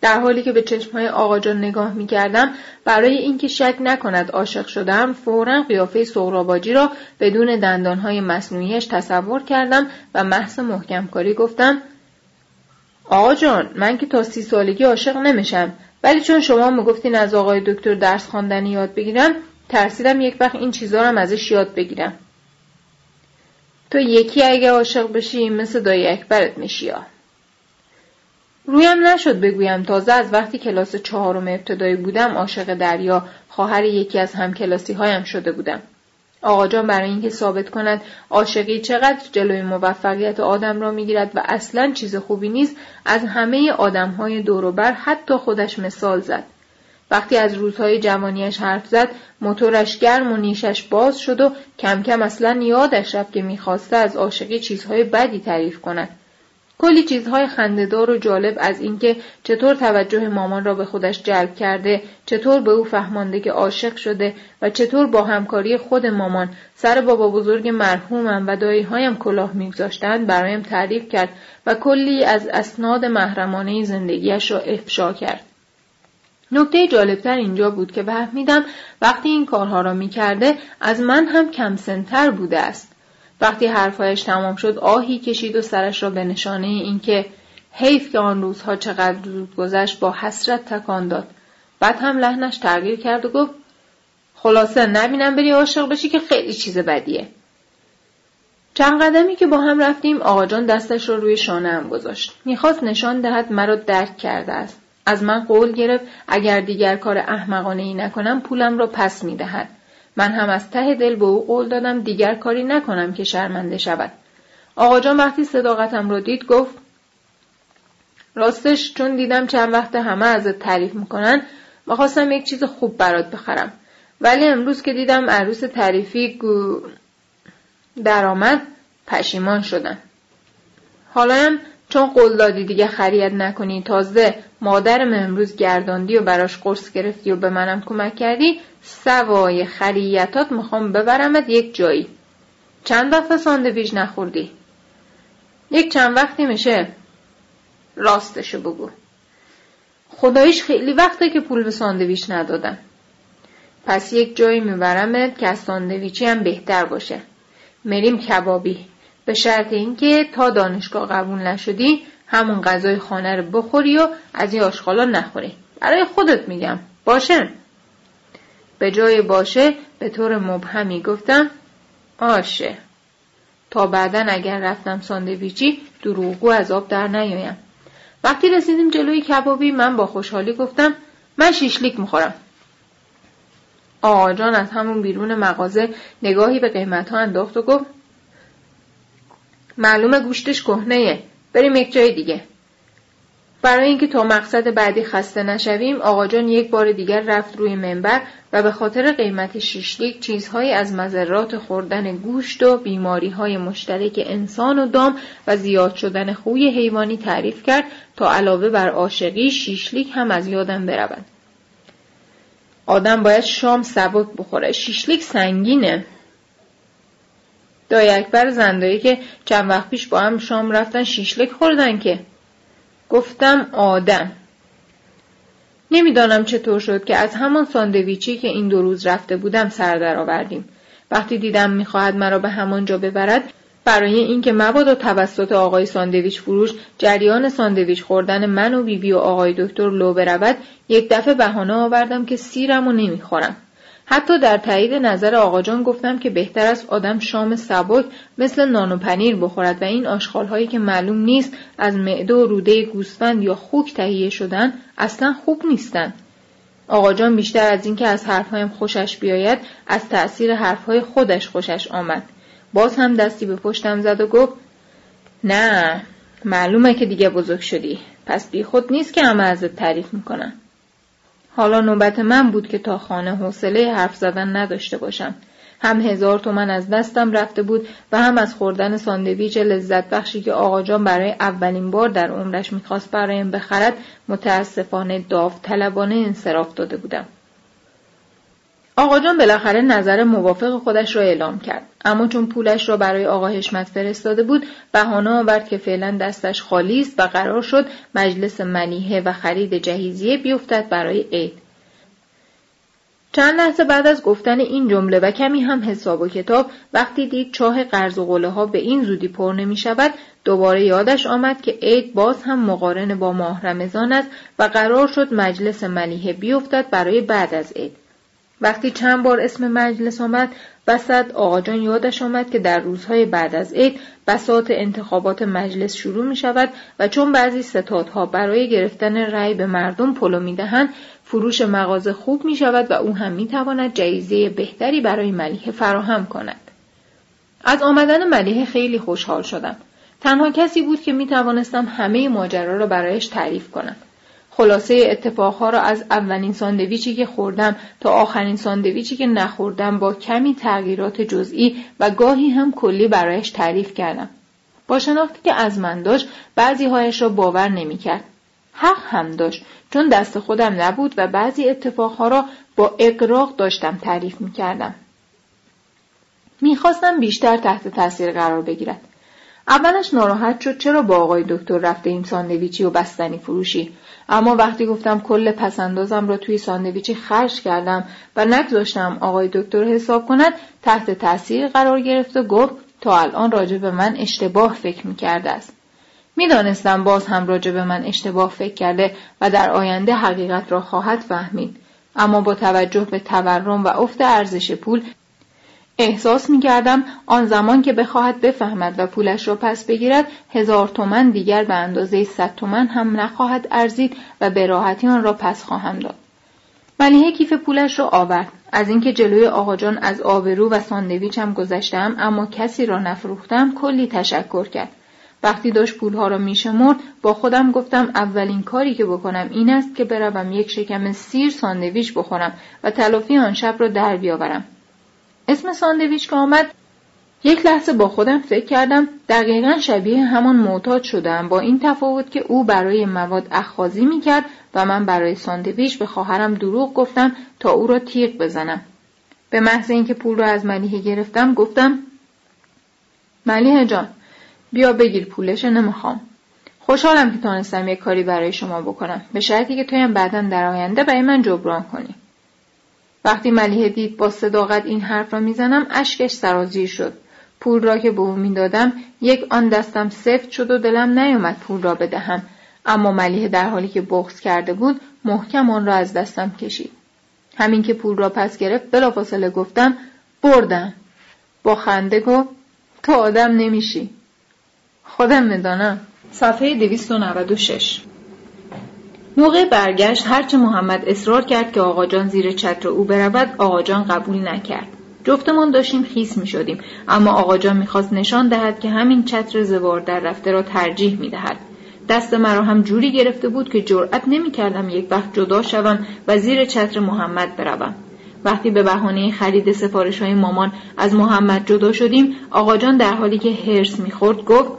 در حالی که به چشمهای آقا جان نگاه می‌کردم برای اینکه شک نکند عاشق شدم فورا قیافه سغراباجی را بدون دندانهای مصنوعیش تصور کردم و محض محکم کاری گفتم آقا جان من که تا سی سالگی عاشق نمیشم ولی چون شما می‌گفتین از آقای دکتر درس خواندنی یاد بگیرم ترسیدم یک وقت این چیزا رو ازش یاد بگیرم. تو یکی اگه عاشق بشی مثل دایی اکبرت میشی رویم نشد بگویم. تازه از وقتی کلاس چهارم ابتدایی بودم عاشق دریا خواهر یکی از همکلاسی هایم شده بودم. آقا جان برای اینکه ثابت کند عاشقی چقدر جلوی موفقیت آدم را می‌گیرد و اصلا چیز خوبی نیست از همه آدم های دوروبر حتی خودش مثال زد. وقتی از روزهای جوانیش حرف زد موتورش گرم و نیشش باز شد و کم کم اصلا یادش رفت که می‌خواسته از عاشقی چیزهای بدی تعریف کند. کلی چیزهای خندهدار و جالب از اینکه چطور توجه مامان را به خودش جلب کرده چطور به او فهمانده که عاشق شده و چطور با همکاری خود مامان سر بابا بزرگ مرحومم و داییهایم کلاه میگذاشتند برایم تعریف کرد و کلی از اسناد محرمانه زندگیش را افشا کرد. نکته جالبتر اینجا بود که فهمیدم وقتی این کارها را می‌کرده از من هم کم سنتر بوده است. وقتی حرفهایش تمام شد آهی کشید و سرش را به نشانه اینکه حیف که آن روزها چقدر زود گذشت با حسرت تکان داد. بعد هم لحنش تغییر کرد و گفت خلاصه نبینم بری عاشق بشی که خیلی چیز بدیه. چند قدمی که با هم رفتیم آقاجان دستش را روی شانه هم گذاشت. می‌خواست نشان دهد مرا درک کرده است. از من قول گرفت اگر دیگر کار احمقانه ای نکنم پولم را پس می‌دهد. من هم از ته دل به او قول دادم دیگر کاری نکنم که شرمنده شود. آقا جان وقتی صداقتم رو دید گفت راستش چون دیدم چند وقت همه ازت تعریف می‌کنن می‌خواستم یک چیز خوب برات بخرم. ولی امروز که دیدم عروس تعریفی درآمد پشیمان شدم حالا چون قول دادی دیگه خرید نکنی تازه مادرم امروز گرداندی و براش قرص گرفتی و به منم کمک کردی سوای خریتات می‌خوام ببرمت یک جایی. چند وقت ساندویج نخوردی؟ یک چند وقتی میشه. راستشو بگو. خدایش خیلی وقته که پول به ساندویچ ندادم پس یک جایی میبرمت که از ساندویچی هم بهتر باشه. مریم کبابی. به شرط اینکه تا دانشگاه قبول نشدی همون غذای خانه رو بخوری و از این آشغالا نخوری. برای خودت میگم. باشه؟ به جای باشه به طور مبهمی گفتم آشه. تا بعدا اگر رفتم ساندویچی دروغگو از آب در نیایم. وقتی رسیدیم جلوی کبابی من با خوشحالی گفتم من شیشلیک می‌خورم. آقا جان از همون بیرون مغازه نگاهی به قیمت ها انداخت و گفت معلومه گوشتش کهنهه بریم یک جای دیگه برای اینکه تا مقصد بعدی خسته نشویم آقا جان یک بار دیگر رفت روی منبر و به خاطر قیمت شیشلیک چیزهایی از مذرات خوردن گوشت و بیماری های مشترک انسان و دام و زیاد شدن خوی حیوانی تعریف کرد تا علاوه بر عاشقی شیشلیک هم از یادم برود. آدم باید شام سبک بخوره. شیشلیک سنگینه. دای اکبر زندایی که چند وقت پیش با هم شام رفتن شیشلیک خوردن که. گفتم آدم. نمی‌دانم چطور شد که از همان ساندویچی که این دو روز رفته بودم سر درآوردیم. وقتی دیدم می‌خواهد مرا به همان جا ببرد برای اینکه مبادا توسط آقای ساندویچ فروش جریان ساندویچ خوردن من و بیبی و آقای دکتر لو برود یک دفعه بهانه آوردم که سیرم و نمی‌خورم. حتی در تایید نظر آقاجان گفتم که بهتر است آدم شام سبک مثل نان و پنیر بخورد و این هایی که معلوم نیست از معده و روده گوسفند یا خوک تهیه شدن اصلا خوب نیستند آقا جان بیشتر از اینکه از حرفهایم خوشش بیاید از تأثیر حرفهای خودش خوشش آمد. باز هم دستی به پشتم زد و گفت نه معلومه که دیگه بزرگ شدی. پس بی خود نیست که همه ازت تعریف می‌کنن. حالا نوبت من بود که تا خانه حوصله حرف زدن نداشته باشم. هم هزار تومن از دستم رفته بود و هم از خوردن ساندویچ لذت بخشی که آقا جان برای اولین بار در عمرش می‌خواست برایم بخرد متاسفانه داوطلبانه انصراف داده بودم. آقا جان بالاخره نظر موافق خودش را اعلام کرد. اما چون پولش را برای آقا حشمت فرستاده بود بهانه آورد که فعلا دستش خالی است و قرار شد مجلس منیحه و خرید جهیزیه بیفتد برای عید. چند لحظه بعد از گفتن این جمله و کمی هم حساب و کتاب وقتی دید چاه قرض و قله ها به این زودی پر نمی شود دوباره یادش آمد که عید باز هم مقارن با ماه رمضان است و قرار شد مجلس ملیحه بیفتد برای بعد از عید. وقتی چند بار اسم مجلس آمد وسط آقاجان یادش آمد که در روزهای بعد از عید بساط انتخابات مجلس شروع می شود و چون بعضی ستادها برای گرفتن رأی به مردم پلو می دهند فروش مغازه خوب می شود و او هم می تواند جایزه بهتری برای ملیحه فراهم کند. از آمدن ملیحه خیلی خوشحال شدم. تنها کسی بود که می توانستم همه ماجرا را برایش تعریف کنم. خلاصه اتفاقها را از اولین ساندویچی که خوردم تا آخرین ساندویچی که نخوردم با کمی تغییرات جزئی و گاهی هم کلی برایش تعریف کردم. با شناختی که از من داشت بعضی هایش را باور نمی‌کرد. حق هم داشت چون دست خودم نبود و بعضی اتفاقها را با اقراق داشتم تعریف می کردم. می‌خواستم بیشتر تحت تاثیر قرار بگیرد. اولش ناراحت شد چرا با آقای دکتر رفته این ساندویچی و بستنی فروشی اما وقتی گفتم کل پسندازم را توی ساندویچی خرج کردم و نگذاشتم آقای دکتر حساب کند تحت تاثیر قرار گرفت و گفت تا الان راجع به من اشتباه فکر می‌کرده است. می‌دانستم باز هم راجع به من اشتباه فکر کرده و در آینده حقیقت را خواهد فهمید. اما با توجه به تورم و افت ارزش پول احساس می کردم آن زمان که بخواهد بفهمد و پولش را پس بگیرد هزار تومن دیگر به اندازه صد تومن هم نخواهد ارزید و به راحتی آن را پس خواهم داد. ملیحه کیف پولش را آورد. از اینکه جلوی آقاجان از آبرو و ساندویچم گذشتم اما کسی را نفروختم کلی تشکر کرد. وقتی داشت پولها را میشمرد با خودم گفتم اولین کاری که بکنم این است که بروم یک شکم سیر ساندویچ بخورم و تلافی آن شب را در بیاورم. اسم ساندویچ که آمد یک لحظه با خودم فکر کردم دقیقا شبیه همان معتاد شدم با این تفاوت که او برای مواد اخخازی می‌کرد و من برای ساندویچ به خواهرم دروغ گفتم تا او را تیغ بزنم. به محض اینکه پول را از ملیحه گرفتم گفتم ملیحه جان بیا بگیر پولش نمی‌خوام. خوشحالم که تانستم یک کاری برای شما بکنم. به شرطی که تویم بعدا در آینده برای من جبران کنی. وقتی ملیحه دید با صداقت این حرف را می‌زنم اشکش سرازیر شد. پول را که به او می‌دادم یک آن دستم سفت شد و دلم نیامد پول را بدهم. اما ملیحه در حالی که بغض کرده بود محکم آن را از دستم کشید. همین که پول را پس گرفت بلافاصله گفتم بردم با خنده گفت تو آدم نمیشی. خودم می‌دانم. صفحه 296 موقع برگشت هرچه محمد اصرار کرد که آقاجان زیر چتر او برود آقاجان قبول نکرد جفتمان داشتیم خیس می شدیم اما آقاجان می‌خواست نشان دهد که همین چتر زوار در رفته را ترجیح می دهد. دست مرا هم جوری گرفته بود که جرأت نمی کردم یک وقت جدا شوم و زیر چتر محمد بروم. وقتی به بهانه خرید سفارش های مامان از محمد جدا شدیم آقاجان در حالی که هرس می‌خورد گفت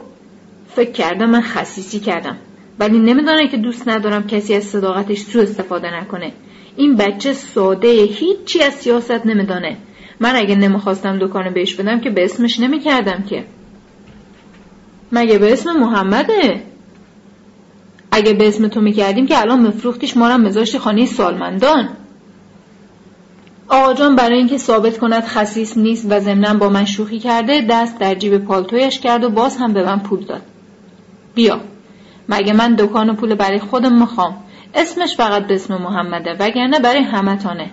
فکر کردم من خصیصی کردم ولی نمیدانه که دوست ندارم کسی از صداقتش سو استفاده نکنه. این بچه ساده هیچی از سیاست نمیدانه. من اگه نمی‌خواستم دکان بهش بدم که به اسمش نمی‌کردم که. مگه به اسم محمده؟ اگه به اسم تو می‌کردیم که الان مفروختیش ما را مزاشت خانه سالمندان. آقا برای اینکه ثابت کند خصیص نیست و ضمنا با من شوخی کرده دست در جیب پالتویش کرد و باز هم به من پول داد. بیا. مگه من دکان و پول برای خودم می‌خوام؟ اسمش فقط به اسم محمده وگرنه برای همتانه.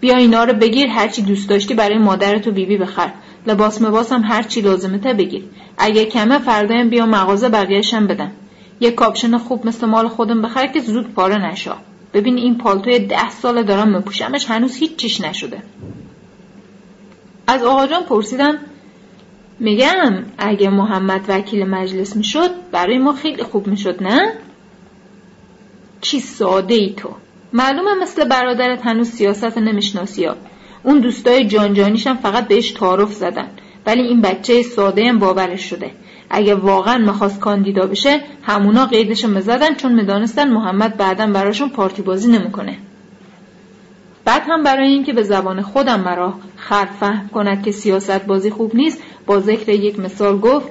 بیا اینا رو بگیر هرچی دوست داشتی برای مادرت و بیبی بخر. لباس مباسم هرچی لازمته بگیر. اگه کمه فردایم بیا مغازه بقیهشم بدم. یه کاپشن خوب مثل مال خودم بخر که زود پاره نشا. ببین این پالتوی ده ساله دارم مپوشمش هنوز هیچ چیش نشده. از آقا جان پرسیدم میگم اگه محمد وکیل مجلس می‌شد برای ما خیلی خوب می‌شد نه؟ چی ساده ای تو. معلومه مثل برادرت هنوز سیاست نمی‌شناسی ها. اون دوستای جانجانیشم فقط بهش تعارف زدن. ولی این بچه ساده هم باورش شده. اگه واقعا می‌خواست کاندیدا بشه همونا قیدش مزدن چون می‌دانستن محمد بعدا براشون پارتی بازی نمی‌کنه. بعد هم برای اینکه به زبان خودم مرا خرد فهم کند که سیاست بازی خوب نیست با ذکر یک مثال گفت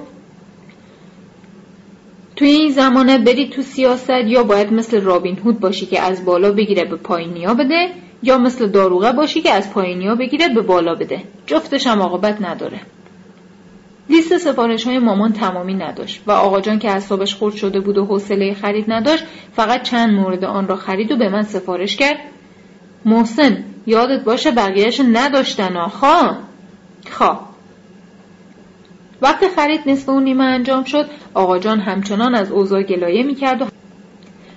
توی این زمانه بری تو سیاست یا باید مثل رابین هود باشی که از بالا بگیره به پایینیا بده یا مثل داروغه باشی که از پایینیا بگیره به بالا بده. جفتش هم عاقبت نداره. لیست سفارش های مامان تمامی نداشت و آقا جان که اعصابش خورد شده بود و حوصله خرید نداشت فقط چند مورد آن را خرید و به من سفارش کرد. محسن یادت باشه بقیهش نداشتن آخا خواه وقتی خرید نصف اون نیمه انجام شد. آقا جان همچنان از اوضاع گلایه می‌کرد و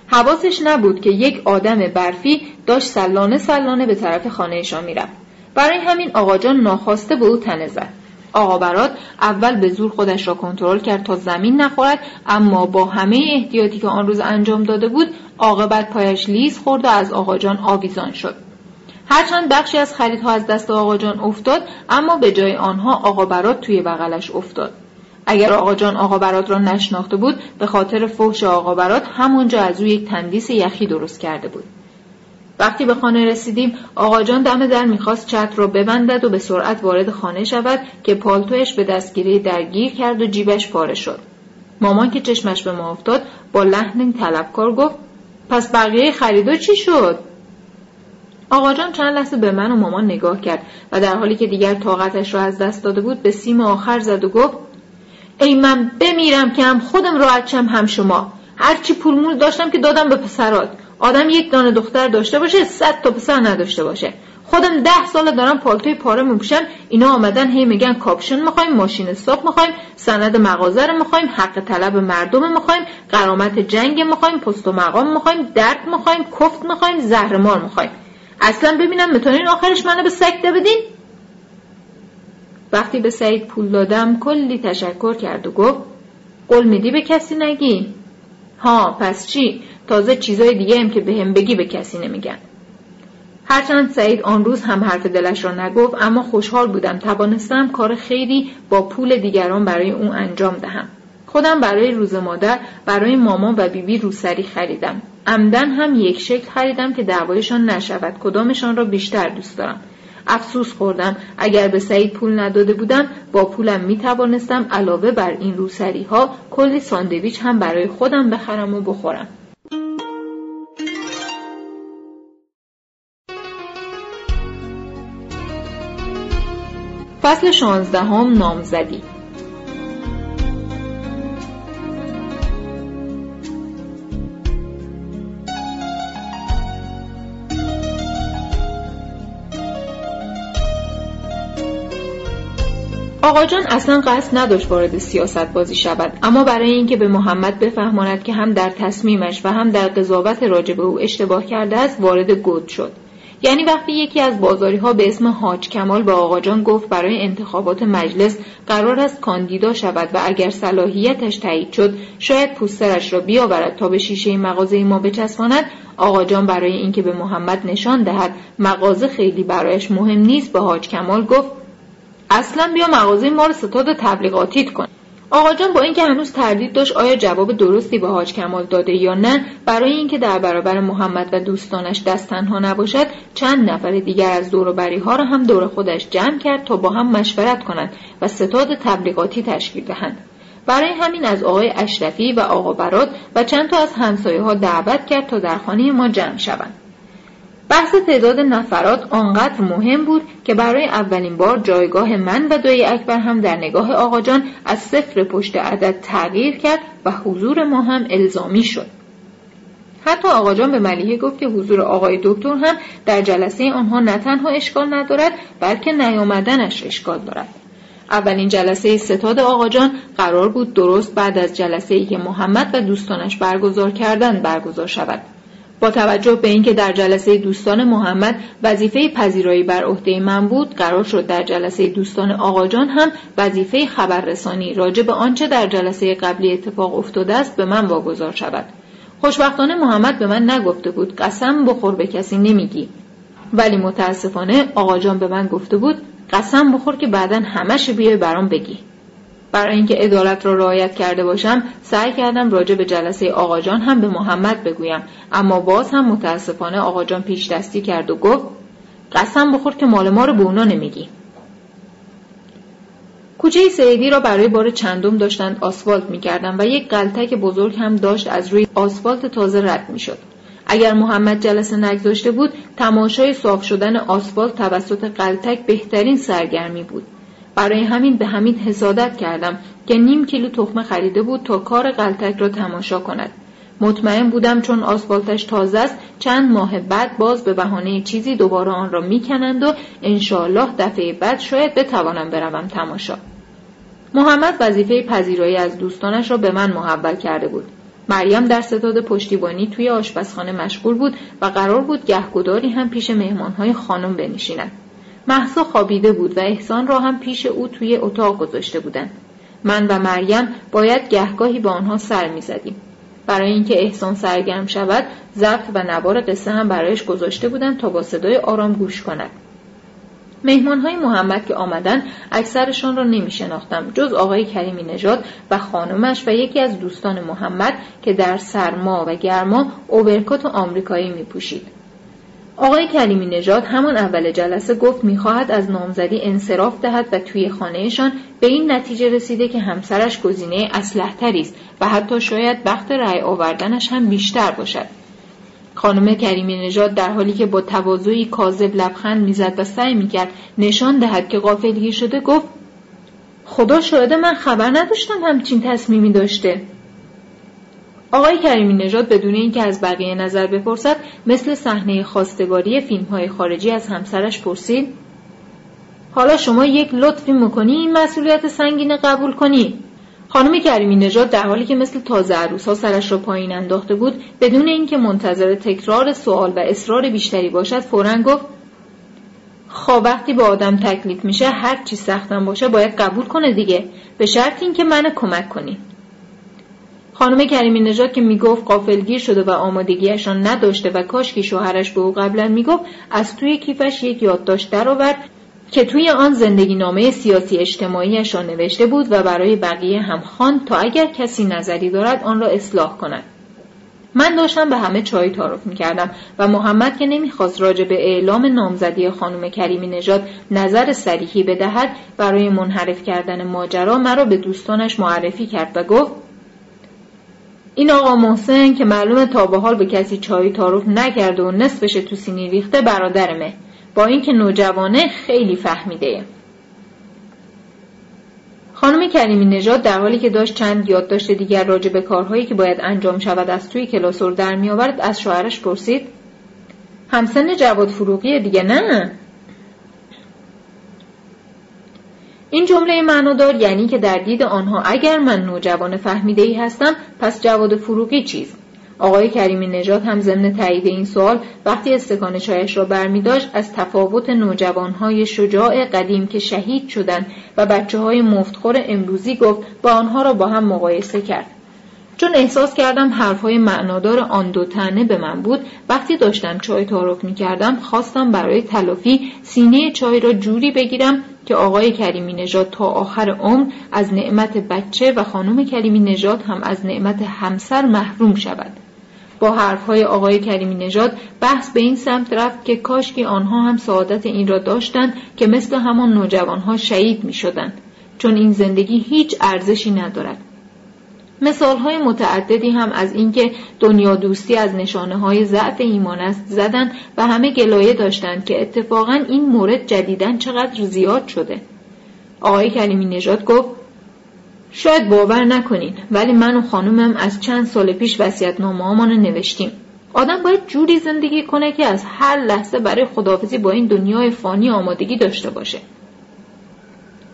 حواسش نبود که یک آدم برفی داشت سلانه سلانه به طرف خانهشان می‌رفت. برای همین آقا جان ناخواسته به او تنه زد. آقا برات اول به زور خودش را کنترل کرد تا زمین نخورد اما با همه احتیاطی که آن روز انجام داده بود عاقبت پایش لیز خورد و از آقا جان آویزان شد. هرچند بخشی از خریدها از دست آقا جان افتاد اما به جای آنها آقا برات توی بغلش افتاد. اگر آقا جان آقا برات را نشناخته بود به خاطر فحش آقا برات همونجا از او یک تندیس یخی درست کرده بود. وقتی به خانه رسیدیم آقا جان دم در می‌خواست چتر را ببندد و به سرعت وارد خانه شود که پالتویش به دستگیره درگیر کرد و جیبش پاره شد. مامان که چشمش به ما افتاد با لحن طلبکار گفت پس بقیه خریدا چی شد؟ آقا جان چند لحظه به من و مامان نگاه کرد و در حالی که دیگر طاقتش را از دست داده بود به سیم آخر زد و گفت ای من بمیرم که هم خودم راحت هم شما. هرچی پول مول داشتم که دادم به پسرات. آدم یک دانه دختر داشته باشه صد تا پسر نداشته باشه. خودم ده سال دارم پالتوی پاره میپوشم اینا آمدن هی میگن کاپشن می‌خوایم ماشین استاپ می‌خوایم سند مغازه رو می‌خوایم حق طلب مردم می‌خوایم قرامت جنگ می‌خوایم پست و مقام می‌خوایم درد می‌خوایم کفت می‌خوایم زهرمار می‌خوایم. اصلا ببینم می‌تونین آخرش منو به سکته بدین؟ وقتی به سعید پول دادم کلی تشکر کرد و گفت قول میدی به کسی نگی؟ ها پس چی؟ تازه چیزای دیگه هم که به هم بگی به کسی نمیگن. هرچند سعید آن روز هم حرف دلش را نگفت اما خوشحال بودم. توانستم کار خیری با پول دیگران برای او انجام دهم. خودم برای روز مادر برای مامان و بیبی روسری خریدم. عمدن هم یک شکل خریدم که دعوایشان نشود. کدامشان را بیشتر دوست دارم. افسوس خوردم. اگر به سعید پول نداده بودم با پولم می توانستم علاوه بر این روسری ها کلی ساندویچ هم برای خودم بخرم و بخورم. فصل شانزدهم نامزدی. آقا جان اصلا قصد نداشت وارد سیاست بازی شود اما برای اینکه به محمد بفهماند که هم در تصمیمش و هم در قضاوت راجع به او اشتباه کرده است وارد گود شد. یعنی وقتی یکی از بازاری ها به اسم حاج کمال به آقا جان گفت برای انتخابات مجلس قرار است کاندیدا شود و اگر صلاحیتش تایید شد شاید پوسترش را بیاورد تا به شیشه مغازه ما بچسباند آقا جان برای اینکه به محمد نشان دهد مغازه خیلی برایش مهم نیست به حاج کمال گفت اصلا بیا مغازه ما رو ستاد تبلیغاتیت کن. آقا جان با اینکه هنوز تردید داشت آیا جواب درستی به حاج کمال داده یا نه؟ برای اینکه در برابر محمد و دوستانش دست تنها نباشد چند نفر دیگر از دور بری ها را هم دور خودش جمع کرد تا با هم مشورت کنند و ستاد تبلیغاتی تشکیل دهند. برای همین از آقای اشرفی و آقا براد و چند تا از همسایه ها دعوت کرد تا در خانه ما جمع شوند. بحث تعداد نفرات آنقدر مهم بود که برای اولین بار جایگاه من و دوی اکبر هم در نگاه آقا جان از صفر پشت عدد تغییر کرد و حضور ما هم الزامی شد. حتی آقا جان به ملیحه گفت که حضور آقای دکتر هم در جلسه آنها نه تنها اشکال ندارد بلکه نیامدنش اشکال دارد. اولین جلسه ستاد آقا جان قرار بود درست بعد از جلسه ای که محمد و دوستانش برگزار کردند برگزار شود. با توجه به اینکه در جلسه دوستان محمد وظیفه پذیرایی بر عهده من بود قرار شد در جلسه دوستان آقاجان هم وظیفه خبررسانی راجع به آنچه در جلسه قبلی اتفاق افتاده است به من واگذار شود. خوشبختانه محمد به من نگفته بود قسم بخور به کسی نمیگی. ولی متاسفانه آقاجان به من گفته بود قسم بخور که بعدا همش بیای برام بگی. برای اینکه عدالت را رعایت کرده باشم سعی کردم راجع به جلسه آقاجان هم به محمد بگویم. اما باز هم متاسفانه آقاجان پیش دستی کرد و گفت قسم بخور که مال ما رو به اونا نمیگی. کوچه سیدی را برای بار چندم داشتند آسفالت می‌کردند و یک قلتک بزرگ هم داشت از روی آسفالت تازه رد می‌شد. اگر محمد جلسه نگذاشته بود تماشای صاف شدن آسفالت توسط قلتک بهترین سرگرمی بود. برای همین به همین حسادت کردم که نیم کیلو تخمه خریده بود تا کار قلتک را تماشا کند. مطمئن بودم چون آسفالتش تازه است چند ماه بعد باز به بهانه چیزی دوباره آن را می‌کنند و انشاالله دفعه بعد شاید بتوانم بروم تماشا. محمد وظیفه پذیرایی از دوستانش را به من محول کرده بود. مریم در ستاد پشتیبانی توی آشپزخانه مشغول بود و قرار بود گهگداری هم پیش مهمانهای خانم بنشیند. محسا خوابیده بود و احسان را هم پیش او توی اتاق گذاشته بودند. من و مریم باید گهگاهی با آنها سر می‌زدیم. برای اینکه احسان سرگرم شود ضبط و نوار قصه هم برایش گذاشته بودند تا با صدای آرام گوش کند. مهمان های محمد که آمدن اکثرشان را نمی شناختم جز آقای کریمی نژاد و خانمش و یکی از دوستان محمد که در سرما و گرما اوورکوت آمریکایی می پوشید. آقای کریمی نژاد همان اول جلسه گفت می‌خواهد از نامزدی انصراف دهد و توی خانهشان به این نتیجه رسیده که همسرش گزینه اسلحتری است و حتی شاید وقت رأی آوردنش هم بیشتر باشد. خانم کریمی نژاد در حالی که با تواضعی کاذب لبخند می‌زد و سعی می‌کرد نشان دهد که غافلگیر شده گفت خدا شاهده من خبر نداشتم همچین تصمیمی داشته. آقای کریمی نژاد بدون اینکه از بقیه نظر بپرسد مثل صحنه خواستگاری فیلم های خارجی از همسرش پرسید حالا شما یک لطفی می‌کنی این مسئولیت سنگین قبول کنی؟ خانم کریمی نژاد در حالی که مثل تازه عروس ها سرش را پایین انداخته بود بدون اینکه منتظر تکرار سوال و اصرار بیشتری باشد فورا گفت خواه وقتی به آدم تکلیف میشه هر چی سختم باشه باید قبول کنه دیگه به شرط اینکه منو کمک کنی. خانم کریمی نژاد که می‌گفت قافلگیر شده و آمادگیش را نداشته و کاشکی شوهرش به او قبلا می‌گفت از توی کیفش یک یادداشت درآورد که توی آن زندگی نامه سیاسی اجتماعیش را نوشته بود و برای بقیه هم خواند تا اگر کسی نظری دارد آن را اصلاح کند. من داشتم به همه چای تعارف می‌کردم و محمد که نمی‌خواست راجع به اعلام نامزدی خانم کریمی نژاد نظر سریحی بدهد برای منحرف کردن ماجرا مرا به دوستانش معرفی کرد و گفت این آقا محسن که معلومه تا به حال به کسی چای تعارف نکرده و نصفش تو سینی ریخته برادرمه. با اینکه نوجوانه خیلی فهمیده. خانم کریمی نژاد در حالی که داشت چند یادداشت دیگر راجع به کارهایی که باید انجام شود از توی کلاسور در میآورد از شوهرش پرسید همسن جواد فروغی دیگه نه؟ این جمله معنادار یعنی که در دید آنها اگر من نوجوان فهمیده ای هستم پس جواد فروغی چیست؟ آقای کریمی نژاد هم ضمن تایید این سوال وقتی استکان چایش را برمیداشت از تفاوت نوجوانهای شجاع قدیم که شهید شدند و بچه های مفتخور امروزی گفت و آنها را با هم مقایسه کرد. چون احساس کردم حرفهای معنادار آن دو تنه به من بود وقتی داشتم چای تعارف می کردم خواستم برای تلافی سینه چای را جوری بگیرم که آقای کریمی نژاد تا آخر عمر از نعمت بچه و خانم کریمی نژاد هم از نعمت همسر محروم شود. با حرفهای آقای کریمی نژاد بحث به این سمت رفت که کاشکی آنها هم سعادت این را داشتند که مثل همان نوجوانها شهید می شدند چون این زندگی هیچ ارزشی ندارد. مثال های متعددی هم از اینکه دنیا دوستی از نشانه های ضعف ایمان است زدن و همه گلایه داشتند که اتفاقا این مورد جدیدن چقدر زیاد شده. آقای کریمی نژاد گفت شاید باور نکنین ولی من و خانومم از چند سال پیش نامه نوشتیم. آدم باید جوری زندگی کنه که از هر لحظه برای خداحافظی با این دنیای فانی آمادگی داشته باشه.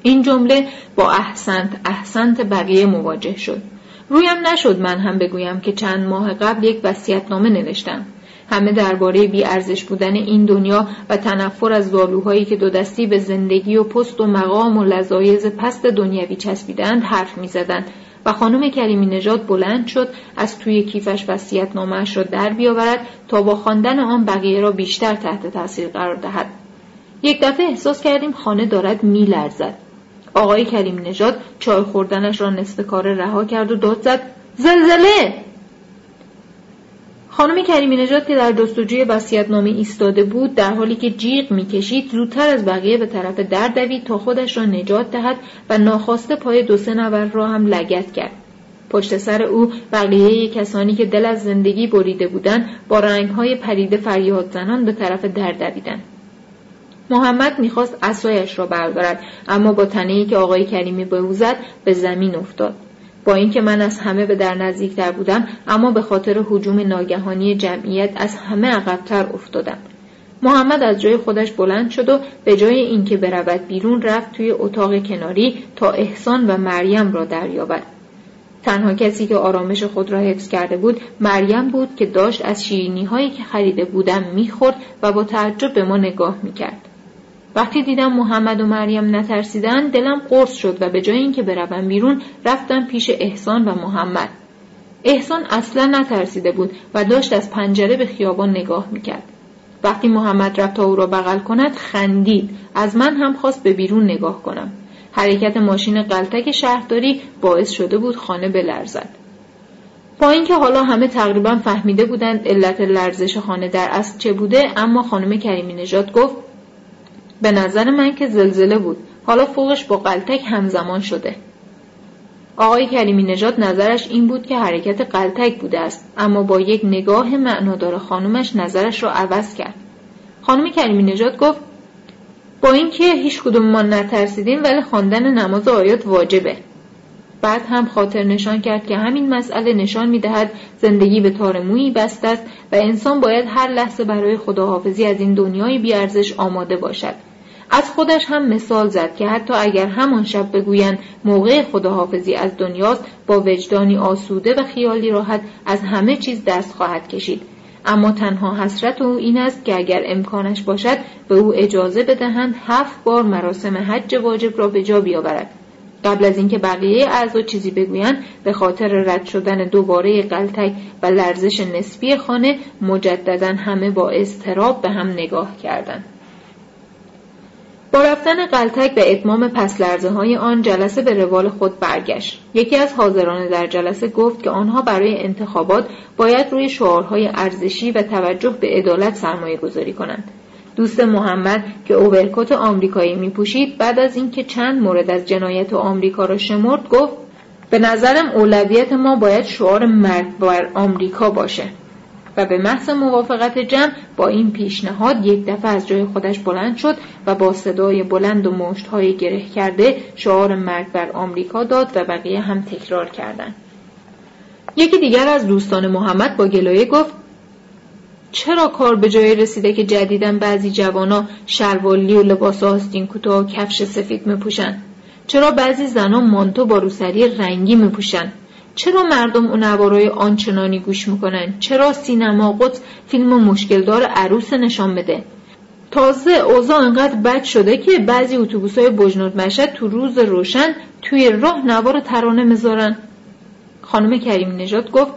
این جمله با احسنت احسنت بقیه مواجه شد. رویم نشد من هم بگویم که چند ماه قبل یک نامه نوشتم. همه درباره بیارزش بودن این دنیا و تنفر از زالوهایی که دو دستی به زندگی و پست و مقام و لذایز پست دنیوی چسبیدند حرف می‌زدند و خانم کریمی نژاد بلند شد از توی کیفش وصیت نامش را در بیاورد تا با خواندن آن بقیه را بیشتر تحت تاثیر قرار دهد. یک دفعه احساس کردیم خانه دارد میلرزد. آقای کریم نژاد چای خوردنش را نصف کار رها کرد و داد زد زلزله! خانم کریمی نژاد که در جستجوی نامه ایستاده بود در حالی که جیغ می‌کشید زودتر از بقیه به طرف در دوید تا خودش را نجات دهد و ناخواسته پای دو سه نفر را هم لگت کرد. پشت سر او بقیه کسانی که دل از زندگی بریده بودند با رنگهای پریده فریاد زنان به طرف در دویدند. محمد می‌خواست اسایش را بردارد اما با تنهی که آقای کریمی به او زد به زمین افتاد. با اینکه من از همه به در نزدیکتر بودم اما به خاطر حجوم ناگهانی جمعیت از همه عقبتر افتادم. محمد از جای خودش بلند شد و به جای اینکه برود بیرون رفت توی اتاق کناری تا احسان و مریم را دریابد. تنها کسی که آرامش خود را حفظ کرده بود مریم بود که داشت از شیرینی هایی که خریده بودم می‌خورد و با تعجب به ما نگاه می‌کرد. وقتی دیدم محمد و مریم نترسیدن دلم قرص شد و به جای اینکه بروم بیرون رفتم پیش احسان و محمد. احسان اصلا نترسیده بود و داشت از پنجره به خیابان نگاه می‌کرد. وقتی محمد رفت تا او را بغل کند خندید. از من هم خواست به بیرون نگاه کنم. حرکت ماشین قلتک شهرداری باعث شده بود خانه بلرزد. با اینکه حالا همه تقریبا فهمیده بودند علت لرزش خانه در اصل چه بوده اما خانم کریمی نژاد گفت به نظر من که زلزله بود. حالا فوقش با قلتک همزمان شده. آقای کریمی نژاد نظرش این بود که حرکت قلتک بوده است اما با یک نگاه معنادار خانومش نظرش را عوض کرد. خانم کریمی نژاد گفت با اینکه هیچ کدوم ما نترسیدیم ولی خواندن نماز آیات واجبه. بعد هم خاطر نشان کرد که همین مسئله نشان می دهد زندگی به تار مویی بسته است و انسان باید هر لحظه برای خداحافظی از این دنیای بیارزش آماده باشد. از خودش هم مثال زد که حتی اگر همان شب بگویند موقع خداحافظی از دنیاست با وجدانی آسوده و خیالی راحت از همه چیز دست خواهد کشید. اما تنها حسرت او این است که اگر امکانش باشد به او اجازه بدهند هفت بار مراسم حج واجب را به جا بیاورد. قبل از اینکه بقیه اعضا چیزی بگویند به خاطر رد شدن دوباره قلتک و لرزش نسبی خانه مجددا همه با اضطراب به هم نگاه کردند. با رفتن قلتک به اتمام پس لرزه های آن جلسه به روال خود برگشت. یکی از حاضران در جلسه گفت که آنها برای انتخابات باید روی شعارهای ارزشی و توجه به عدالت سرمایه گذاری کنند. دوست محمد که اوورکوت آمریکایی می پوشید بعد از اینکه چند مورد از جنایت آمریکا را شمرد گفت به نظرم اولویت ما باید شعار مرگ بر آمریکا باشه. و به محض موافقت جمع با این پیشنهاد یک دفعه از جای خودش بلند شد و با صدای بلند و مشتهای گره کرده شعار مرگ بر آمریکا داد و بقیه هم تکرار کردند. یکی دیگر از دوستان محمد با گلایه گفت چرا کار به جای رسیده که جدیدن بعضی جوانا شلوالی و لباس آستین کوتاه و کفش سفید میپوشن چرا بعضی زنان مانتو با روسری رنگی میپوشن چرا مردم اون نوارای آنچنانی گوش می‌کنن؟ چرا سینما قدس فیلم مشکلدار عروس نشان بده؟ تازه اوضاع انقدر بد شده که بعضی اتوبوس های بجنود مشد تو روز روشن توی راه نوار ترانه می‌ذارن. خانم کریم نجات گفت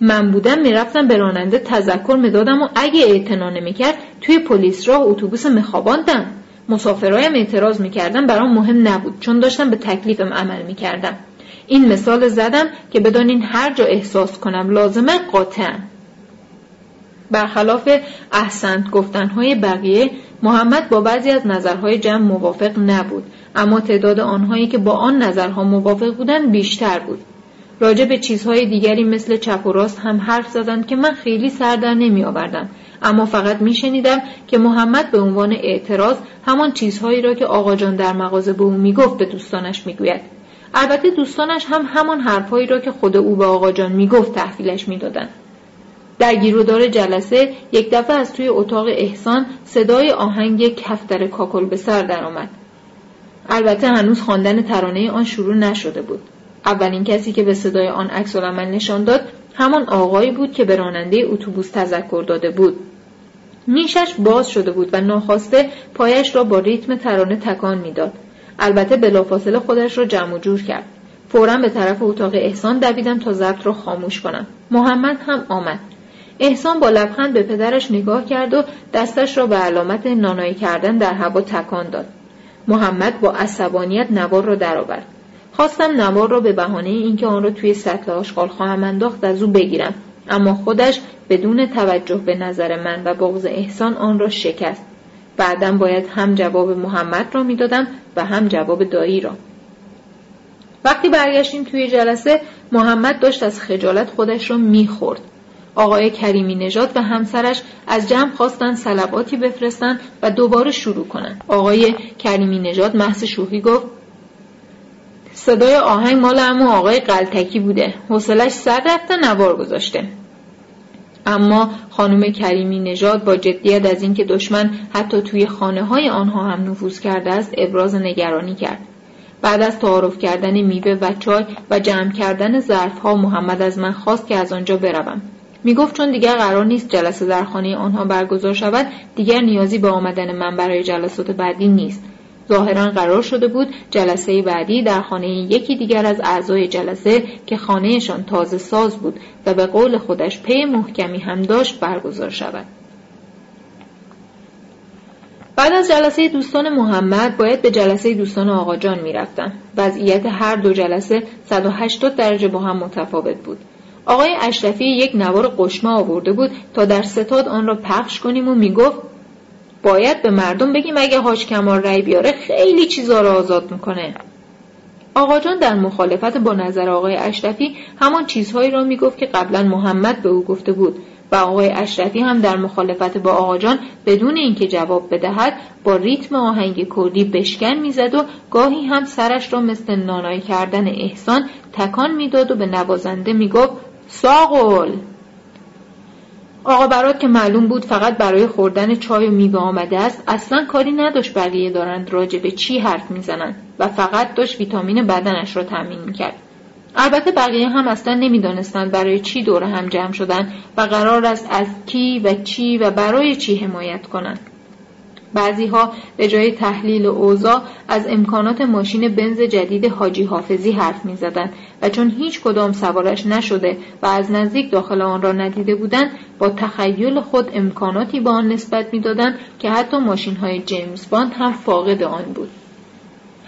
من بودم می‌رفتم به راننده تذکر می‌دادم و اگه اعتنا نمی‌کرد توی پلیس راه اتوبوس میخواباندم. مسافرایم اعتراض می‌کردم برام مهم نبود. چون داشتم به تکلیفم عمل می‌کردم. این مثال زدم که بدانین هر جا احساس کنم لازمه قاطعا برخلاف احسنت گفتنهای بقیه محمد با بعضی از نظرهای جمع موافق نبود اما تعداد آنهایی که با آن نظرها موافق بودند بیشتر بود. راجع به چیزهای دیگری مثل چپ و راست هم حرف زدند که من خیلی سر در نمی آوردم اما فقط می شنیدم که محمد به عنوان اعتراض همان چیزهایی را که آقا جان در مغازه به او می‌گفت به دوستانش می‌گوید. البته دوستانش هم همان حرفهایی را که خود او به آقا جان می‌گفت تحویلش می‌دادند در گیرودار جلسه یک دفعه از توی اتاق احسان صدای آهنگ کفتر کاکل به سر درآمد. البته هنوز خواندن ترانه آن شروع نشده بود. اولین کسی که به صدای آن عکس نشان داد همان آقایی بود که به راننده اتوبوس تذکر داده بود. نیشش باز شده بود و ناخواسته پایش را با ریتم ترانه تکان می‌داد. البته بلافاصله خودش را جمع و جور کرد. فورا به طرف اتاق احسان دویدم تا ضبط را خاموش کنم. محمد هم آمد. احسان با لبخند به پدرش نگاه کرد و دستش را به علامت نانایی کردن در هوا تکان داد. محمد با عصبانیت نوار را درآورد. خواستم نوار را به بهانه اینکه آن را توی سطل آشغال خواهم انداخت از او بگیرم. اما خودش بدون توجه به نظر من و بغض احسان آن را شکست. بعدا باید هم جواب محمد را می‌دادم و هم جواب دایی را. وقتی برگشتیم توی جلسه محمد داشت از خجالت خودش را می‌خورد. آقای کریمی نژاد و همسرش از جمع خواستن سلباتی بفرستن و دوباره شروع کنند. آقای کریمی نژاد محض شوخی گفت صدای آهنگ مال امو آقای قلتکی بوده. حوصلش سر رفته نوار گذاشته. اما خانم کریمی نژاد با جدیت از اینکه دشمن حتی توی خانه های آنها هم نفوذ کرده است ابراز نگرانی کرد. بعد از تعارف کردن میوه و چای و جمع کردن ظرف ها محمد از من خواست که از آنجا بروم. می گفت چون دیگر قرار نیست جلسه در خانه آنها برگزار شود دیگر نیازی به آمدن من برای جلسات بعدی نیست. ظاهرا قرار شده بود جلسه بعدی در خانه یکی دیگر از اعضای جلسه که خانهشان تازه ساز بود و به قول خودش پی محکمی هم داشت برگزار شود. بعد از جلسه دوستان محمد باید به جلسه دوستان آقا جان می رفتم. وضعیت هر دو جلسه 180 درجه با هم متفاوت بود. آقای اشرفی یک نوار قشمه آورده بود تا در ستاد آن را پخش کنیم و می گفت باید به مردم بگیم اگه حاج کمال رأی بیاره خیلی چیزا رو آزاد می‌کنه. آقا جان در مخالفت با نظر آقای اشرفی همان چیزهایی را می‌گفت که قبلا محمد به او گفته بود و آقای اشرفی هم در مخالفت با آقا جان بدون اینکه جواب بدهد با ریتم آهنگ کردی بشکن می‌زد و گاهی هم سرش را مثل نانایی کردن احسان تکان می‌داد و به نوازنده می‌گفت ساقل آقا برات که معلوم بود فقط برای خوردن چای و میوه آمده است اصلا کاری نداشت بقیه دارند راجع به چی حرف می‌زنند و فقط داشت ویتامین بدنش را تامین می‌کرد. البته بقیه هم اصلا نمی‌دانستند برای چی دور هم جمع شدن و قرار است از کی و چی و برای چی حمایت کنند ها به جای تحلیل اوضاع از امکانات ماشین بنز جدید حاجی حافظی حرف می زدن و چون هیچ کدام سوارش نشده و از نزدیک داخل آن را ندیده بودند با تخیل خود امکاناتی به آن نسبت می‌دادند که حتی ماشین های جیمز باند هم فاقد آن بود.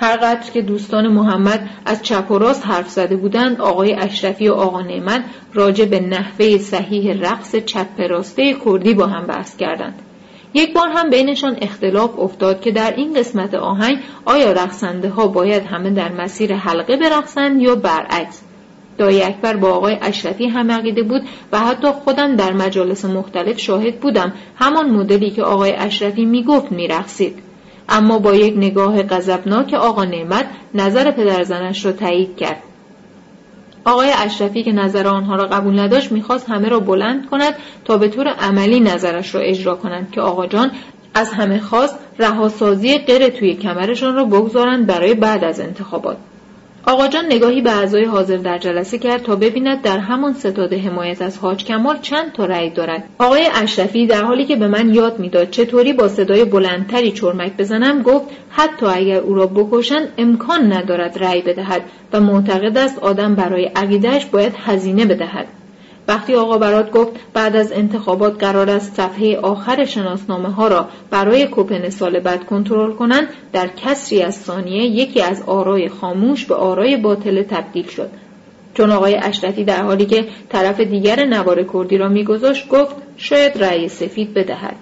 هر قدر که دوستان محمد از چپ و راست حرف زده بودند آقای اشرفی و آقا نعمت راجع به نحوه صحیح رقص چپ راسته کردی با هم بحث کردند. یک بار هم بینشان اختلاف افتاد که در این قسمت آهنگ آیا رقصنده ها باید همه در مسیر حلقه برقصند یا برعکس؟ دایی اکبر با آقای اشرفی هم عقیده بود و حتی خودم در مجالس مختلف شاهد بودم. همان مدلی که آقای اشرفی می‌گفت میرقصید. اما با یک نگاه غضبناک آقا نعمت نظر پدرزنش را تایید کرد. آقای اشرفی که نظر آنها را قبول نداشت می‌خواست همه را بلند کند تا به طور عملی نظرش را اجرا کنند که آقا جان از همه خواست رهاسازی غیر توی کمرشان را بگذارند برای بعد از انتخابات. آقا جان نگاهی به اعضای حاضر در جلسه کرد تا ببیند در همان ستاد حمایت از حاج کمال چند تا رأی دارد. آقای اشرفی در حالی که به من یاد می‌داد چطوری با صدای بلندتری چرمک بزنم گفت حتی اگر او را بکشند امکان ندارد رأی بدهد و معتقد است آدم برای عقیدهش باید هزینه بدهد. وقتی آقا برات گفت بعد از انتخابات قرار است صفحه آخر شناسنامه ها را برای کوپن سال بعد کنترل کنند در کسری از ثانیه یکی از آرای خاموش به آرای باطل تبدیل شد. چون آقای اشرفی در حالی که طرف دیگر نوار کردی را میگذاشت گفت شاید رأی سفید بدهد.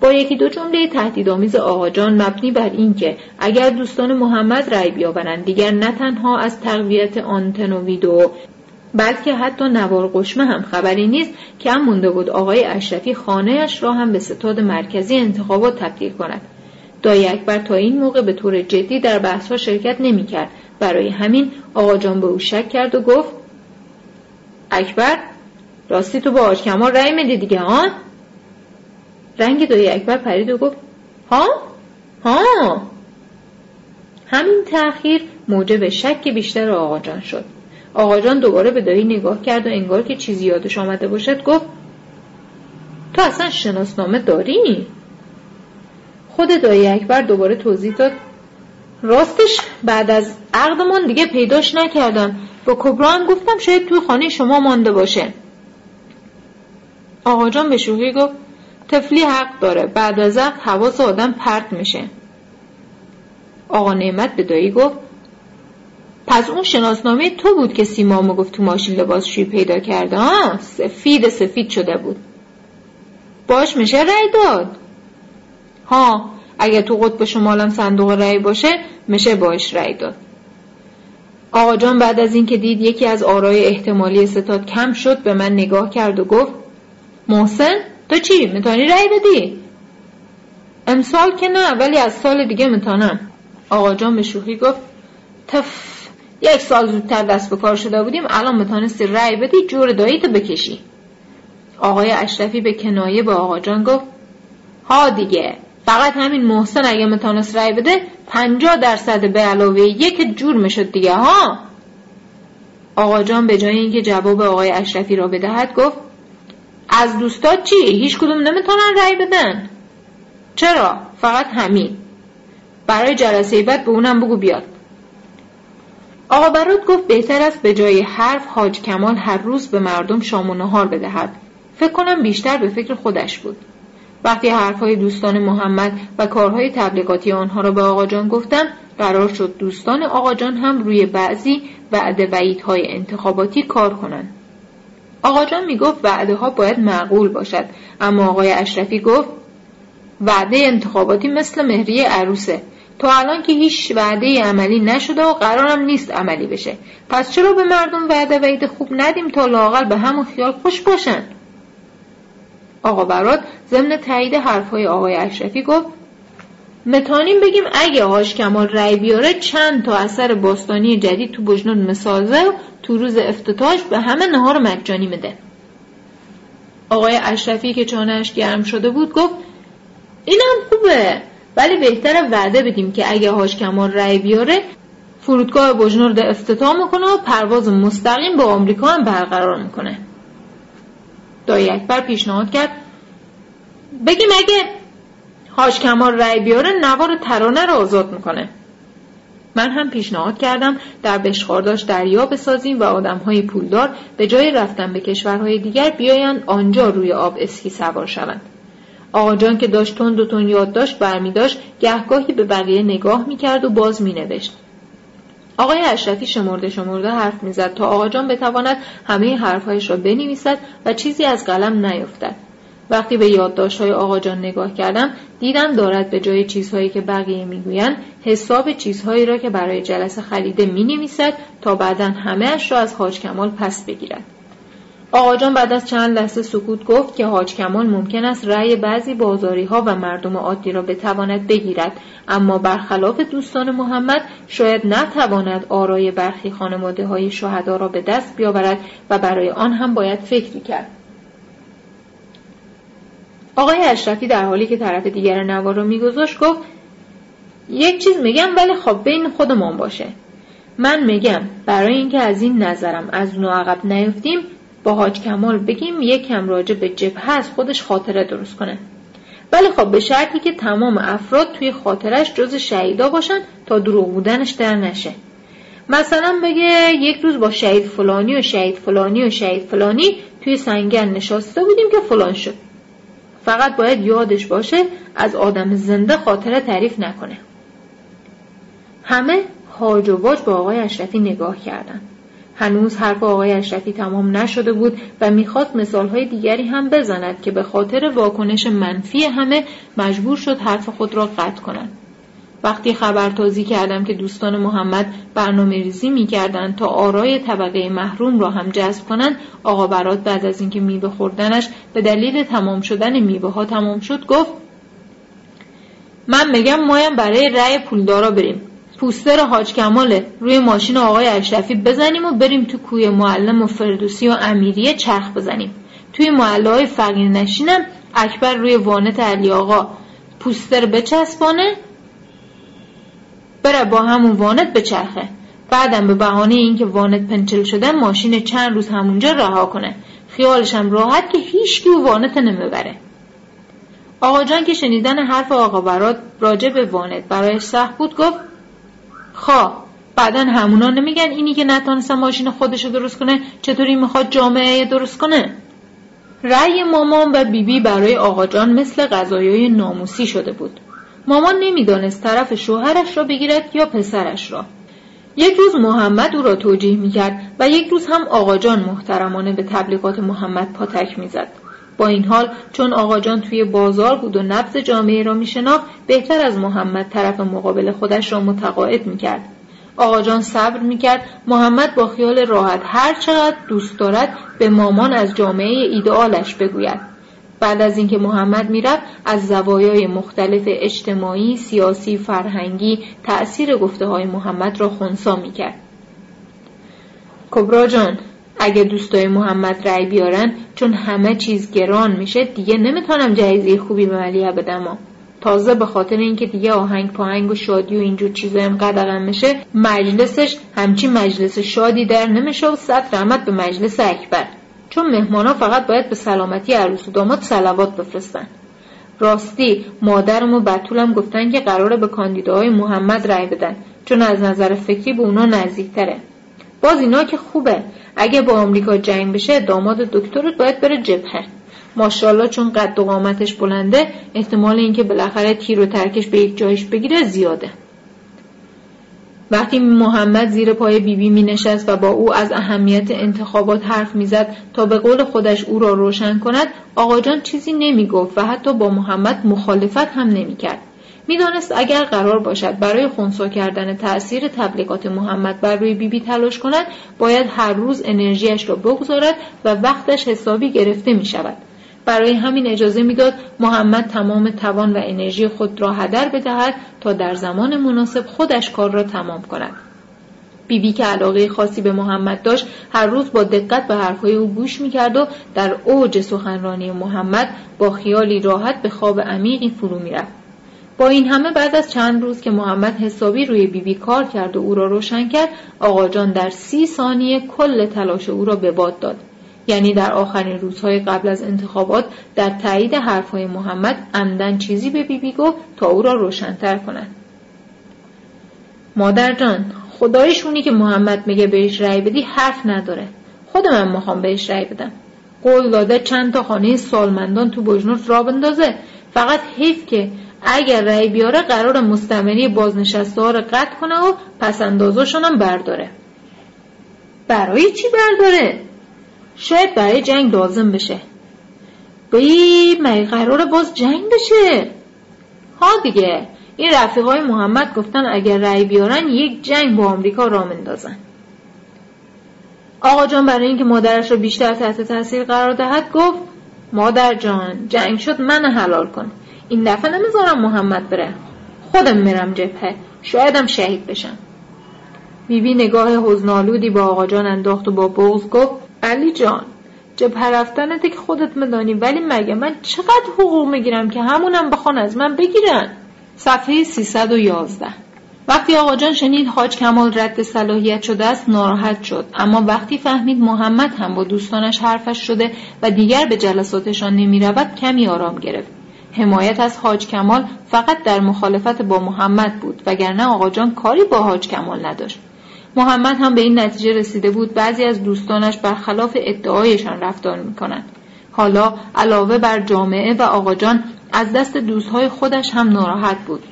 با یکی دو جمله تهدیدآمیز آقاجان مبنی بر اینکه اگر دوستان محمد رأی بیاورند دیگر نه تنها از تقویت آنتن و ویدئو بلکه حتی نوار قشمه هم خبری نیست که هم مونده بود آقای اشرفی خانهاش را هم به ستاد مرکزی انتخابات تبدیل کند. دایی اکبر تا این موقع به طور جدی در بحثها شرکت نمی کرد. برای همین آقا جان به او شک کرد و گفت اکبر راستی تو با آج کمال رأی میدی دیگه ها؟ رنگ دایی اکبر پرید و گفت ها؟ ها؟ همین تأخیر موجب شک بیشتر آقا جان شد. آقا جان دوباره به دایی نگاه کرد و انگار که چیزی یادش آمده باشد گفت تو اصلا شناسنامه داری؟ خود دایی اکبر دوباره توضیح داد راستش بعد از عقدمان دیگه پیداش نکردم. با کبرا هم گفتم شاید توی خانه شما مانده باشه. آقا جان به شوخی گفت تفلی حق داره بعد از عقد حواس آدم پرت میشه. آقا نعمت به دایی گفت پس اون شناسنامه تو بود که سیمامو گفت تو ماشین لباسشویی پیدا کرده ها سفید سفید شده بود. باش میشه رأی داد. ها اگه تو قطب شمالم صندوق رأی باشه میشه باش رأی داد. آقا جان بعد از اینکه دید یکی از آرای احتمالی ستاد کم شد به من نگاه کرد و گفت محسن تو چی؟ می‌تونی رأی بدی؟ امسال که نه ولی از سال دیگه می‌تونم. آقا جان به شوخی گفت تف. یک سال زودتر دست به کار شده بودیم الان می‌تونستی رأی بدی جور داییتو بکشی. آقای اشرفی به کنایه با آقا جان گفت ها دیگه فقط همین محسن اگه می‌تونست رأی بده پنجاه درصد به علاوه یک جور می‌شد دیگه ها؟ آقا جان به جای اینکه جواب آقای اشرفی را بدهد گفت از دوستات چی؟ هیچ کدوم نمی‌تونن رأی بدن. چرا؟ فقط همین. برای جلسه بعد به اونم بگو بیاد. آقا برات گفت بهتر است به جای حرف حاج کمال هر روز به مردم شام و نهار بدهد. فکر کنم بیشتر به فکر خودش بود. وقتی حرفهای دوستان محمد و کارهای تبلیغاتی آنها را به آقا جان گفتم قرار شد دوستان آقا جان هم روی بعضی وعده وعیدهای انتخاباتی کار کنند. آقا جان می گفت وعده ها باید معقول باشد اما آقای اشرفی گفت وعده انتخاباتی مثل مهریه عروسه. تا الان که هیچ وعده عملی نشده و قرارم نیست عملی بشه. پس چرا به مردم وعده وعید خوب ندیم تا لاقل به همون خیال خوش باشن؟ آقا برات ضمن تایید حرفهای آقای اشرفی گفت متانیم بگیم اگه هاش کمال رأی بیاره چند تا اثر باستانی جدید تو بجنون مسازه و تو روز افتتاش به همه نهار مجانی میده. آقای اشرفی که چانهش گرم شده بود گفت اینم خوبه. ولی بهتر وعده بدیم که اگه هاش کمال رأی بیاره فرودگاه بجنورد افتتاح می‌کنه و پرواز مستقیم به آمریکا هم برقرار می‌کنه. دایی اکبر پیشنهاد کرد. بگیم اگه هاش کمال رأی بیاره نوار ترانه رو آزاد می‌کنه. من هم پیشنهاد کردم در بشخارداش دریا بسازیم و آدمهای پولدار به جای رفتن به کشورهای دیگر بیایند آنجا روی آب اسکی سوار شوند. آقا جان که داشت تند و داشت برمی داشت گهگاهی به بقیه نگاه می‌کرد و باز می نوشت. آقای اشرفی شمرده شمرده حرف می‌زد تا آقا جان بتواند همه حرفهایش را بنویسد و چیزی از قلم نیفتد. وقتی به یادداشت‌های آقا جان نگاه کردم دیدم دارد به جای چیزهایی که بقیه می‌گویند حساب چیزهایی را که برای جلسه خریده می نویسد تا بعدا همهاش را از حاج کمال پس بگیرد. آقا جان بعد از چند لحظه سکوت گفت که حاج کمال ممکن است رأی بعضی بازاری ها و مردم عادی را بتواند بگیرد. اما برخلاف دوستان محمد شاید نتواند آرای برخی خانواده های شهدا را به دست بیاورد و برای آن هم باید فکری کرد. آقای اشرفی در حالی که طرف دیگر نوار را میگذاشت گفت یک چیز میگم ولی خب بین خودمان باشه. من میگم برای اینکه از این نظرم از اون عقب نیفتیم با حاج کمال بگیم یکم راجع به جبهه از خودش خاطره درست کنه. ولی خب به شرطی که تمام افراد توی خاطرش جز شهیدا باشن تا دروغ بودنش در نشه. مثلا بگه یک روز با شهید فلانی و شهید فلانی و شهید فلانی توی سنگن نشسته بودیم که فلان شد. فقط باید یادش باشه از آدم زنده خاطره تعریف نکنه. همه هاج و واج با آقای اشرفی نگاه کردند هنوز حرف آقای اشرفی تمام نشده بود و می‌خواست مثالهای دیگری هم بزند که به خاطر واکنش منفی همه مجبور شد حرف خود را قطع کنند. وقتی خبر تازی کردم که دوستان محمد برنامه ریزی می تا آرای طبقه محروم را هم جذب کنند آقا برات بعد از اینکه میوه خوردنش به دلیل تمام شدن میوه ها تمام شد گفت من میگم مایم برای رأی پولدارا بریم پوستر حاج کماله روی ماشین آقای اشرفی بزنیم و بریم تو کوی معلم و فردوسی و امیریه چرخ بزنیم. توی محله های فقیر نشینم اکبر روی وانت علی آقا. پوستر بچسبانه بره با همون وانت بچرخه. بعدم به بهانه اینکه وانت پنچل شده ماشین چند روز همونجا رها کنه. خیالشم راحت که هیچ او وانت نمی‌بره. آقا جان که شنیدن حرف آقا برات راجع به وانت برایش سخت بود گفت خواه بعدا همونا نمیگن اینی که نتانسته ماشین خودشو درست کنه چطوری می‌خواد جامعه درست کنه؟ رأی مامان و بیبی بی برای آقا جان مثل غذایای ناموسی شده بود. مامان نمی‌دانست طرف شوهرش را بگیرد یا پسرش را. یک روز محمد او را توجیه می‌کرد و یک روز هم آقا جان محترمانه به تبلیغات محمد پاتک می‌زد. با این حال چون آقا جان توی بازار بود و نبض جامعه را میشناخت بهتر از محمد طرف مقابل خودش را متقاعد می‌کرد آقا جان صبر می‌کرد محمد با خیال راحت هر چقدر دوست دارد به مامان از جامعه ایدئالش بگوید بعد از اینکه محمد می‌رفت از زوایای مختلف اجتماعی، سیاسی، فرهنگی تأثیر گفته های محمد را خونسا می‌کرد. کبرا جان اگه دوستای محمد رأی بیارن چون همه چیز گران میشه دیگه نمی‌تونم جایزه خوبی به ملیه بدم. تازه به خاطر اینکه دیگه آهنگ پاهنگ و شادی و اینجور چیزا هم قدغن میشه مجلسش همچی مجلس شادی در نمیشه و صد رحمت به مجلس اکبر. چون مهمانا فقط باید به سلامتی عروس و داماد سلوات بفرستن. راستی مادرم و بطولم گفتن که قراره به کاندیداهای محمد رأی بدن چون از نظر فکری به اونا نزدیکتره. باز اینا که خوبه. اگه با آمریکا جنگ بشه داماد دکترت باید بره جبهه ماشاءالله چون قد و قامتش بلنده احتمال اینکه بالاخره تیر و ترکش به یک جایش بگیره زیاده وقتی محمد زیر پای بیبی می نشست و با او از اهمیت انتخابات حرف می‌زد تا به قول خودش او را روشن کند آقا جان چیزی نمی گفت و حتی با محمد مخالفت هم نمی کرد. می‌دانست اگر قرار باشد برای خونسا کردن تأثیر تبلیغات محمد بر روی بیبی تلاش کند باید هر روز انرژیش را بگذارد و وقتش حسابی گرفته می شود. برای همین اجازه می‌داد محمد تمام توان و انرژی خود را هدر بدهد تا در زمان مناسب خودش کار را تمام کند بیبی بی که علاقه خاصی به محمد داشت هر روز با دقت به حرفهای او گوش می‌کرد و در اوج سخنرانی محمد با خیالی راحت به خواب عمیقی فرو می‌رفت با این همه بعد از چند روز که محمد حسابی روی بیبی بی کار کرد و او را روشن کرد آقا جان در سی ثانیه کل تلاش او را به باد داد. یعنی در آخرین روزهای قبل از انتخابات در تایید حرفهای محمد عمدن چیزی به بیبی گفت تا او را روشنتر کند. مادر جان خدایشونی که محمد میگه بهش رأی بدی حرف نداره. خودم هم می‌خوام بهش رأی بدم. قول داده چند تا خانه سالمندان تو بجنورد را بندازه. فقط حیف که اگر رأی بیاره قرار مستمری بازنشسته ها رو قطع کنه و پس هم برداره. برای چی برداره؟ شاید برای جنگ لازم بشه. بایی مگه قرار باز جنگ بشه. ها دیگه این رفیقای محمد گفتن اگر رأی بیارن یک جنگ با آمریکا را مندازن آقا جان برای اینکه مادرش رو بیشتر تحت تاثیر قرار دهد گفت مادر جان جنگ شد من حلال کن این دفعه نمی‌ذارم محمد بره. خودم میرم جبهه. شایدم شهید بشم. بیبی نگاه حزنالودی با آقا جان انداخت و با بغض گفت علی جان جبهه رفتنته که خودت میدانی ولی مگه من چقدر حقوق می‌گیرم که همونم بخوان از من بگیرن؟ صفحه 311 وقتی آقا جان شنید حاج کمال رد صلاحیت شده است ناراحت شد. اما وقتی فهمید محمد هم با دوستانش حرفش شده و دیگر به جلساتشان نمی رود کمی آرام گرفت. حمایت از حاج کمال فقط در مخالفت با محمد بود وگرنه آقا جان کاری با حاج کمال نداشت. محمد هم به این نتیجه رسیده بود بعضی از دوستانش برخلاف ادعایشان رفتار می‌کنند. حالا علاوه بر جامعه و آقاجان از دست دوستهای خودش هم ناراحت بود.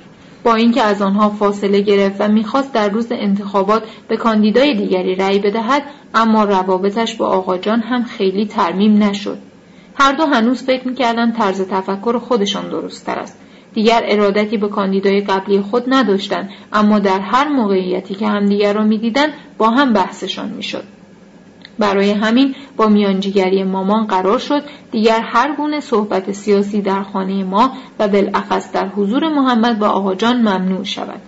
با اینکه از آنها فاصله گرفت و می‌خواست در روز انتخابات به کاندیدای دیگری رأی بدهد اما روابطش با آقاجان هم خیلی ترمیم نشد. هر دو هنوز فکر می‌کردند طرز تفکر خودشان درستتر است. دیگر ارادتی به کاندیدای قبلی خود نداشتند اما در هر موقعیتی که همدیگر را می‌دیدند با هم بحثشان می‌شد. برای همین با میانجیگری مامان قرار شد دیگر هر گونه صحبت سیاسی در خانه ما و بالاخص در حضور محمد و آقاجان ممنوع شود.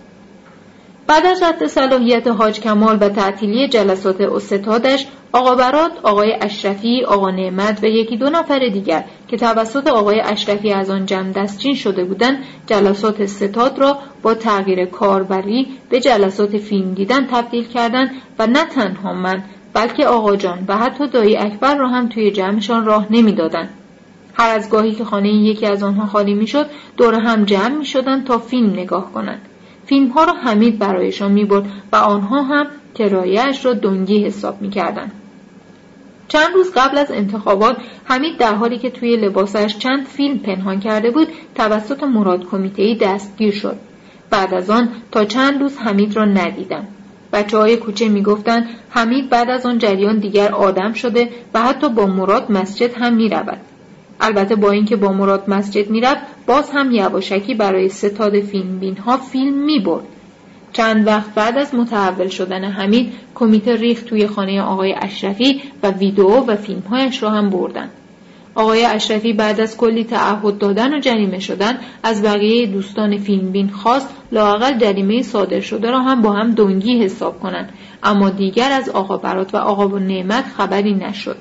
بعد از رد صلاحیت حاج کمال و تعطیلی جلسات استادش آقا برات، آقای اشرفی، آقا نعمت و یکی دو نفر دیگر که توسط آقای اشرفی از آن جمع دستچین شده بودند جلسات ستاد را با تغییر کاربری به جلسات فیلم دیدن تبدیل کردند و نه تنها من بلکه آقا جان و حتی دایی اکبر را هم توی جمعشان راه نمی‌دادند. هر از گاهی که خانه یکی از آنها خالی می‌شد دور هم جمع می شدن تا فیلم نگاه کنند. فیلم ها را حمید برایشان می برد و آنها هم کرایهاش را دنگی حساب می کردن. چند روز قبل از انتخابات حمید در حالی که توی لباسش چند فیلم پنهان کرده بود توسط مراد کمیته دستگیر شد بعد از آن تا چند روز حمید را ندیدم بچه های کوچه می‌گفتند حمید بعد از آن جریان دیگر آدم شده و حتی با مراد مسجد هم می رود. البته با اینکه با مراد مسجد می‌رفت باز هم یواشکی برای ستاد فیلم بین ها فیلم می برد. چند وقت بعد از متحول شدن حمید کمیته ریخت توی خانه آقای اشرفی و ویدئو و فیلمهایش را هم بردن. آقای اشرفی بعد از کلی تعهد دادن و جریمه شدن از بقیه دوستان فیلم بین خواست لاقل جریمه صادر شده را هم با هم دنگی حساب کنند اما دیگر از آقا برات و آقا نعمت خبری نشد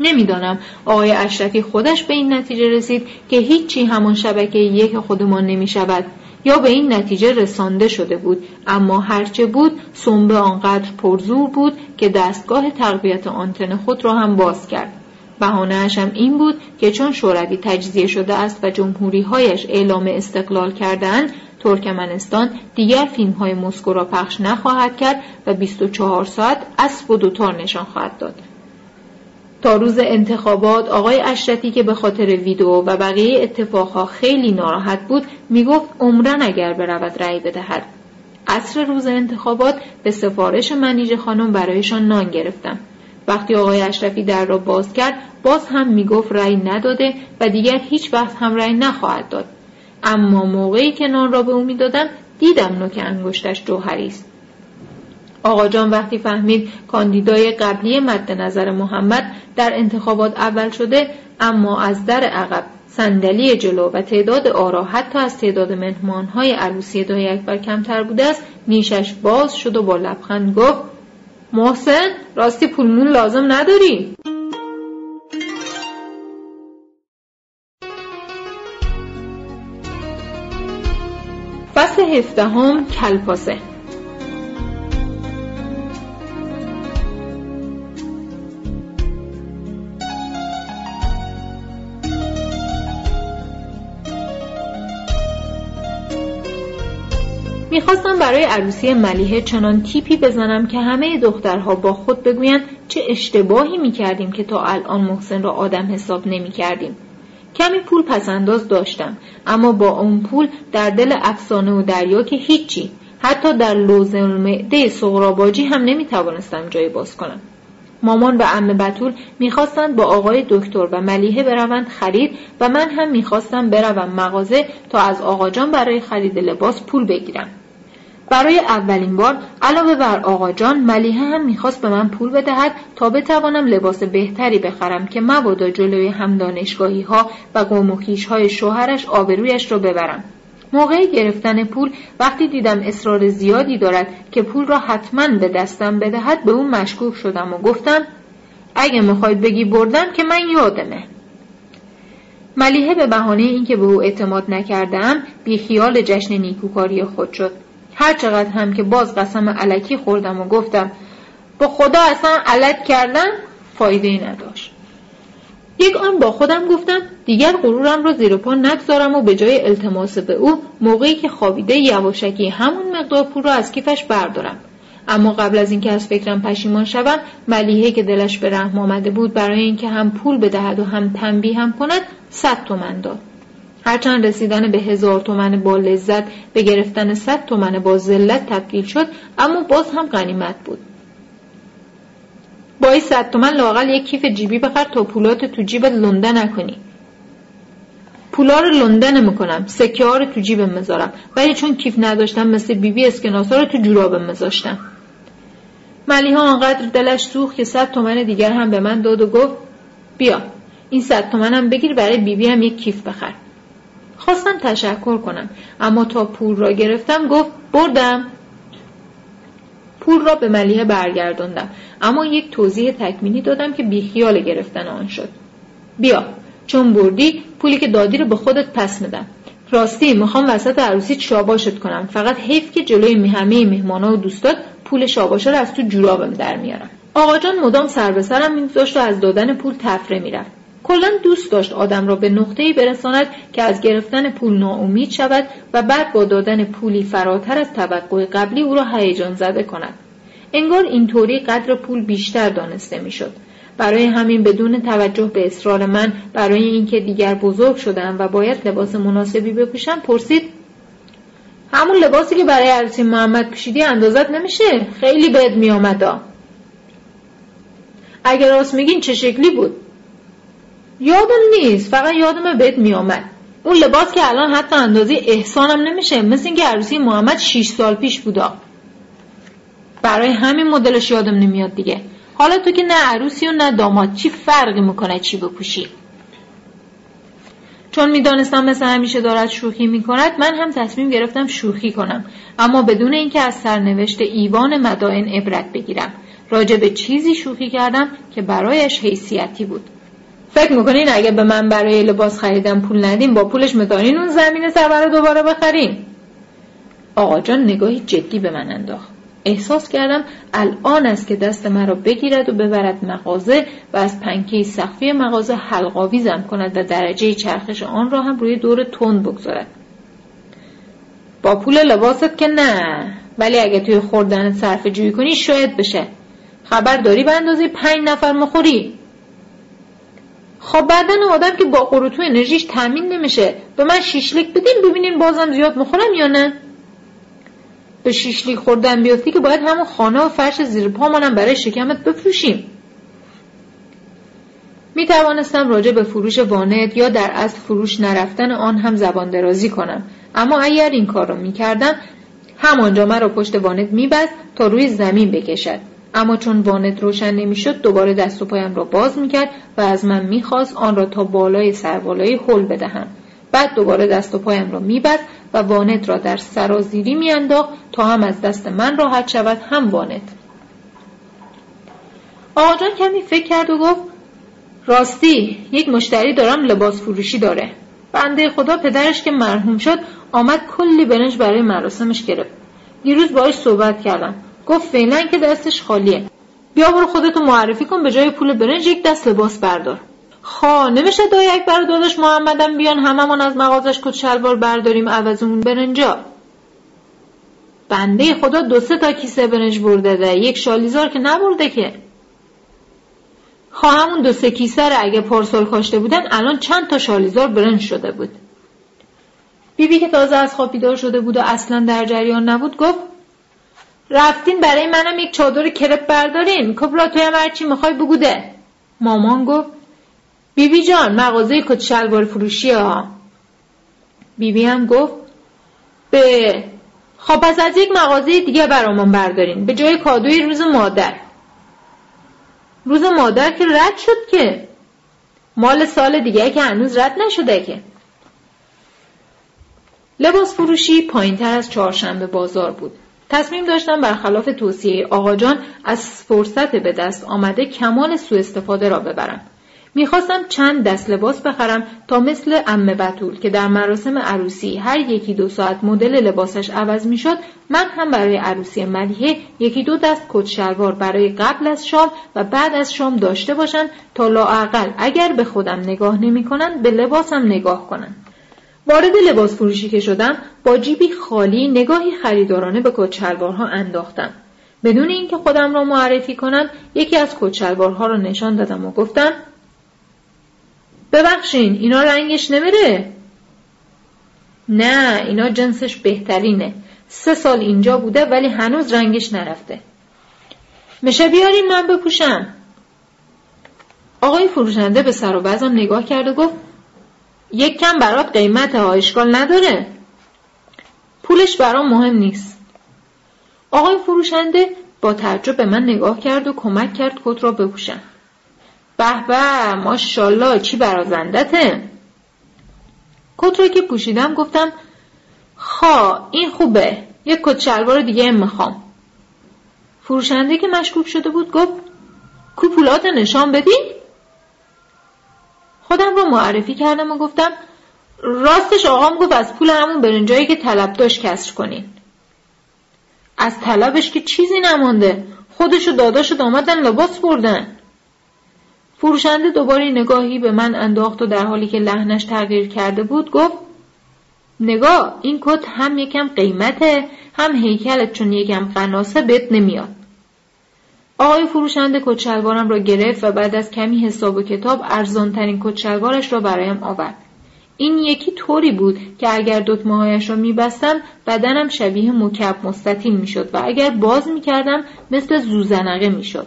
نمی‌دانم. آقای اشرفی خودش به این نتیجه رسید که هیچی همان شبکه یک خودمان نمی شود یا به این نتیجه رسانده شده بود. اما هرچه بود سنبه آنقدر پرزور بود که دستگاه تقویت آنتن خود را هم باز کرد. بهانهاش هم این بود که چون شوروی تجزیه شده است و جمهوری هایش اعلام استقلال کردند ترکمنستان دیگر فیلم های مسکو را پخش نخواهد کرد و 24 ساعت اسب و دوتار نشان خواهد داد. تا روز انتخابات آقای اشرفی که به خاطر ویدئو و بقیه اتفاقها خیلی ناراحت بود می‌گفت عمرن اگر برود رأی بدهد. عصر روز انتخابات به سفارش منیژه خانم برایشان نان گرفتم. وقتی آقای اشرفی در را باز کرد باز هم می‌گفت رأی نداده و دیگر هیچ وقت هم رأی نخواهد داد. اما موقعی که نان را به او می‌دادم دیدم نوک انگشتش جوهری است. آقا جان وقتی فهمید کاندیدای قبلی مد نظر محمد در انتخابات اول شده اما از در عقب صندلی جلو و تعداد آرا حتی از تعداد مهمانهای عروسی دای اکبر کمتر بوده است نیشش باز شد و با لبخند گفت محسن راستی پولمون لازم نداری؟ فصل هفدهم کلپاسه می‌خواستم برای عروسی ملیحه چنان تیپی بزنم که همه دخترها با خود بگویند چه اشتباهی می‌کردیم که تا الان محسن را آدم حساب نمی‌کردیم. کمی پول پسنداز داشتم اما با اون پول در دل افسانه و دریا که هیچی حتی در لوز المعده سغراباجی هم نمی‌توانستم جای باز کنم. مامان و عمه بتول می‌خواستند با آقای دکتر و ملیحه بروند خرید و من هم می‌خواستم بروم مغازه تا از آقاجان برای خرید لباس پول بگیرم. برای اولین بار علاوه بر آقا جان ملیحه هم می‌خواست به من پول بدهد تا بتوانم لباس بهتری بخرم که مبادا جلوی هم دانشگاهی ها و قوموکیش های شوهرش آبرویش را ببرم. موقع گرفتن پول وقتی دیدم اصرار زیادی دارد که پول را حتما به دستم بدهد به اون مشکوک شدم و گفتم اگه می‌خواید بگی بردم که من یادمه. ملیحه به بهانه اینکه به او اعتماد نکردم بیخیال جشن نیکوکاری خود شد. هر چقدر هم که باز قسم علکی خوردم و گفتم با خدا اصلا علت کردم فایده نداشت. یک آن با خودم گفتم دیگر غرورم را زیر پا نگذارم و به جای التماس به او موقعی که خوابیده یواشکی همون مقدار پول را از کیفش بردارم. اما قبل از اینکه از فکرم پشیمان شوم ملیحه که دلش به رحم آمده بود برای اینکه هم پول بدهد و هم تنبیه هم کند صد تومن داد. هرچند رسیدن به هزار تومن با لذت به گرفتن صد تومن با ذلت تبدیل شد اما باز هم غنیمت بود. با این صد تومن لاقل یک کیف جیبی بخر تا پولات تو جیبت لنده نکنی. پولا رو لنده نمی‌کنم سکه ها رو تو جیبم مذارم ولی چون کیف نداشتم مثل بیبی بی اسکناسا رو تو جورابم مذاشتم ملیها آنقدر دلش سوخت که صد تومن دیگر هم به من داد و گفت بیا این صد تومنم بگیر برای بیبی بی هم یک کیف بخر. خواستم تشکر کنم. اما تا پول را گرفتم گفت بردم. پول را به ملیه برگرداندم. اما یک توضیح تکمیلی دادم که بیخیال گرفتن آن شد. بیا چون بردی پولی که دادی رو به خودت پس میدم. راستی می‌خوام وسط عروسی شاباشت کنم. فقط حیف که جلوی همه مهمانا و دوستات پول شاباشا رو از تو جورابم در میارم. آقا جان مدام سر به سرم میگذاشت و از دادن پول تفره می‌رفت. کلا دوست داشت آدم را به نقطه‌ای برساند که از گرفتن پول ناامید شود و بعد با دادن پولی فراتر از توقع قبلی او را هیجان زده کند. انگار اینطوری قدر پول بیشتر دانسته می‌شد. برای همین بدون توجه به اصرار من برای اینکه دیگر بزرگ شدم و باید لباس مناسبی بپوشم پرسید همون لباسی که برای عروسی محمد پوشیدی اندازت نمیشه؟ خیلی بهت میآمدا اگر راست میگین چه شکلی بود؟ یادم نیست. فقط یادم بهت میآمد. اون لباس که الان حتی اندازه احسانم نمیشه. مثل اینکه عروسی محمد 6 سال پیش بودا. برای همین مدلش یادم نمیاد دیگه. حالا تو که نه عروسی و نه داماد چی فرقی می‌کنه چی بپوشی؟ چون می‌دانستم مثل همیشه دارد شوخی می‌کند من هم تصمیم گرفتم شوخی کنم. اما بدون اینکه از سرنوشت ایوان مدائن عبرت بگیرم. راجع به چیزی شوخی کردم که برایش حیثیتی بود. فکر می‌کنین اگه به من برای لباس خریدم پول ندیم با پولش می‌تونین اون زمین سفر رو دوباره بخریم آقا جان نگاهی جدی به من انداخت. احساس کردم الان است که دست مرا بگیرد و ببرد مغازه و از پنکه سخفی مغازه حلقاویزم کند و درجه چرخش آن را هم روی دور تند بگذارد. با پول لباست که نه ولی اگه توی خوردن صرف جویی کنی شاید بشه. خبر داری به اندازه پنج نفر مخوری. خب بدن آدم که با قروتو انرژیش تامین نمیشه. به من شیشلیک بدین ببینین بازم زیاد مخورم یا نه؟ به شیشلیک خوردن بیافتی که باید همون خانه و فرش زیر پامانم برای شکمت بفروشیم. می توانستم راجع به فروش وانت یا در اصل فروش نرفتن آن هم زبان درازی کنم. اما اگر این کار را می کردم همانجا مرا پشت وانت می تا روی زمین بکشد. اما چون وانت روشن نمی‌شد دوباره دست و پایم را باز می‌کرد و از من می‌خواست آن را تا بالای سربالایی حل بدهم. بعد دوباره دست و پایم را میبست و وانت را در سرازیری میانداخت تا هم از دست من راحت شود هم وانت. آقا کمی فکر کرد و گفت راستی یک مشتری دارم لباس فروشی داره. بنده خدا پدرش که مرحوم شد آمد کلی برنج برای مراسمش گرفت. دیروز باهاش صحبت کردم. گفت فعلا که دستش خالیه. بیا برو خودتو معرفی کن به جای پول برنج یک دست لباس بردار. خا نمیشه دای اکبر داداش محمدم بیان هممون از مغازش کت شلوار برداریم عوض اون برنجا. بنده خدا دو سه تا کیسه برنج برده ده یک شالیزار که نبرده که. همون دو سه کیسه رو اگه پارسال کاشته بودن الان چند تا شالیزار برنج شده بود. بیبی بی که تازه از خواب بیدار شده بود و اصلا در جریان نبود گفت رفتین برای منم یک چادر کرپ بردارین. کبرا توی هم هرچی می‌خوای بگوده. مامان گفت بیبی بی جان مغازه کت شلوار فروشی ها. بیبی بی هم گفت به خب پس از یک مغازه دیگه برامون بردارین. به جای کادوی روز مادر. روز مادر که رد شد که. مال سال دیگه که هنوز رد نشده که. لباس فروشی پایین تر از چهارشنبه بازار بود. تصمیم داشتم برخلاف توصیه آقاجان از فرصت به دست آمده کمال سوء استفاده را ببرم. می‌خواستم چند دست لباس بخرم تا مثل امه بطول که در مراسم عروسی هر یکی دو ساعت مدل لباسش عوض می‌شد من هم برای عروسی ملیحه یکی دو دست کت شلوار برای قبل از شام و بعد از شام داشته باشم تا لااقل اگر به خودم نگاه نمی‌کنند به لباسم نگاه کنند وارد لباس فروشی که شدم با جیبی خالی نگاهی خریدارانه به کچلوارها انداختم. بدون اینکه خودم را معرفی کنم یکی از کچلوارها را نشان دادم و گفتم ببخشین اینا رنگش نمیره؟ نه اینا جنسش بهترینه. سه سال اینجا بوده ولی هنوز رنگش نرفته. میشه بیارین من بپوشم. آقای فروشنده به سر و نگاه کرد و گفت یک کم برات قیمت ها اشکال نداره. پولش برام مهم نیست. آقای فروشنده با تعجب به من نگاه کرد و کمک کرد کت را بپوشم. به به ماشاءالله چی برازندته. کت را که پوشیدم گفتم خا این خوبه. یک کت شلوار دیگه می‌خوام. فروشنده که مشکوک شده بود گفت کو پولات نشان بدی؟ خودم رو معرفی کردم و گفتم راستش آقام گفت از پول همون برنجایی که طلب داشت کسر کنین. از طلبش که چیزی نمانده خودشو داداشو دامدن لباس بردن. فروشنده دوباره نگاهی به من انداخت و در حالی که لحنش تغییر کرده بود گفت نگاه این کت هم یکم قیمته هم هیکلت چون یکم قناسه بهت نمیاد. آقای فروشنده کت شلوارم را گرفت و بعد از کمی حساب و کتاب ارزانترین کت شلوارش را برایم آورد. این یکی طوری بود که اگر دکمههایش را میبستم بدنم شبیه مکب مستطیل می‌شد و اگر باز می‌کردم مثل زوزنقه می‌شد.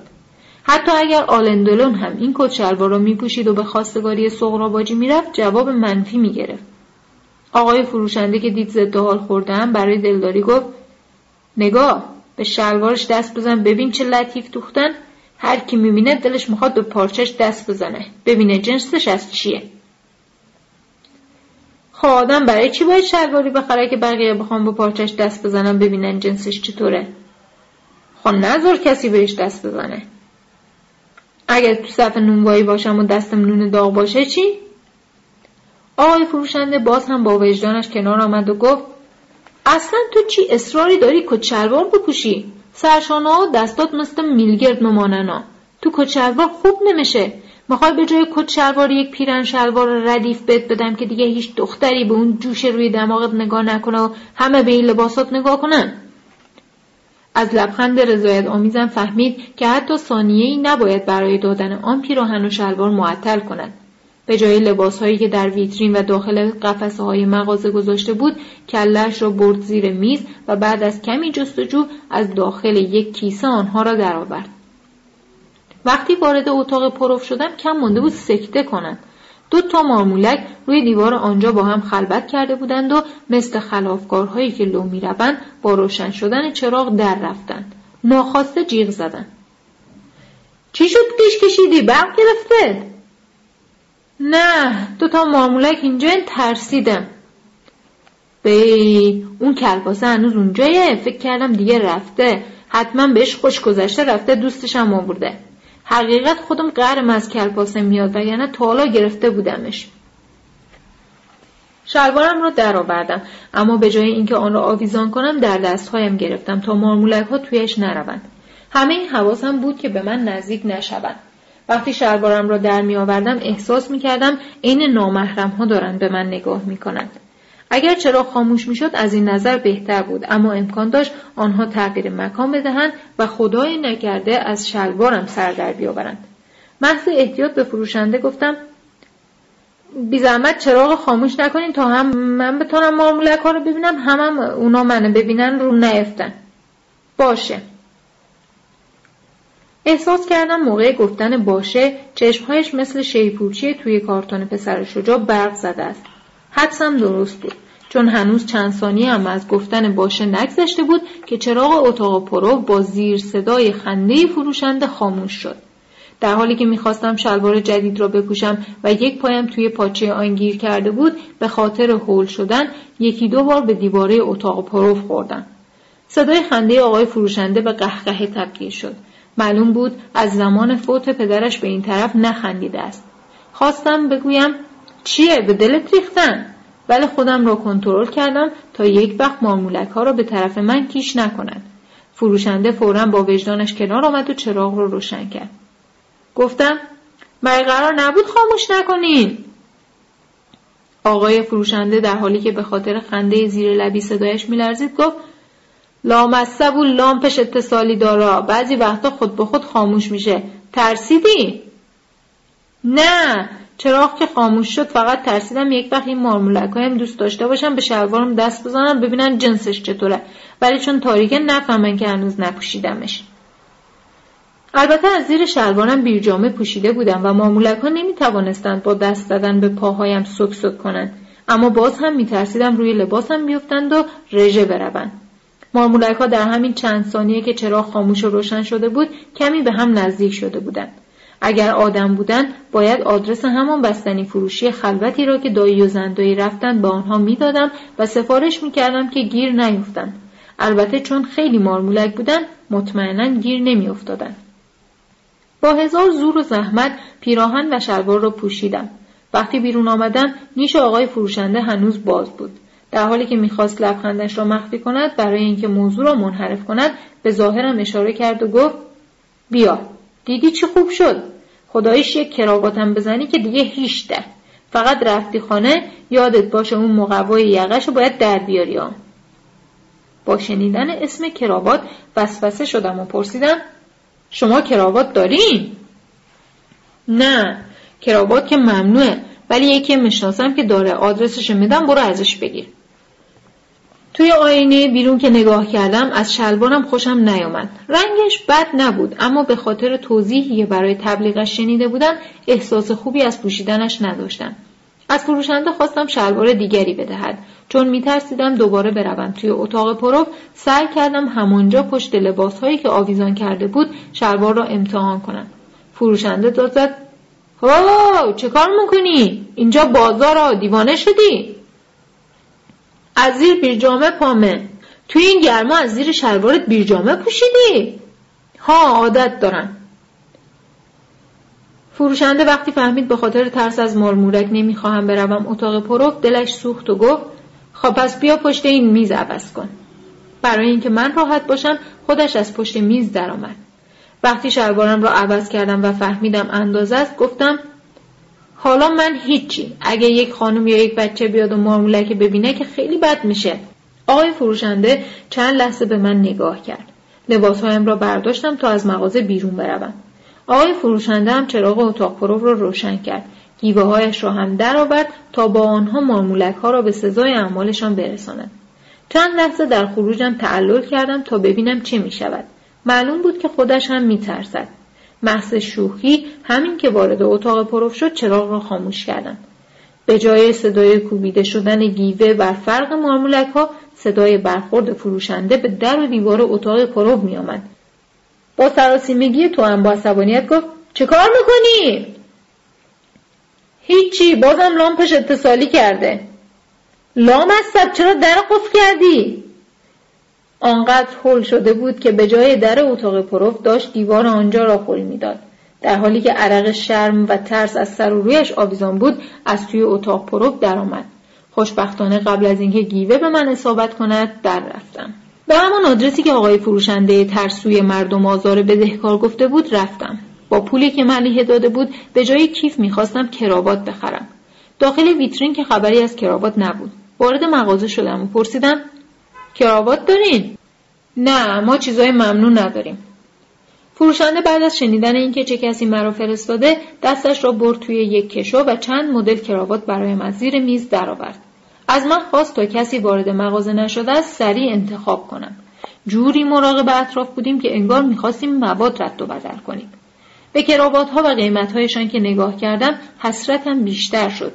حتی اگر آلندلون هم این کت شلوار را میپوشید و به خواستگاری سغراباجی می‌رفت جواب منفی می‌گرفت. آقای فروشنده که دید ضد حال خوردم برای دلداری گفت نگاه! به شلوارش دست بزن ببین چه لطیف دوختن. هر کی می‌بینه دلش می‌خواد به پارچش دست بزنه. ببینه جنسش از چیه. خب آدم برای چی باید شلواری بخره که بقیه بخوام به پارچش دست بزنم ببینن جنسش چطوره؟ خب نظر کسی بهش دست بزنه. اگر تو صف نونوایی باشم و دستم نون داغ باشه چی؟ آقای فروشنده باز هم با وجدانش کنار آمد و گفت اصلا تو چی اصراری داری کچلوار بپوشی سرشانه ها دستات مثل میلگرد مماننا تو کچلوار خوب نمیشه. می‌خوای به جای کت یک پیرن شلوار ردیف بد بدم که دیگه هیچ دختری به اون جوش روی دماغت نگاه نکنه و همه به این لباسات نگاه کنن. از لبخند رضایت آمیزم فهمید که حتی ثانیه ای نباید برای دادن آن پیراهن و شلوار معطل کند به جای لباس هایی که در ویترین و داخل قفسه های مغازه گذاشته بود کلش را برد زیر میز و بعد از کمی جستجو از داخل یک کیسه آنها را درآورد. وقتی وارد اتاق پروف شدم کم مونده بود سکته کنند دو تا مارمولک روی دیوار آنجا با هم خلبت کرده بودند و مثل خلافکارهایی که لو می‌روند با روشن شدن چراغ در رفتند. ناخواسته جیغ زدند چی شد پیش کشیدی؟ برق گرفته؟ نه دو تا مارمولک اینجا ترسیدم. بی اون کلباسه هنوز اونجایه فکر کردم دیگه رفته. حتما بهش خوش گذشته رفته دوستشم آورده. حقیقت خودم قرم از کلپاسه میاد وگرنه تالا گرفته بودمش. شلوارم را درآوردم اما به جای اینکه آن را آویزان کنم در دستهایم گرفتم تا مارمولک ها تویش نروند. همه این حواسم بود که به من نزدیک نشوند. وقتی شلوارم را در می آوردم احساس می کردم عین نامحرم ها دارند به من نگاه می کنند. اگر چرا خاموش می‌شد از این نظر بهتر بود. اما امکان داشت آنها تغییر مکان بدهند و خدای نکرده از شلوارم سر در بیاورند. محض احتیاط به فروشنده گفتم بی زحمت چراغ خاموش نکنین تا هم من بتونم مارمولک ها رو ببینم هم, هم اونا منو ببینن رو نیفتن. باشه. احساس کردم موقع گفتن باشه چشمهایش مثل شیپورچی توی کارتون پسر شجاع برق زده است. حدسم درست بود. چون هنوز چند ثانیه هم از گفتن باشه نگذشته بود که چراغ اتاق پرو با زیر صدای خنده فروشنده خاموش شد. در حالی که می‌خواستم شلوار جدید را بپوشم و یک پایم توی پاچه آن گیر کرده بود به خاطر هول شدن یکی دو بار به دیواره اتاق پرو خوردم. صدای خنده آقای فروشنده به قهقه تبدیل شد. معلوم بود از زمان فوت پدرش به این طرف نخندیده است. خواستم بگویم چیه؟ به دلت ریختن؟ ولی خودم را کنترل کردم تا یک وقت مارمولک ها را به طرف من کیش نکنند. فروشنده فورا با وجدانش کنار آمد و چراغ را رو روشن کرد. گفتم برای قرار نبود خاموش نکنین. آقای فروشنده در حالی که به خاطر خنده زیر لبی صدایش میلرزید گفت لامصب و لامپش اتصالی دارا. بعضی وقتا خود به خود خاموش میشه. ترسیدی؟ نه. چراغ که خاموش شد؟ فقط ترسیدم یک وقت این مارمولک هایم دوست داشته باشم به شلوارم دست بزنم ببینن جنسش چطوره. ولی چون تاریکه نفهمن که هنوز نپوشیدمش. البته از زیر شلوارم بیرجامه پوشیده بودم و مارمولک ها نمی توانستند با دست زدن به پاهایم سک سک کنند. اما باز هم می ترسیدم روی لباسم بیفتند و رژه بروند. مارمولک ها در همین چند ثانیه که چراغ خاموش و روشن شده بود کمی به هم نزدیک شده بودند. اگر آدم بودند باید آدرس همان بستنی فروشی خلوتی را که دایی و زندایی رفتند به آنها می‌دادم و سفارش می‌کردم که گیر نیفتند. البته چون خیلی مارمولک بودن مطمئنا گیر نمیافتادند. با هزار زور و زحمت پیراهن و شلوار را پوشیدم. وقتی بیرون آمدم نیش آقای فروشنده هنوز باز بود. در حالی که می‌خواست لبخندش را مخفی کند برای اینکه موضوع را منحرف کند به ظاهرم اشاره کرد و گفت بیا دیدی چی خوب شد خدایش یک کراواتم بزنی که دیگه هیچ در فقط رفتی خانه یادت باشه اون مقوای یقش رو باید در بیاری آن. با شنیدن اسم کراوات وسوسه شدم و پرسیدم شما کراوات دارین؟ نه کراوات که ممنوعه ولی یکی می‌شناسم که داره آدرسش میدم برو ازش بگیر توی آینه بیرون که نگاه کردم از شلوارم خوشم نیامد رنگش بد نبود اما به خاطر توضیحی برای تبلیغش شنیده بودم احساس خوبی از پوشیدنش نداشتم از فروشنده خواستم شلوار دیگری بدهد چون میترسیدم دوباره بروم توی اتاق پروف سعی کردم همانجا پشت لباسهایی که آویزان کرده بود شلوار را امتحان کنم فروشنده داد زد هو چه کار می‌کنی؟ اینجا بازار دیوانه شدی؟ از زیر بیرجامه پامه. توی این گرما از زیر شلوارت بیرجامه پوشیدی؟ ها عادت دارم فروشنده وقتی فهمید به خاطر ترس از مارمورک نمی‌خواهم بروم اتاق پروف دلش سوخت و گفت خب پس بیا پشت این میز عوض کن. برای اینکه من راحت باشم خودش از پشت میز درآمد. وقتی شلوارم را عوض کردم و فهمیدم اندازه است گفتم حالا من هیچی. اگه یک خانم یا یک بچه بیاد و مارمولک ببینه که خیلی بد میشه. آقای فروشنده چند لحظه به من نگاه کرد. لباسهایم را برداشتم تا از مغازه بیرون بروم. آقای فروشنده هم چراغ اتاق پرو را روشن کرد. گیوه هایش را هم درآورد تا با آنها مارمولک ها را به سزای اعمالشان برساند چند لحظه در خروجم تعلل کردم تا ببینم چه می شود. معلوم بود که خودش هم می ترسد. محض شوخی همین که وارد اتاق پروف شد چراغ را خاموش کردم. به جای صدای کوبیده شدن گیوه بر فرق مارمولک ها صدای برخورد فروشنده به در و دیوار اتاق پروف می آمد. با سراسیمگی تو هم با عصبانیت گفت چه کار می‌کنی؟ هیچی بازم لامپش اتصالی کرده لام از چرا در قفل کردی؟ آنقدر حل شده بود که به جای در اتاق پروف داشت دیوار آنجا را خل می‌داد. در حالی که عرق شرم و ترس از سر و رویش آویزان بود از توی اتاق پروف درآمد. خوشبختانه قبل از اینکه گیوه به من اصابت کند در رفتم. به همان آدرسی که آقای فروشنده ترسوی مردم آزار بدهکار گفته بود رفتم. با پولی که ملیحه داده بود به جای کیف می‌خواستم کراوات بخرم. داخل ویترین که خبری از کراوات نبود. وارد مغازه شدم و پرسیدم کراوات دارین؟ نه ما چیزای ممنون نداریم. فروشنده بعد از شنیدن اینکه چه کسی مرا فرستاده دستش را برد توی یک کشو و چند مدل کراوات برایم از زیر میز درآورد. از من خواست تا کسی وارد مغازه نشده است سریع انتخاب کنم. جوری مراقب اطراف بودیم که انگار می‌خواستیم مواد رد و بدل کنیم. به کراوات ها و قیمت هایشان که نگاه کردم حسرتم بیشتر شد.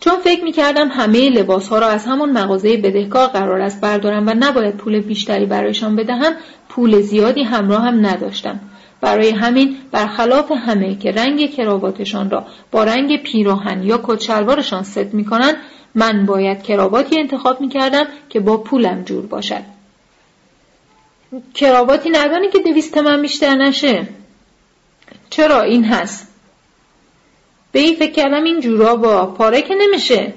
چون فکر می کردم همه لباس ها را از همون مغازه بدهکار قرار است بردارم و نباید پول بیشتری برایشان بدهم پول زیادی همراه هم نداشتم. برای همین برخلاف همه که رنگ کراواتشان را با رنگ پیراهن یا کچلوارشان ست می کنند من باید کراواتی انتخاب می کردم که با پولم جور باشد. کراواتی ندانی که دویست من بیشتر نشه. چرا؟ این هست. به این فکر کردم این جورا با پاره که نمیشه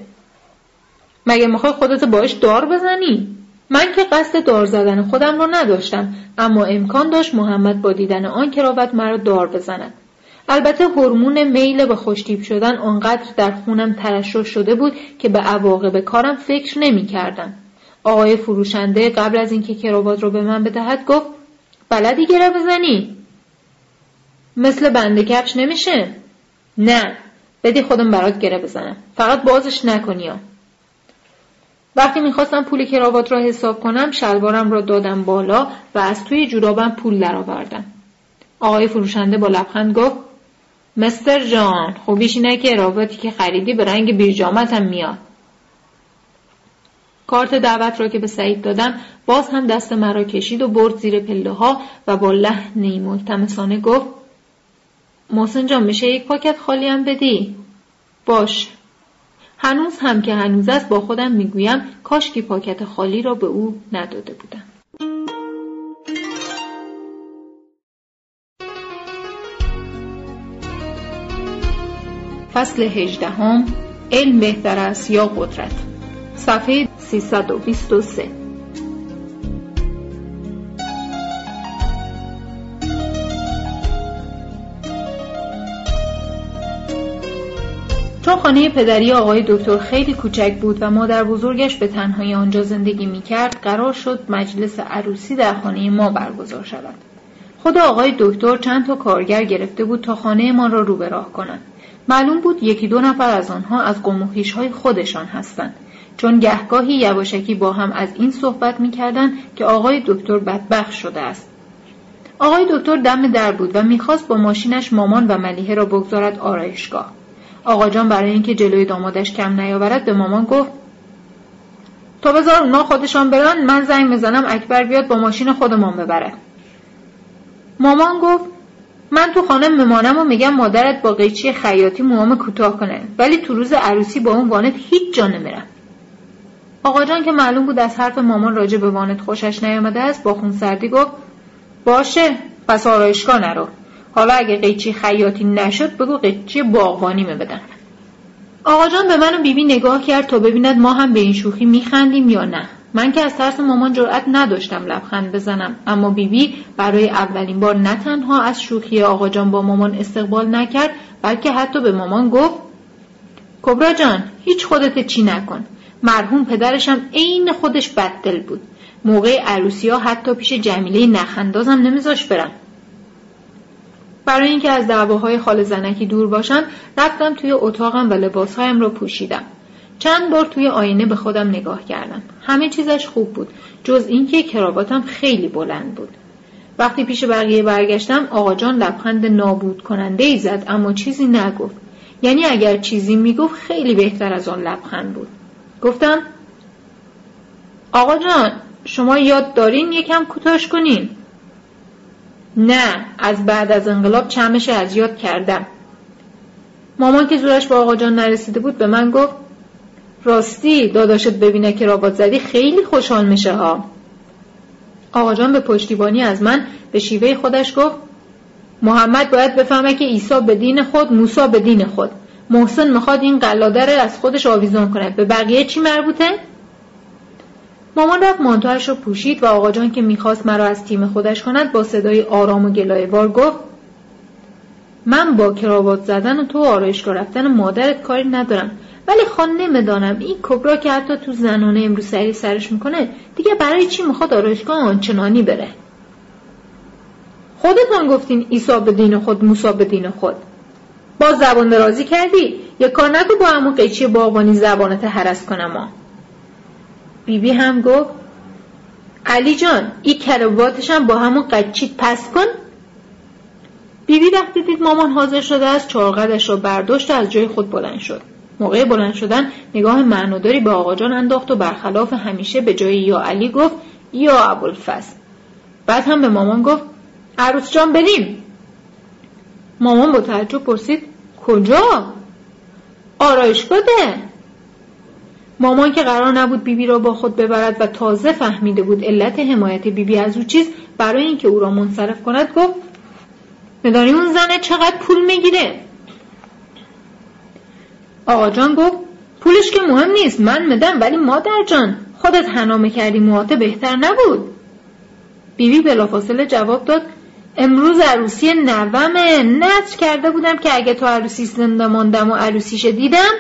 مگه می‌خوای خودت باش دار بزنی من که قصد دار زدن خودم را نداشتم اما امکان داشت محمد با دیدن آن کراوت مرا دار بزند البته هورمون میل به خوشتیب شدن آنقدر در خونم ترشح شده بود که به عواقب کارم فکر نمی کردم. آقای فروشنده قبل از اینکه کراوات رو به من بدهد گفت بلدی گره بزنی؟ مثل بنده کفش نمیشه؟ نه بدی خودم برات گره بزنم. فقط بازش نکنی. وقتی می‌خواستم پول کراوات را حساب کنم شلوارم را دادم بالا و از توی جورابم پول درآوردم. آقای فروشنده با لبخند گفت مستر جان خوبیش اینه که کراواتی که خریدی به رنگ بیرجامت هم میاد. کارت دعوت را که به سعید دادم باز هم دست مرا کشید و برد زیر پله ها و با لحنی ملتمسانه گفت محسن جان میشه یک پاکت خالی هم بدی؟ باش. هنوز هم که هنوز است با خودم می‌گویم کاش که پاکت خالی را به او نداده بودم. فصل هجدهم علم بهتر است یا قدرت؟ صفحه 323 چون خانه پدری آقای دکتر خیلی کوچک بود و مادر بزرگش به تنهایی آنجا زندگی می کرد قرار شد مجلس عروسی در خانه ما برگزار شود. خود آقای دکتر چند تا کارگر گرفته بود تا خانه ما را رو به راه کنند. معلوم بود یکی دو نفر از آنها از قوم های خودشان هستند. چون گهگاهی یواشکی با هم از این صحبت می‌کردند که آقای دکتر بدبخت شده است. آقای دکتر دم در بود و می‌خواست با ماشینش مامان و ملیحه را بگذارد آرایشگاه. آقا جان برای اینکه جلوی دامادش کم نیاورد به مامان گفت تو بذار اونا خودشان برن من زنگ می‌زنم اکبر بیاد با ماشین خودمان ببره. مامان گفت من تو خانه میمانم و میگم مادرت با قیچی خیاطی موام کوتاه کنه ولی تو روز عروسی با اون وانت هیچ جا نمیرم. آقا جان که معلوم بود از حرف مامان راجع به وانت خوشش نیامده است با خونسردی گفت باشه پس آرایشگاه نرو. حالا اگه قیچی خیاطی نشد بگو قیچی باغبانی بدن. آقا جان به من و بیبی نگاه کرد تا ببیند ما هم به این شوخی میخندیم یا نه. من که از ترس مامان جرأت نداشتم لبخند بزنم اما بیبی برای اولین بار نه تنها از شوخی آقا جان با مامان استقبال نکرد بلکه حتی به مامان گفت کبرا جان هیچ خودت چی نکن. مرحوم پدرشم عین خودش بددل بود. موقع عروسی ها حتی پیش جمیله نخندازم نمیذاش برم. برای اینکه از دعواهای خال زنکی دور باشم رفتم توی اتاقم و لباسهایم را پوشیدم. چند بار توی آینه به خودم نگاه کردم. همه چیزش خوب بود جز اینکه کراواتم خیلی بلند بود. وقتی پیش بقیه برگشتم آقا جان لبخند نابود کننده ای زد اما چیزی نگفت. یعنی اگر چیزی می‌گفت خیلی بهتر از آن لبخند بود. گفتم آقا جان شما یاد دارین یکم کوتاش کنین؟ نه از بعد از انقلاب چمش از یاد کردم. مامان که زورش با آقا جان نرسیده بود به من گفت راستی داداشت ببینه که رابط زدی خیلی خوشحال میشه ها. آقا جان به پشتیبانی از من به شیوه خودش گفت محمد باید بفهمه که عیسی به دین خود موسی به دین خود. محسن می‌خواد این قلاده از خودش آویزان کنه. به بقیه چی مربوطه؟ مامان رفت مانتوهش رو پوشید و آقا جان که می‌خواست مرا از تیم خودش کند با صدای آرام و گلایوار گفت من با کراوات زدن و تو آرایشگاه رفتن مادرت کاری ندارم. ولی خان نمی‌دانم این کبرا که حتی تو زنانه امروز سری سرش می‌کنه دیگه برای چی می‌خواد آرایشگاه آنچنانی بره؟ خودتان گفتین ایسا به دین خود موسا به دین خود. با زبان درازی کردی؟ یه کار نکو با همون قیچی باغبانی زبانت هرس کنم ها. بیبی هم گفت علی جان این کرواتش هم با همون قچیت پس کن. بیبی وقتی دید مامان حاضر شده است چارقدش را برداشت و از جای خود بلند شد. موقع بلند شدن نگاه معناداری به آقا جان انداخت و برخلاف همیشه به جای یا علی گفت یا ابوالفضل. بعد هم به مامان گفت عروس جان بریم. مامان با تعجب پرسید کجا؟ آرایشگاه ده مامان که قرار نبود بیبی را با خود ببرد و تازه فهمیده بود علت حمایت بیبی از او چیز برای اینکه او را منصرف کند گفت ندانی اون زنه چقدر پول می‌گیره؟ آقا جان گفت پولش که مهم نیست من مدم ولی مادر جان خودت حنامه کردی موات بهتر نبود. بیبی بلافاصله جواب داد امروز عروسی نومه نظر کرده بودم که اگه تو عروسی زنده ماندم و عروسیش دیدم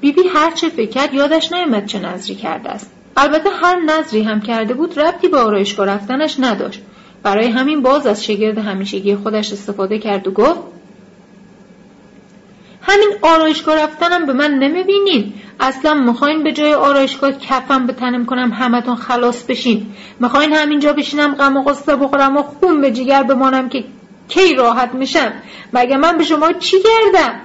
بیبی بی هر چه فکر کرد یادش نیامد چه نظری کرده است. البته هر نظری هم کرده بود ربطی به آرایشگاه رفتنش نداشت. برای همین باز از شگرد همیشگی خودش استفاده کرد و گفت همین آرایشگاه رفتنم به من نمی‌بینین اصلا می‌خواین به جای آرایشگاه کفم به تنم کنم همتون خلاص بشین. می‌خواین همینجا بشینم غم و قصه بخورم و خون به جگر بمانم که کی راحت میشم. مگه من به شما چی کردم؟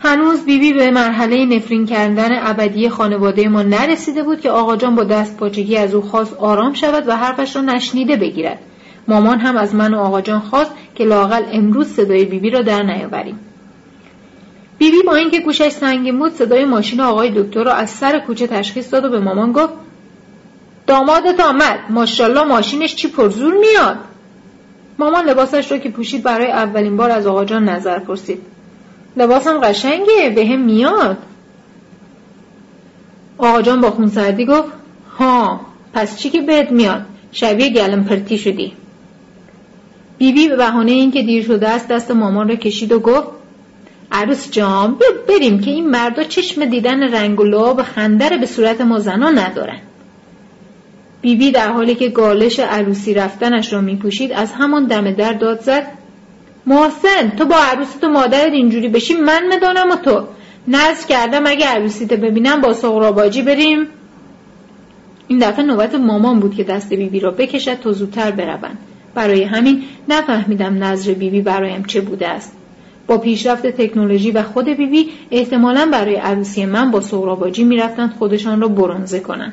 هنوز بیبی بی به مرحله نفرین کردن ابدی خانواده ما نرسیده بود که آقا جان با دست پاچگی از او خواست آرام شود و حرفش را نشنیده بگیرد. مامان هم از من و آقا جان خواست که لاقل امروز صدای بیبی را در نیاوریم. بیبی بی با اینکه گوشش سنگین بود صدای ماشین آقای دکتر رو از سر کوچه تشخیص داد و به مامان گفت دامادت آمد. ماشاءالله ماشینش چی پرزور میاد. مامان لباسش رو که پوشید برای اولین بار از آقا جان نظر پرسید. لباسم قشنگه به هم میاد. آقا جان با خونسردی گفت ها پس چی که بهت میاد؟ شبیه گلم پرتی شدی. بیبی به بهانه اینکه دیر شده است دست مامان را کشید و گفت عروس جان بیا بریم که این مردا چشم دیدن رنگ و لعاب خندر به صورت ما زنا ندارن. بیبی در حالی که گالش عروسی رفتنش را میپوشید از همان دم در داد زد محسن تو با عروست و مادرت اینجوری بشی من مدانم و تو. نزد کردم اگه عروسیت ببینم با سغراباجی بریم. این دفعه نوبت مامان بود که دست بیبی را بکشد تا زودتر بروند. برای همین نفهمیدم نظر بیبی برایم چه بوده است. با پیشرفت تکنولوژی و خود بیبی احتمالا برای عروسی من با سغراباجی می‌رفتند خودشان را برونزه کنند.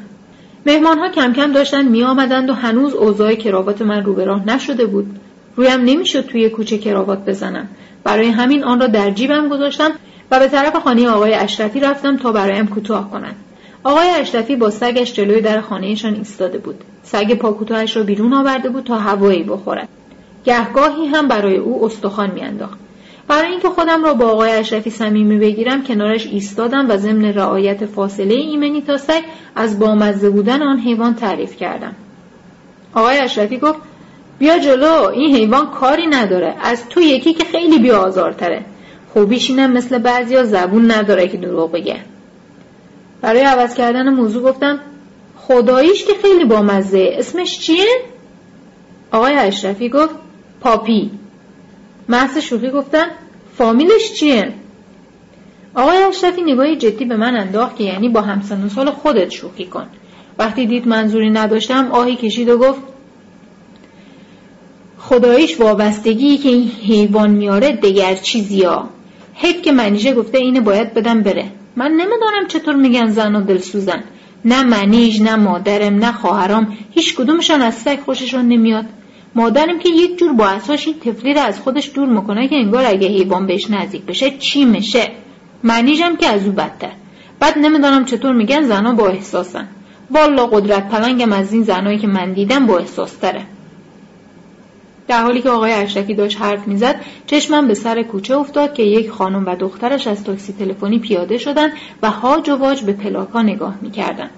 مهمان ها کم کم داشتند می آمدند و هنوز اوضاع کراوات من رو به راه نشده بود. رویم نمی‌شد توی کوچه کراوات بزنم. برای همین آن را در جیبم گذاشتم و به طرف خانه آقای اشرفی رفتم تا برایم کوتاه کنند. آقای اشرفی با سگش جلوی در خانهشان ایستاده بود. سگ پاکوتاهش را بیرون آورده بود تا هوایی بخورد. گهگاهی هم برای او استخوان میانداخت. برای اینکه خودم را با آقای اشرفی صمیمی بگیرم کنارش ایستادم و ضمن رعایت فاصله ایمنی تا سگ از بامزه بودن آن حیوان تعریف کردم. آقای اشرفی گفت بیا جلو این حیوان کاری نداره. از تو یکی که خیلی بیازارتره خوبیش اینم مثل بعضیا زبون نداره که دروغ بگه. برای عوض کردن موضوع گفتم خداییش که خیلی بامزه. اسمش چیه؟ آقای اشرفی گفت پاپی. محض شوخی گفتن فامیلش چیه؟ آقای اشرفی نگاهی جدی به من انداخت که یعنی با همسن و سال خودت شوخی کن. وقتی دید منظوری نداشتم آهی کشید و گفت خداییش وابستگی که این حیوان میاره دگر چیزیا حیف که منیشه گفته اینه باید بدم بره. من نمی‌دانم چطور میگن زن و دلسوزن. نه منیش نه مادرم نه خواهرام. هیچ کدومشان از سگ خوششان نمیاد. مادرم که یک جور با اساش این تفلی رو از خودش دور می‌کنه که انگار اگه حیوان بهش نزدیک بشه چی میشه. منیجم که از او بدتر. بعد نمی‌دانم چطور میگن زنها با احساسن. والا قدرت پلنگم از این زنهایی که من دیدم با احساس تره. در حالی که آقای اشرفی داشت حرف می‌زد چشمم به سر کوچه افتاد که یک خانم و دخترش از تاکسی تلفنی پیاده شدند و هاج و واج به پلاکا نگاه می‌کردند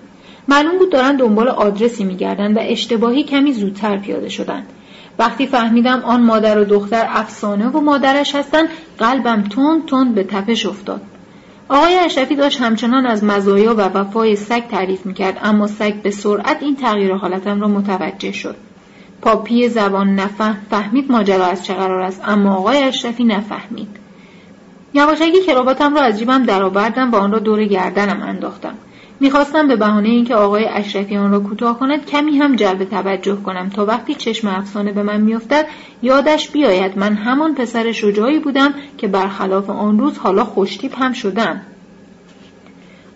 معلوم بود دارن دنبال آدرسی میگردند و اشتباهی کمی زودتر پیاده شدند وقتی فهمیدم آن مادر و دختر افسانه و مادرش هستند قلبم تند تند به تپش افتاد. آقای اشرفی داشت همچنان از مزایا و وفای سگ تعریف می‌کرد اما سگ به سرعت این تغییر حالتم را متوجه شد. پاپی زبان نفهم فهمید ماجرا از چه قرار است اما آقای اشرفی نفهمید. یواشکی کراواتم را از جیبم درآوردم و آن را دور گردنم انداختم. می‌خواستم به بهانه اینکه آقای اشرفی آن را کوتاه کند کمی هم جلب توجه کنم تا وقتی چشم افسانه به من میافتد یادش بیاید من همان پسر شجاعی بودم که برخلاف آن روز حالا خوشتیپ هم شدم.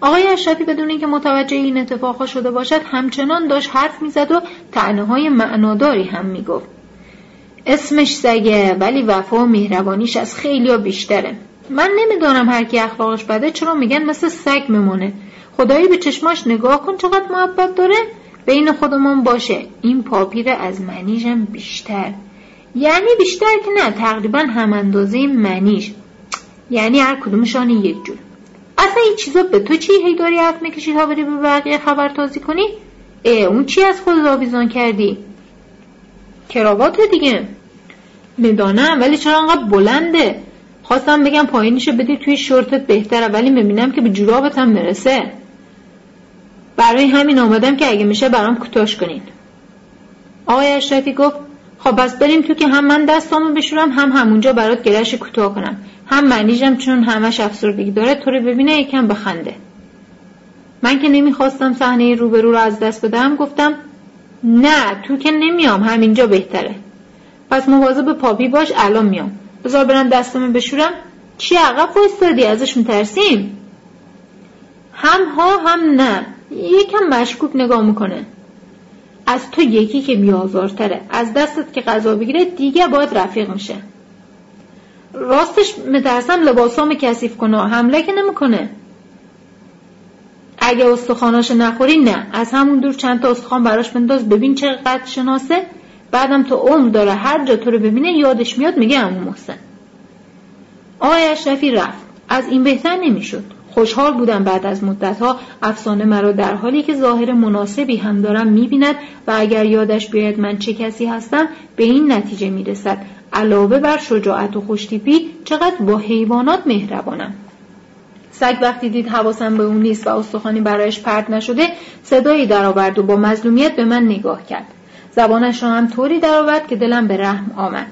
آقای اشرفی بدون اینکه متوجه این اتفاقها شده باشد همچنان داشت حرف می‌زد و تعنه های معناداری هم می‌گفت. اسمش سگه ولی وفا و مهربانیش از خیلی بیشتره. من نمی‌دانم هر کی اخلاقش بده چرا میگن مثل سگ میمونه. خدایی به چشماش نگاه کن چقدر محبت داره. بین خودمون باشه. این پاپیر از منیژم بیشتر. یعنی بیشتر که نه تقریبا هم اندازه منیش یعنی هر کدومشان یک جور. اصلا این چیزا به تو چی هی داری حرف می‌کشی تا بری به بقیه خبر تازی کنی اون چی از خود آویزان کردی؟ کراوات دیگه. می‌دانم ولی چرا انقدر بلنده؟ خواستم بگم پایینشو بدی توی شورتت بهتره ولی می‌بینم که به جورابت هم مرسه برای همین آمدم که اگه میشه برام کوتاش کنین آقای اشرفی گفت خب بس بریم تو که هم من دستامو بشورم هم همونجا برات گرش کوتاه کنم. هم منیجم چون همش افسردگی داره تو رو ببینه یکم بخنده. من که نمی‌خواستم صحنه روبرو رو از دست بدم گفتم نه تو که نمیام همینجا بهتره. پس مواظب پاپی باش الان میام. بذار برم دستمو بشورم. چی عقب وایستادی؟ ازش میترسیم؟ هم ها هم نه. یکم مشکوک نگاه می‌کنه. از تو یکی که بیازارتره از دستت که غذا بگیره دیگه باید رفیق میشه. راستش مترسم لباسام کثیف کنه حمله که نمی‌کنه. اگه استخواناش نخوری نه. از همون دور چند تا استخوان براش بنداز ببین چقدر شناسه. بعدم تو عمر داره هر جا تو رو ببینه یادش میاد میگه امو محسن. آقای اشرفی رفت. از این بهتر نمی‌شد. خوشحال بودم بعد از مدتها. افسانه مرا در حالی که ظاهر مناسبی هم دارم می‌بیند و اگر یادش بیاید من چه کسی هستم به این نتیجه می‌رسد. علاوه بر شجاعت و خوشتیپی چقدر با حیوانات مهربانم. سگ وقتی دید حواسم به اون نیست و استخوانی برایش پرت نشده صدایی درآورد و با مظلومیت به من نگاه کرد. زبانش را هم طوری درآورد که دلم به رحم آمد.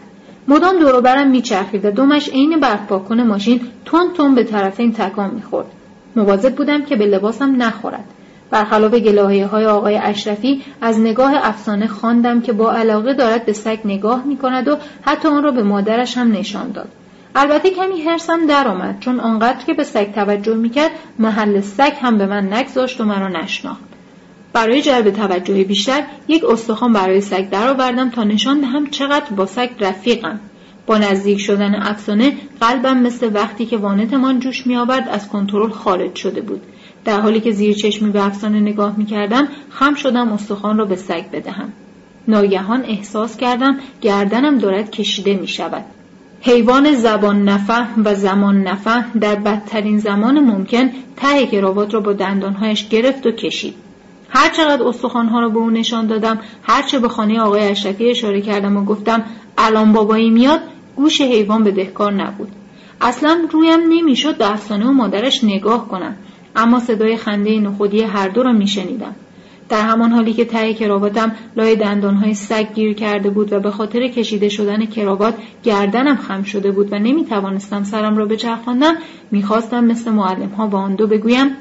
مدام دوروبرم میچرخید و دومش عین برف ماشین تون تون به طرف این تکان می‌خورد. مواظب بودم که به لباسم نخورد. برخلاف گلاهی های آقای اشرفی از نگاه افسانه خواندم که با علاقه دارد به سگ نگاه می کند و حتی آن را به مادرش هم نشان داد. البته کمی هرسم درآمد چون آنقدر که به سگ توجه می‌کرد محل سگ هم به من نگذاشت و مرا نشناخت. برای جلب توجه بیشتر یک استخوان برای سگ درآوردم تا نشان دهم چقدر با سگ رفیقم. با نزدیک شدن افسانه قلبم مثل وقتی که وانتمان جوش میآورد از کنترل خارج شده بود. در حالی که زیر چشمی به افسانه نگاه می کردم خم شدم استخوان را به سگ بدهم. ناگهان احساس کردم گردنم دارد کشیده می شود حیوان زبان نفهم و زمان نفهم در بدترین زمان ممکن ته کراوات را با دندانهایش گرفت و کشید. هر چقدر استخوانها را به او نشان دادم هرچه به خانه آقای اشرفی اشاره کردم و گفتم الان بابایی میاد گوش حیوان به دهکار نبود. اصلا رویم نمی‌شد به افسانه و مادرش نگاه کنم اما صدای خنده نخودی هر دو را میشنیدم. در همان حالی که ته کراواتم لای دندانهای سگ گیر کرده بود و به خاطر کشیده شدن کراوات گردنم خم شده بود و نمی توانستم سرم را بچرخاندم می‌خواستم مثل معلم ها با آن دو بگویم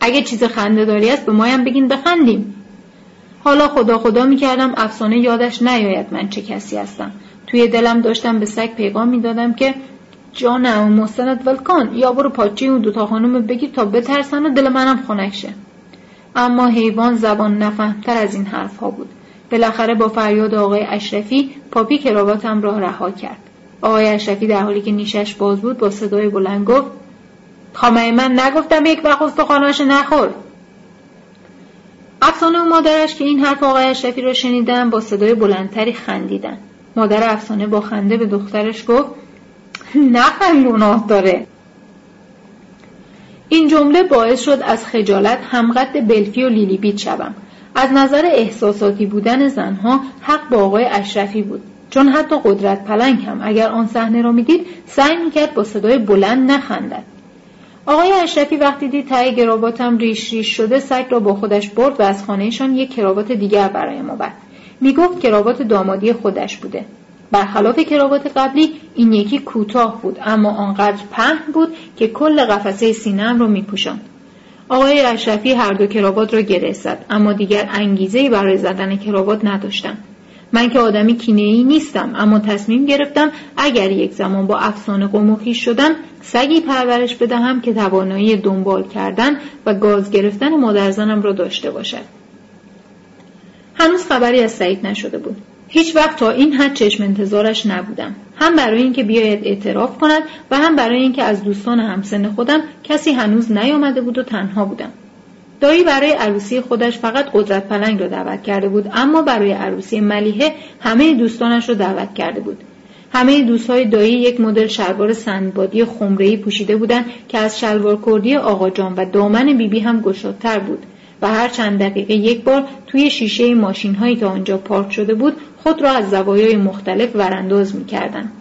اگه چیز خنده داری است به مایم بگین بخندیم. حالا خدا خدا می‌کردم افسانه یادش نیاید من چه کسی هستم. توی دلم داشتم به سگ پیغام می‌دادم که جانم مستند ولکان یا برو پاچه اون دوتا خانم بگیر تا بترسن و دل منم خنک شه. اما حیوان زبان نفهمتر از این حرف ها بود. بالاخره با فریاد آقای اشرفی پاپی کراواتم را رها کرد. آقای اشرفی در حالی که نیشش باز بود با صدای بلند گفت خامه من نگفتم یک وقت استخواناش نخور. افسانه و مادرش که این حرف آقای اشرفی را شنیدن با صدای بلندتری خندیدن. مادر افسانه با خنده به دخترش گفت نخند گناه داره. این جمله باعث شد از خجالت همقد بلفی و لیلی بیت شوم. از نظر احساساتی بودن زنها حق با آقای اشرفی بود. چون حتی قدرت پلنگ هم. اگر آن صحنه را می‌دید سعی می‌کرد با صدای بلند نخندد. آقای اشرفی وقتی دید تای گراواتم ریش ریش شده سگ را با خودش برد و از خانهشان یک کراوات دیگر برای ما برد می‌گفت کراوات دامادی خودش بوده. برخلاف کراوات قبلی این یکی کوتاه بود اما آنقدر پهن بود که کل قفسه سینم رو میپوشاند. آقای اشرفی هر دو کراوات را گره زد اما دیگر انگیزهای برای زدن کراوات نداشتم من که آدمی کینه نیستم اما تصمیم گرفتم اگر یک زمان با افسانه قموخی شدم سگی پرورش بدهم که توانایی دنبال کردن و گاز گرفتن مادرزنم را داشته باشد. هنوز خبری از سعید نشده بود. هیچ وقت تا این حد چشم انتظارش نبودم. هم برای اینکه بیاید اعتراف کند و هم برای اینکه از دوستان همسن خودم کسی هنوز نیامده بود و تنها بودم. دایی برای عروسی خودش فقط قدرت پلنگ را دعوت کرده بود اما برای عروسی ملیحه همه دوستانش را دعوت کرده بود. همه دوستهای دایی یک مدل شلوار سندبادی خمرهای پوشیده بودند که از شلوار کردی آقا جان و دامن بیبی بی هم گشادتر بود و هر چند دقیقه یک بار توی شیشه ماشین هایی که آنجا پارک شده بود خود را از زوایای مختلف ورانداز می‌کردند.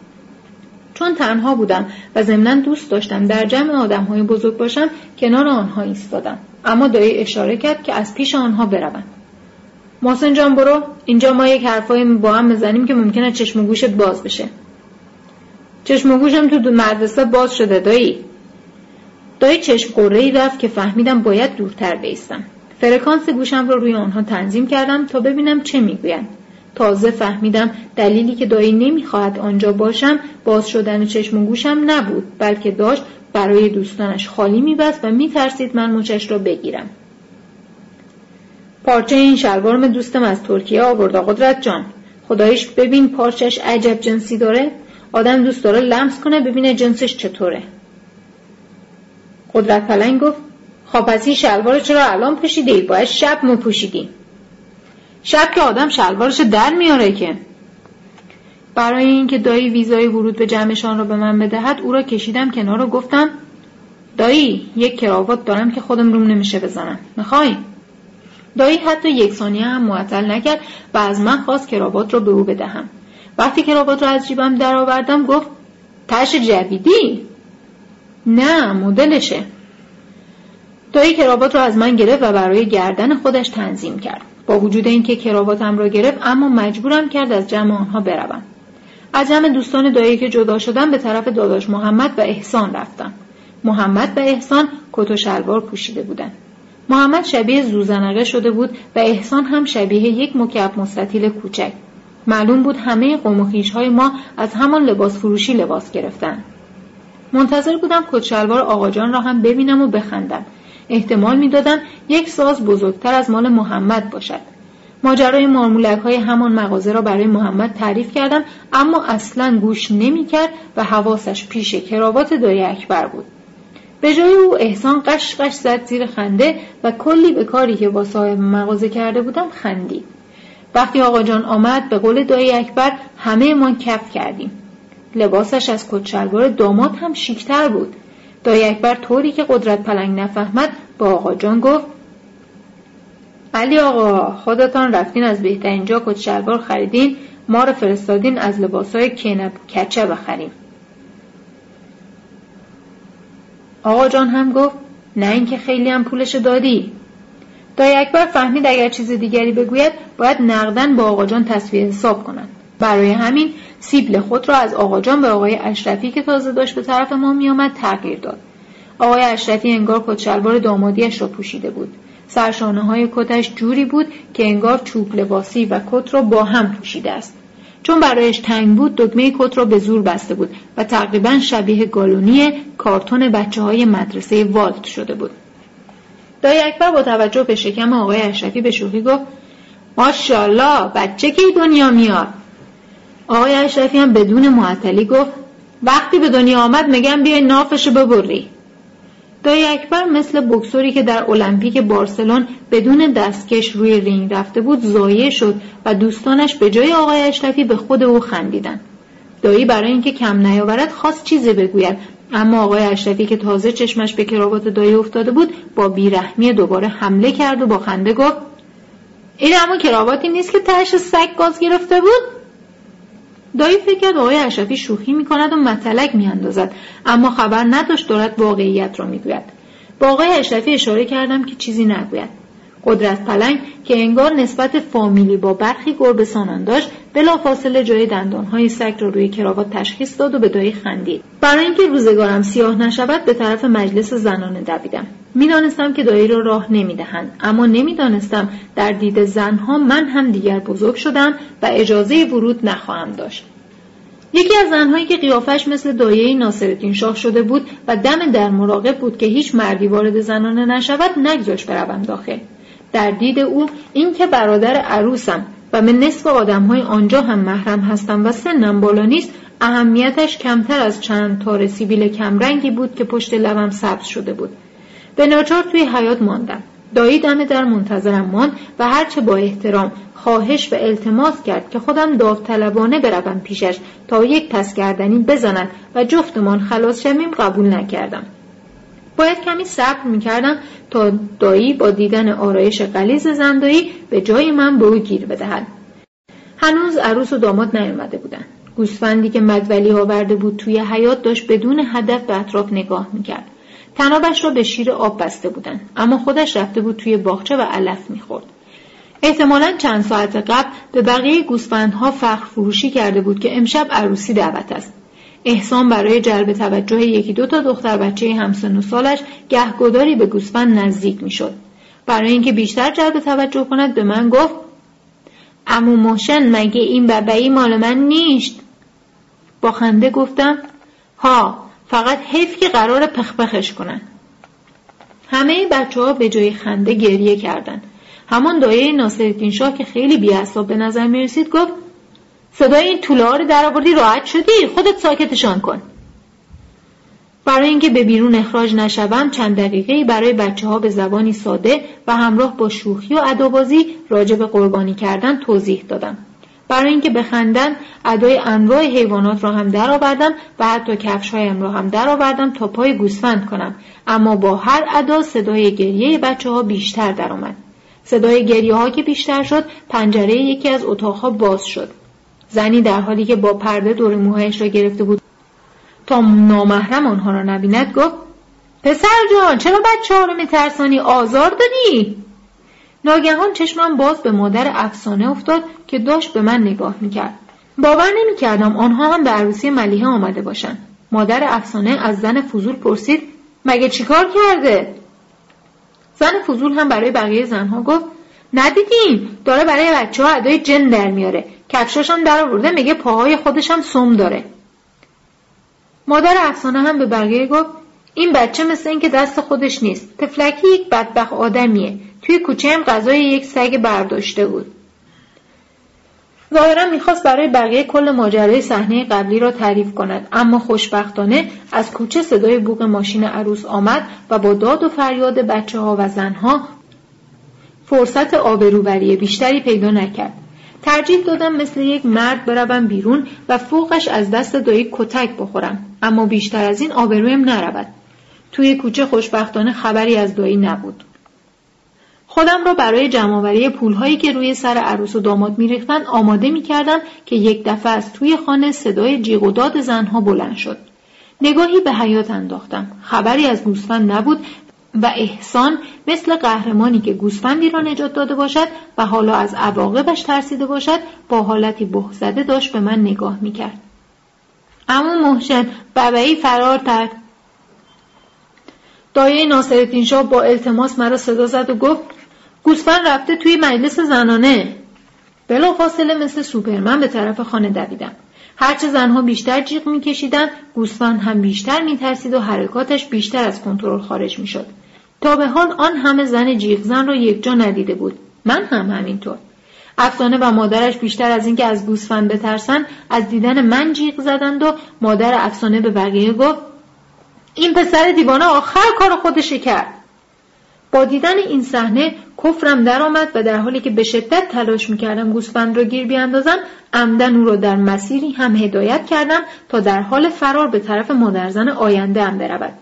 چون تنها بودم و ضمنا دوست داشتم در جمع آدم های بزرگ باشم کنار آنها ایستادم. اما دایی اشاره کرد که از پیش آنها بروند محسن جان برو. اینجا ما یک حرفایی با هم بزنیم که ممکنه چشم و گوشت باز بشه. چشم و گوشم تو مدرسه باز شده دایی. دایی چشم قره رفت که فهمیدم باید دورتر بیستم. فرکانس گوشم رو روی آنها تنظیم کردم تا ببینم چه می‌گویند. تازه فهمیدم دلیلی که دایی نمی‌خواهد آنجا باشم باز شدن چشم و گوشم نبود بلکه داشت برای دوستانش خالی میبست و میترسید من مچش را بگیرم. پارچه این شلوارم دوستم از ترکیه آورد قدرت جان. خدایش ببین پارچش عجب جنسی داره. آدم دوست داره لمس کنه ببینه جنسش چطوره. قدرت پلنگ گفت خب پس این شلوار چرا الان پوشیدی؟ باید شب مو پوشیدی. شب که آدم شلوارش در میاره که. برای اینکه دایی ویزای ورود به جمعشان را به من بدهد او را کشیدم کنار و گفتم دایی یک کراوات دارم که خودم روم نمیشه بزنم. می‌خوای؟ دایی حتی یک ثانیه هم معطل نکرد و از من خواست کراوات را به او بدهم. وقتی کراوات را از جیبم درآوردم گفت تش جدیدی؟ نه مدلشه. دایی کراوات را از من گرفت و برای گردن خودش تنظیم کرد. با وجود اینکه کراواتم را گرفت اما مجبورم کرد از جمع آنها بروم. از جمع دوستان دایی که جدا شدم به طرف داداش محمد و احسان رفتم. محمد و احسان کت و شلوار پوشیده بودند محمد شبیه زوزنقه شده بود و احسان هم شبیه یک مکعب مستطیل کوچک. معلوم بود همه قوم های ما از همان لباس فروشی لباس گرفتن. منتظر بودم کت شلوار آقاجان را هم ببینم و بخندم. احتمال می‌دادم یک ساز بزرگتر از مال محمد باشد. ماجرای مارمولک های همان مغازه را برای محمد تعریف کردم اما اصلا گوش نمی‌کرد و حواسش پیش کراوات دایی اکبر بود. به جای او احسان قش قش زد زیر خنده و کلی به کاری که با صاحب مغازه کرده بودم خندید. وقتی آقا جان آمد به قول دایی اکبر همه ما کف کردیم. لباسش از کچلوار داماد هم شیکتر بود. دایی اکبر طوری که قدرت پلنگ نفهمد با آقا جان گفت علی آقا خودتان رفتین از بهترین جا کت شلوار خریدین ما رو فرستادین از لباسای کنب کچه بخریم. آقا جان هم گفت نه اینکه خیلی هم پولش دادی. دایی اکبر فهمید اگر چیز دیگری بگوید باید نقدن با آقا جان تصویر حساب کنند. برای همین سیبل خود را از آقا جان به آقای اشرفی که تازه داشت به طرف ما میآمد تغییر داد. آقای اشرفی انگار کت شلوار دامادیش را پوشیده بود. سرشانه های کتش جوری بود که انگار چوب لباسی و کت را با هم پوشیده است. چون برایش تنگ بود دکمه کت را به زور بسته بود و تقریبا شبیه گالونی کارتون بچه های مدرسه والت شده بود. دایی اکبر با توجه به شکم آقای اشرفی به شوخی گفت ماشاءالله بچه کی دنیا میاد؟ آقای اشرفی هم بدون معطلی گفت وقتی به دنیا آمد میگم بیای نافشو ببری. دایی اکبر مثل بکسوری که در المپیک بارسلون بدون دستکش روی رینگ رفته بود زایه شد و دوستانش به جای آقای اشرفی به خود او خندیدند دایی برای اینکه کم نیاورد خواست چیزی بگوید اما آقای اشرفی که تازه چشمش به کراوات دایی افتاده بود با بیرحمی دوباره حمله کرد و با خنده گفت این اما کراواتی نیست که تهش سگ گاز گرفته بود؟ دایی فکر کرد آقای اشرفی شوخی می‌کند و متلک میاندازد اما خبر نداشت دارد واقعیت را می‌گوید. با آقای اشرفی اشاره کردم که چیزی نگوید. قدرت پلنگ که انگار نسبت فامیلی با برخی گربه سانان داشت بلافاصله جای دندانهای سگ را روی کراوات تشخیص داد و به دایی خندید. برای اینکه روزگارم سیاه نشود به طرف مجلس زنانه دویدم. می‌دانستم که دایی را راه نمی‌دهند اما نمی‌دانستم در دید زنها من هم دیگر بزرگ شدم و اجازه ورود نخواهم داشت. یکی از زنهایی که قیافش مثل دایه ناصرالدین شاه شده بود و دم در مراقب بود که هیچ مردی وارد زنانه نشود نگذاشت بروم داخل. در دید او اینکه برادر عروسم و به نصف های آنجا هم محرم هستم و سنم بالا نیست اهمیتش کمتر از چند تار سیبیل کمرنگی بود که پشت لبم سبز شده بود. به ناچار توی حیات ماندم. دایی دم در منتظرم ماند و هرچه با احترام خواهش و التماس کرد که خودم داوطلبانه بروم پیشش تا یک پس گردنی بزند و جفتمان خلاص شویم قبول نکردم. باید کمی صبر می‌کردم تا دایی با دیدن آرایش قلیز زندایی به جای من به او گیر بدهد. هنوز عروس و داماد نیامده بودند گوسفندی که مدولی آورده بود توی حیات داشت بدون هدف به اطراف نگاه می‌کرد. تنابش را به شیر آب بسته بودند اما خودش رفته بود توی باغچه و علف می‌خورد. احتمالا چند ساعت قبل به بقیه گوسفندها فخر فروشی کرده بود که امشب عروسی دعوت است. احسان برای جلب توجه یکی دو تا دختر بچه همسن و سالش گهگداری به گوسفند نزدیک می‌شد. برای اینکه بیشتر جلب توجه کند به من گفت امو موشن مگه این ببعی مال من نیست؟ با خنده گفتم ها فقط حیف که قرار پخپخش کنن. همه بچه ها به جای خنده گریه کردند. همان دایه ناصرالدین شاه که خیلی بیعصاب به نظر می رسید گفت صدای این طوله ها رو در آوردی راحت شدی؟ خودت ساکتشان کن. برای اینکه به بیرون اخراج نشوم چند دقیقه برای بچه ها به زبانی ساده و همراه با شوخی و ادابازی راجع به قربانی کردن توضیح دادم. برای اینکه بخندن ادای انواع حیوانات را هم درآوردم و حتی کفش هایم را هم درآوردم تا پای گوسفند کنم. اما با هر ادا صدای گریه بچه ها بیشتر درآمد صدای گریه ها که بیشتر شد پنجره یکی از اتاقها باز شد. زنی در حالی که با پرده دور موهایش را گرفته بود. تا نامحرم آنها را نبیند گفت پسر جان چرا بچه ها رو میترسانی آزار دادی؟ ناگهان چشمم باز به مادر افسانه افتاد که داشت به من نگاه می‌کرد. باور نمی‌کردم آنها هم به عروسی ملیحه آمده باشند. مادر افسانه از زن فضول پرسید مگه چیکار کرده؟ زن فضول هم برای بقیه زنها گفت ندیدیم. داره برای بچه ها ادای جن در میاره. کفشاش هم در آورده میگه پاهای خودش هم سم داره. مادر افسانه هم به بقیه گفت این بچه مثل اینکه دست خودش نیست. تفلکی یک بدبخ آدمیه. توی کوچه هم غذای یک سگ برداشته بود. ظاهرا می‌خواست برای بقیه کل ماجرای صحنه قبلی را تعریف کند اما خوشبختانه از کوچه صدای بوق ماشین عروس آمد و با داد و فریاد بچه ها و زنها فرصت آبروبری بیشتری پیدا نکرد. ترجیح دادم مثل یک مرد بروم بیرون و فوقش از دست دایی کتک بخورم اما بیشتر از این آبرویم نرود. توی کوچه خوشبختانه خبری از دایی نبود. خودم را برای جمعآوری پولهایی که روی سر عروس و داماد میریختند آماده می‌کردم که یک دفعه از توی خانه صدای جیغ و داد زنها بلند شد. نگاهی به حیات انداختم. خبری از گوسفند نبود و احسان مثل قهرمانی که گوسفندی را نجات داده باشد و حالا از عواقبش ترسیده باشد با حالتی بهزده داشت به من نگاه می‌کرد. اما محسن ببعی فرار کرد. دایه ناصرالدین شاه با التماس مرا صدا زد و گفت گوسفند رفته توی مجلس زنانه. بلا فاصله مثل سوپرمن به طرف خانه دویدم. هرچه زنها بیشتر جیغ میکشیدند گوسفند هم بیشتر میترسید و حرکاتش بیشتر از کنترل خارج می‌شد. تا به حال آن همه زن جیغ زن را یکجا ندیده بود. من هم همینطور. افسانه و مادرش بیشتر از اینکه از گوسفند بترسن از دیدن من جیغ زدند و مادر افسانه به بقیه گفت این پسر دیوانه آخر کار خودش کرد. با دیدن این صحنه کفرم درآمد و در حالی که به شدت تلاش می‌کردم گوسفند را گیر بیاندازم عمدن او را در مسیری هم هدایت کردم تا در حال فرار به طرف مادرزن آینده هم برود.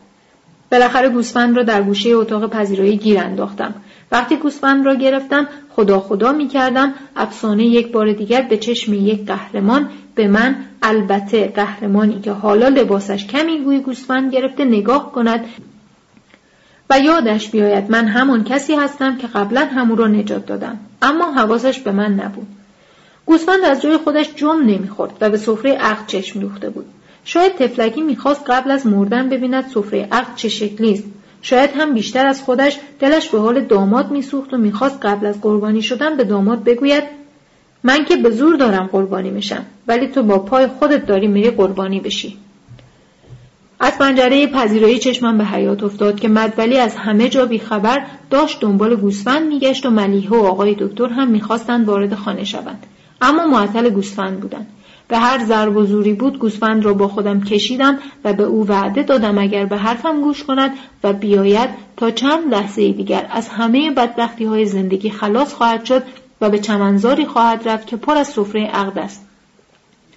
بالاخره گوسفند را در گوشه اتاق پذیرایی گیر انداختم. وقتی گوسفند را گرفتم خدا خدا می کردم افسانه یک بار دیگر به چشم یک قهرمان به من البته قهرمانی که حالا لباسش کمی گوی گوسفند گرفته نگاه کند. و یادش بیاید من همان کسی هستم که قبلا همو را نجات دادم. اما حواسش به من نبود. گوسفند از جای خودش جم نمی‌خورد و به سفره عقد چشم دوخته بود. شاید تفلکی می‌خواست قبل از مردن ببیند سفره عقد چه شکلی است. شاید هم بیشتر از خودش دلش به حال داماد میسوخت و می‌خواست قبل از قربانی شدن به داماد بگوید من که به زور دارم قربانی میشم ولی تو با پای خودت داری میری قربانی بشی. از پنجره پذیرایی چشمم به حیات افتاد که مدولی از همه جا بیخبر داشت دنبال گوسفند میگشت و ملیحه و آقای دکتر هم می‌خواستند وارد خانه شوند. اما معطل گوسفند بودند. به هر ضرب و زوری بود گوسفند را با خودم کشیدم و به او وعده دادم اگر به حرفم گوش کند و بیاید تا چند لحظه دیگر از همه بدبختی های زندگی خلاص خواهد شد و به چمنزاری خواهد رفت که پر از سفره عقد است.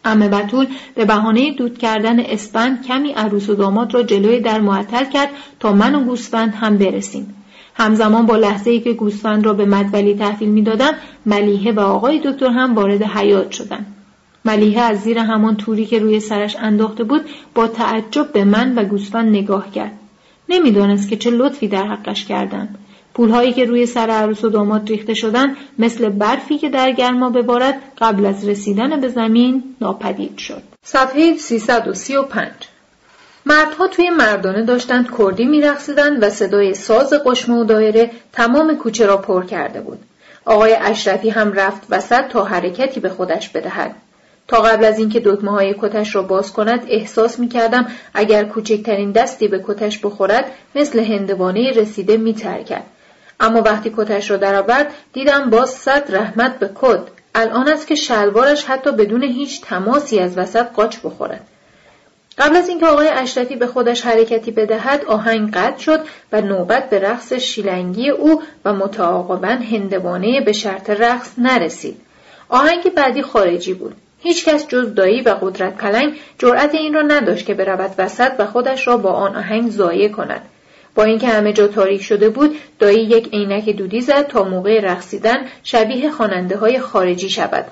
امه بطول به بهانه دود کردن اسپند کمی عروس و داماد را جلوی در معطل کرد تا من و گوسفند هم برسیم. همزمان با لحظه ای که گوسفند را به مدولی تحویل می‌دادم ملیحه و آقای دکتر هم وارد حیات شدند. ملیحه از زیر همان توری که روی سرش انداخته بود با تعجب به من و گوسفند نگاه کرد. نمی‌دانست که چه لطفی در حقش کردند. پولهایی که روی سر عروس و داماد ریخته شدن مثل برفی که در گرما ببارد قبل از رسیدن به زمین ناپدید شد. صفحه 335 مردها توی مردانه داشتند کردی میرقصیدند و صدای ساز قشم و دایره تمام کوچه را پر کرده بود. آقای اشرفی هم رفت وسط تا حرکتی به خودش بدهد. تا قبل از اینکه دکمه های کتش را باز کند احساس می کردم اگر کوچکترین دستی به کتش بخورد مثل هندوانه رسیده می ترکد. اما وقتی کتش را درآورد دیدم باز صد رحمت به کت. الان است که شلوارش حتی بدون هیچ تماسی از وسط قاچ بخورد. قبل از اینکه آقای اشرفی به خودش حرکتی بدهد آهنگ قطع شد و نوبت به رقص شیلنگی او و متعاقبا هندوانه به شرط رقص نرسید. آهنگ بعدی خارجی بود. هیچکس جز دایی و قدرت پلنگ جرأت این را نداشت که برود وسط و خودش را با آن آهنگ ضایع کند. با اینکه همه جا تاریک شده بود دایی یک عینک دودی زد تا موقع رقصیدن شبیه خواننده های خارجی شود.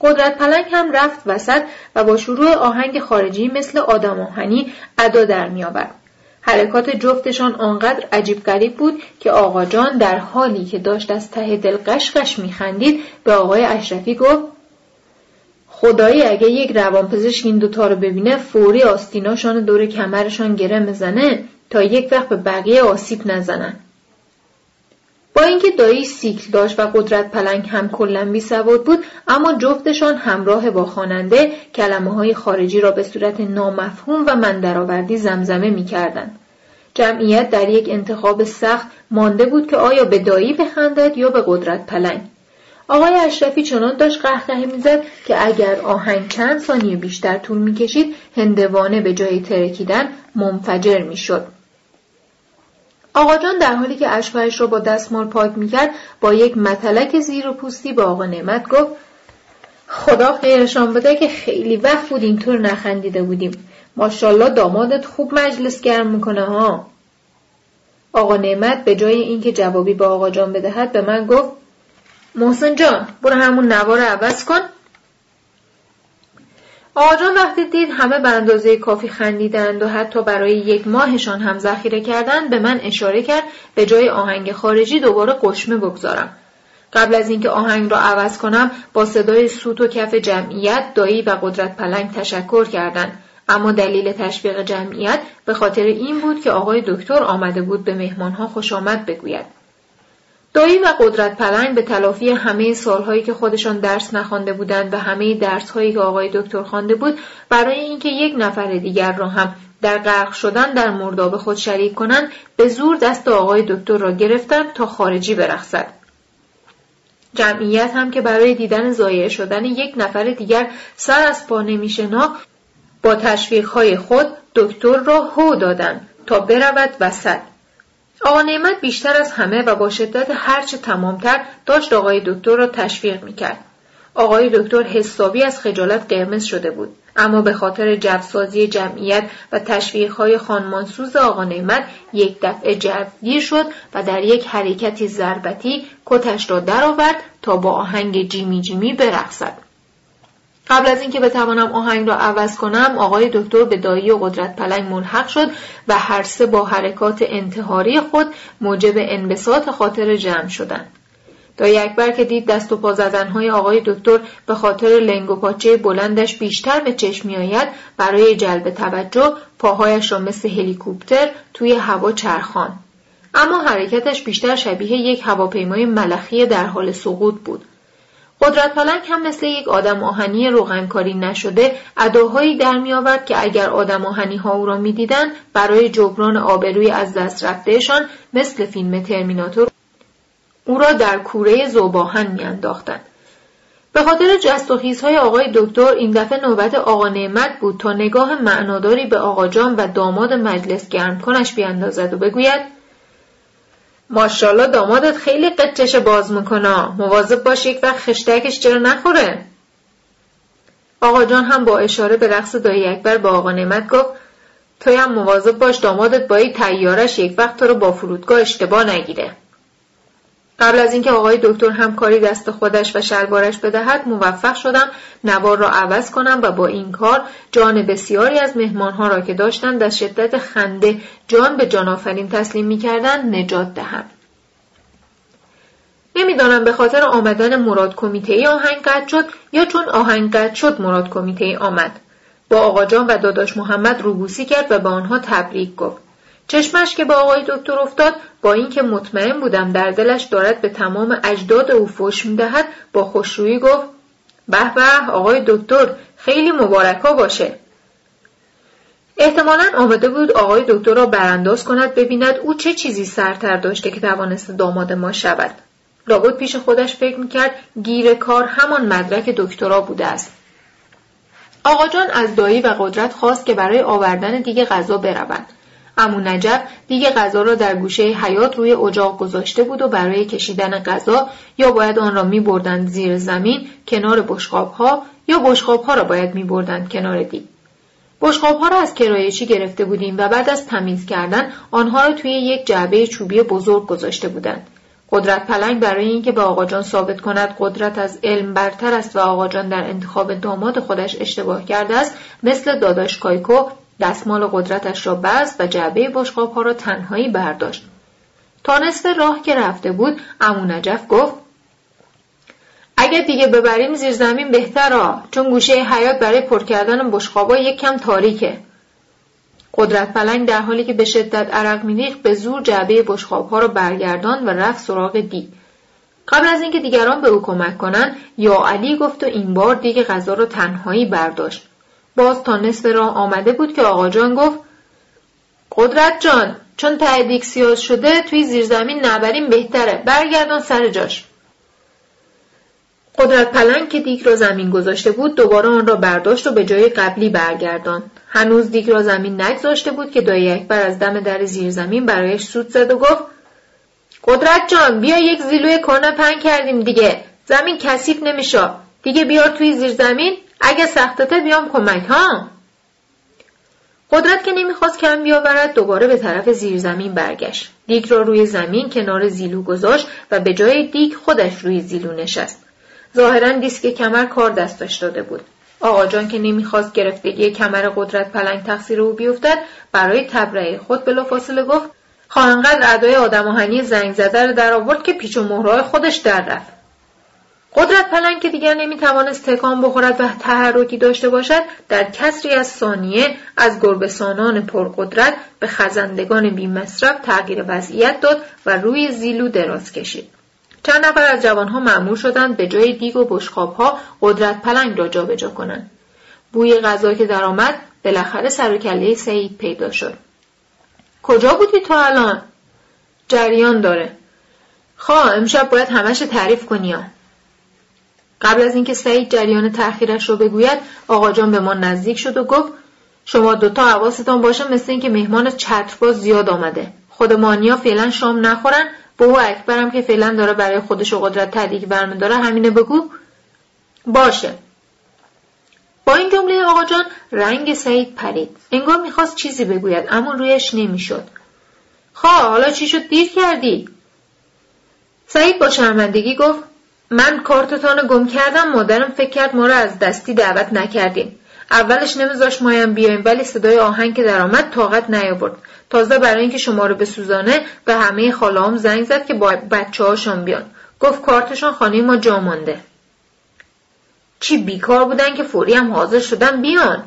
قدرت پلنگ هم رفت وسط و با شروع آهنگ خارجی مثل آدم آهنی ادا در میآورد. حرکات جفتشان آنقدر عجیب غریب بود که آقا جان در حالی که داشت از ته دل قشقش میخندید به آقای اشرفی گفت خدایی اگه یک روانپزشک این دوتا رو ببینه فوری آستیناشان دور کمرشان گره مزنه تا یک وقت به بقیه آسیب نزنن. با اینکه دایی سیکل داشت و قدرت پلنگ هم کلا بی سواد بود اما جفتشان همراه با خواننده کلمه های خارجی را به صورت نامفهوم و مندرآوردی زمزمه می‌کردند. جمعیت در یک انتخاب سخت مانده بود که آیا به دایی بخندد یا به قدرت پلنگ. آقای اشرفی چنان داشت قهقهه می‌زد که اگر آهنگ چند ثانیه بیشتر طول می‌کشید هندوانه به جای ترکیدن منفجر می‌شد آقا جان در حالی که اشکهایش را با دستمال پاک می‌کرد با یک متلک زیر و پوستی به آقا نعمت گفت خدا خیرشان بده که خیلی وقت بود اینطور نخندیده بودیم. ماشاءالله دامادت خوب مجلس گرم می‌کنه ها. آقا نعمت به جای اینکه جوابی به آقا جان بدهد به من گفت محسن جان برو همون نوار عوض کن. آقا وقتی دید همه به اندازه کافی خندیدند و حتی برای یک ماهشان هم ذخیره کردند به من اشاره کرد به جای آهنگ خارجی دوباره قشمه بگذارم. قبل از اینکه آهنگ را عوض کنم با صدای سوت و کف جمعیت دایی و قدرت پلنگ تشکر کردند. اما دلیل تشویق جمعیت به خاطر این بود که آقای دکتر آمده بود به مهمانها خوش آمد بگوید. دایی و قدرت پلنگ به تلافی همه سالهایی که خودشان درس نخوانده بودند و همه درسهایی که آقای دکتر خوانده بود برای اینکه یک نفر دیگر را هم در غرق شدن در مرداب خود شریک کنند به زور دست آقای دکتر را گرفتند تا خارجی برخصد. جمعیت هم که برای دیدن ضایع شدن یک نفر دیگر سر از پا نمیشناخت با تشویقهای خود دکتر را هو دادند تا برود وسط. آقا نعمت بیشتر از همه و با شدت هرچه تمامتر داشت آقای دکتر را تشویق می‌کرد. آقای دکتر حسابی از خجالت قرمز شده بود اما به خاطر جوسازی جمعیت و تشویقهای خانمانسوز آقا نعمت یک دفعه جوگیر شد و در یک حرکتی ضربتی کتش را درآورد تا با آهنگ جیمی جیمی برقصد قبل از اینکه بتوانم آهنگ را عوض کنم آقای دکتر به دایی و قدرت پلنگ ملحق شد و هر سه با حرکات انتحاری خود موجب انبساط خاطر جمع شدند. دایی اکبر که دید دست و پا زدنهای آقای دکتر به خاطر لنگ و پاچه بلندش بیشتر به چشم میآید برای جلب توجه پاهایش را مثل هلیکوپتر توی هوا چرخان اما حرکتش بیشتر شبیه یک هواپیمای ملخی در حال سقوط بود. قدرت پلنگ هم مثل یک آدم آهنی روغنکاری نشده اداهایی در می آورد که اگر آدم آهنی ها او را می دیدن برای جبران آبروی از دست رفتهشان مثل فیلم ترمیناتور او را در کوره زوباهن می انداختن. به خاطر جست و خیزهای آقای دکتر این دفعه نوبت آقا نعمت بود تا نگاه معناداری به آقا جان و داماد مجلس گرم کنش بیاندازد و بگوید ماشاءالله دامادت خیلی قچش باز می‌کنه. مواظب باش یک وقت خشتکش چرا نخوره. آقا جان هم با اشاره به رقص دایی اکبر به آقا نعمت گفت توی هم مواظب باش دامادت با یک تیارش یک وقت تو رو با فرودگاه اشتباه نگیره. قبل از اینکه آقای دکتر همکاری دست خودش و شلوارش بدهد موفق شدم نوار را عوض کنم و با این کار جان بسیاری از مهمانها را که داشتند از شدت خنده جان به جان آفرین تسلیم می‌کردند نجات دهم نمی‌دانم به خاطر آمدن مراد کمیته ای آهنگ قطع شد یا چون آهنگ قطع شد مراد کمیته ای آمد. با آقا جان و داداش محمد روبوسی کرد و به آنها تبریک گفت. چشمش که به آقای دکتر افتاد با اینکه مطمئن بودم در دلش دارد به تمام اجداد او فش می‌دهد با خوشرویی گفت به به آقای دکتر خیلی مبارکا باشه. احتمالا آمده بود آقای دکتر را برانداز کند ببیند او چه چیزی سرتر داشته که توانسته داماد ما شود. لابد پیش خودش فکر می‌کرد گیر کار همان مدرک دکترا بوده است. آقا جان از دایی و قدرت خواست که برای آوردن دیگه غذا بروند. امو نجب دیگه غذا را در گوشه حیات روی اجاق گذاشته بود و برای کشیدن غذا یا باید آن را می بردند زیر زمین کنار بشقاب ها یا بشقاب ها را باید می بردند کنار دیگ. بشقاب ها را از کرایچی گرفته بودیم و بعد از تمیز کردن آنها را توی یک جعبه چوبی بزرگ گذاشته بودند. قدرت پلنگ برای اینکه به آقاجان ثابت کند قدرت از علم برتر است و آقاجان در انتخاب داماد خودش اشتباه کرده است مثل داداش کایکو دستمال قدرتش را بست و جعبه بشقاب ها را تنهایی برداشت. تا نصف راه که رفته بود امو نجف گفت اگه دیگه ببریم زیر زمین بهتر چون گوشه حیات برای پر کردن بشقابا یک کم تاریکه. قدرت پلنگ در حالی که به شدت عرق میریخت به زور جعبه ها را برگردان و رفت سراغ دی. قبل از اینکه دیگران به او کمک کنند یا علی گفت و این بار دیگه غذا را تنهایی برداشت. باز تا نصف راه آمده بود که آقا جان گفت قدرت جان چون ته سیاز شده توی زیرزمین نبریم بهتره. برگردان سر جاش. قدرت پلنگ که دیگ را زمین گذاشته بود دوباره آن را برداشت و به جای قبلی برگردان. هنوز دیگ را زمین نگذاشته بود که دایی اکبر از دم در زیر زمین برایش سود زد و گفت قدرت جان بیا یک زیلوی کنه پنگ کردیم دیگه. زمین کثیف نمیشه دیگه بیار توی زیر زمین اگه سختته بیام کمک ها؟ قدرت که نمی‌خواست کم بیاورد دوباره به طرف زیرزمین برگشت. دیگ را روی زمین کنار زیلو گذاشت و به جای دیگ خودش روی زیلو نشست. ظاهرا دیسک کمر کار دستش داده بود. آقا جان که نمی‌خواست گرفتگی کمر قدرت پلنگ تقصیر او بیفتد برای تبرئه خود بلافاصله گفت خواهنقدر ادای آدم آهنی زنگ زده رو در آورد که پیچ و مهرهای خودش در رفت. قدرت پلنگ که دیگر نمی‌توانست تکان بخورد و تحرکی داشته باشد در کسری از ثانیه از گربسانان پرقدرت به خزندگان بیمصرف تغییر وضعیت داد و روی زیلو دراز کشید. چند نفر از جوانها معمول شدند به جای دیگ و ها قدرت پلنگ را جابجا کنند. بوی غذا که درآمد بالاخره سر و کله سعید پیدا شد. کجا بودی تو الان؟ جریان داره. خواه امشب باید همش تعریف کنی قبل از اینکه سعید جریان تأخیرش رو بگوید آقا جان به ما نزدیک شد و گفت شما دوتا حواستان باشه مثل اینکه مهمان چترباز زیاد آمده. خود مانیا فعلا شام نخورن. بهو اکبرم که فعلا داره برای خودش و قدرت تدیگ برمیداره همینه بگو. باشه. با این جمله آقا جان رنگ سعید پرید. انگار می‌خواست چیزی بگوید اما رویش نمی‌شد. خواه حالا چی شد؟ دیر کردی. سعید با شرمندگی گفت من کارتتان گم کردم مادرم فکر کرد ما را از دستی دعوت نکردیم اولش نمیذاش مایم بیایم ولی صدای آهنگ که درآمد طاقت نیاورد. تازه برای اینکه شما رو بسوزانه به همه خالهام زنگ زد که با بچه هاشون بیان. گفت کارتشان خانه ما جا مانده. چی بیکار بودن که فوری هم حاضر شدن بیان.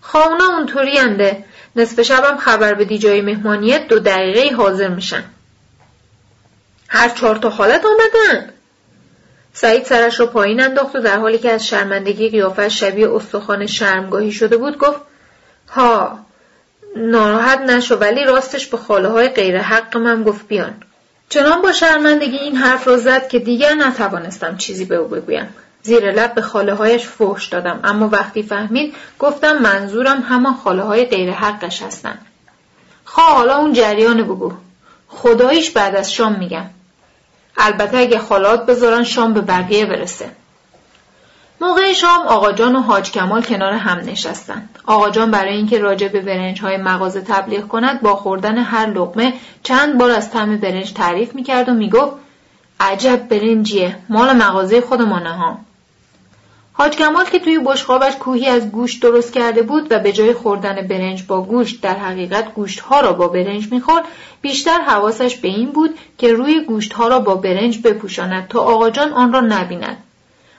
خواهونا اونطوری انده. نصف شبم خبر به جای مهمانیت دو دقیقه حاضر میشن. هر چهار تا حالت آمدن. سعید سرش را پایین انداخت و در حالی که از شرمندگی قیافش شبیه استخوان شرمگاهی شده بود گفت ها ناراحت نشو ولی راستش به خاله های غیر حق من گفت بیان. چنان با شرمندگی این حرف را زد که دیگر نتوانستم چیزی به او بگویم. زیر لب به خاله هایش فحش دادم اما وقتی فهمید گفتم منظورم همان خاله های غیر حقش هستن. خواه حالا اون جریان بگو. خداییش بعد از شام میگم. البته اگه خالات بذارن شام به بقیه برسه موقع شام آقا جان و حاج کمال کنار هم نشستند. آقا جان برای اینکه راجع به برنج های مغازه تبلیغ کند با خوردن هر لقمه چند بار از طعم برنج تعریف می‌کرد و می‌گفت عجب برنجیه مال مغازه خودمانه ها حاج کمال که توی بشقابش کوهی از گوشت درست کرده بود و به جای خوردن برنج با گوشت در حقیقت گوشت ها را با برنج می‌خورد بیشتر حواسش به این بود که روی گوشت ها را با برنج بپوشاند تا آقاجان آن را نبیند.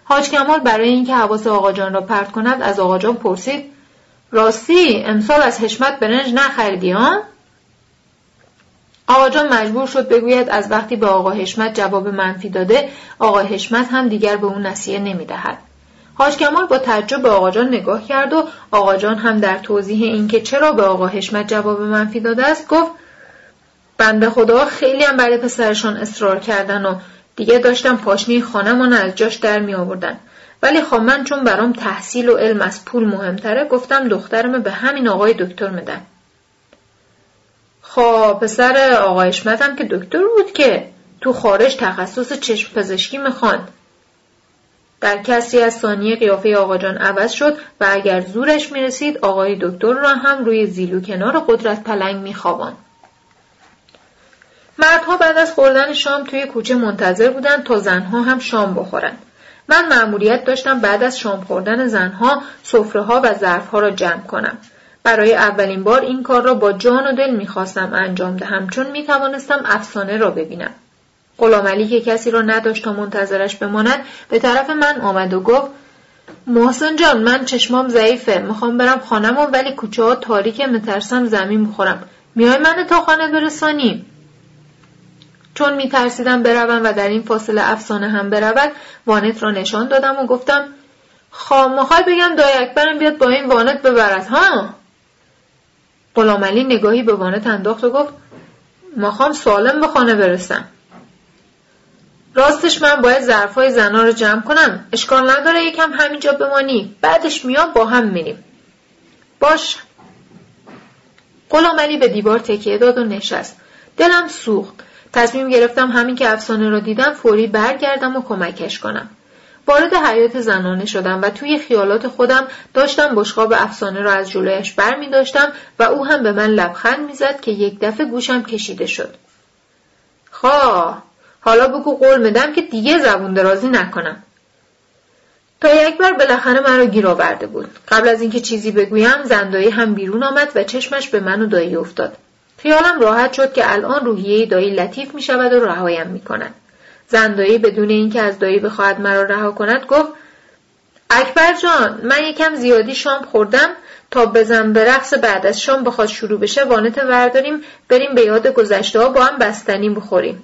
حاج کمال برای اینکه حواس آقاجان را پرت کند از آقاجان پرسید راستی امسال از حشمت برنج نخریدی ها؟ آقاجان مجبور شد بگوید از وقتی به آقا حشمت جواب منفی داده آقا حشمت هم دیگر به اون نصیحه نمی‌دهد. حاج کمال با تعجب به آقاجان نگاه کرد و آقاجان هم در توضیح اینکه چرا به آقا حشمت جواب منفی داده است گفت بنده خدا خیلی هم برای پسرشان اصرار کردن و دیگه داشتم پاشنه خانمان از جاش در می آوردن. ولی خب من چون برام تحصیل و علم از پول مهمتره گفتم دخترم به همین آقای دکتر میدم. خب پسر آقای اشمتم که دکتر بود که تو خارج تخصص چشم پزشکی می‌خواند. در کسی از ثانیه قیافه آقا جان عوض شد و اگر زورش می‌رسید آقای دکتر را هم روی زیلو کنار قدرت پلنگ میخوابان. مردها بعد از خوردن شام توی کوچه منتظر بودند تا زنها هم شام بخورند. من مأموریت داشتم بعد از شام خوردن زنها سفره ها و ظرف ها را جمع کنم. برای اولین بار این کار را با جان و دل می‌خواستم انجام دهم چون می‌توانستم افسانه را ببینم. غلامعلی که کسی را نداشت تا منتظرش بماند. به طرف من آمد و گفت محسن جان من چشمام ضعیفه می‌خوام برم خانم ولی کوچه ها تاریکه مترسم زمین بخورم. میای من تا خانه برسانی؟ چون میترسیدم بروم و در این فاصله افسانه هم برود وانت را نشان دادم و گفتم خواه می‌خوای بگم دای اکبرم بیاد با این وانت ببرد ها؟ غلامعلی نگاهی به وانت انداخت و گفت می‌خوام سالم به خانه برسم. راستش من باید ظرفای زنا رو جمع کنم. اشکال نداره یکم همینجا بمانی. بعدش میام با هم میریم. باش. غلام به دیوار تکیه داد و نشست. دلم سوخت. تصمیم گرفتم همین که افسانه را دیدم فوری برگردم و کمکش کنم. وارد حیات زنانه شدم و توی خیالات خودم داشتم بشقاب افسانه را از جلویش بر می داشتم و او هم به من لبخند می‌زد که یک دفعه گوشم کشیده شد. خواه حالا بگو قول میدم که دیگه زبون درازی نکنم. تا یک بار بالاخره مرا گیر آورده بود. قبل از اینکه چیزی بگویم زندایی هم بیرون آمد و چشمش به من و دایی افتاد. خیالم راحت شد که الان روحیه دایی لطیف می شود و رهایم می کند. زندایی بدون اینکه از دایی بخواهد مرا رها کند گفت اکبر جان من یکم زیادی شام خوردم. تا بزن به رقص بعد از شام بخواد شروع بشه وانت ورداریم بریم به یاد گذشته ها با هم بستنی بخوریم.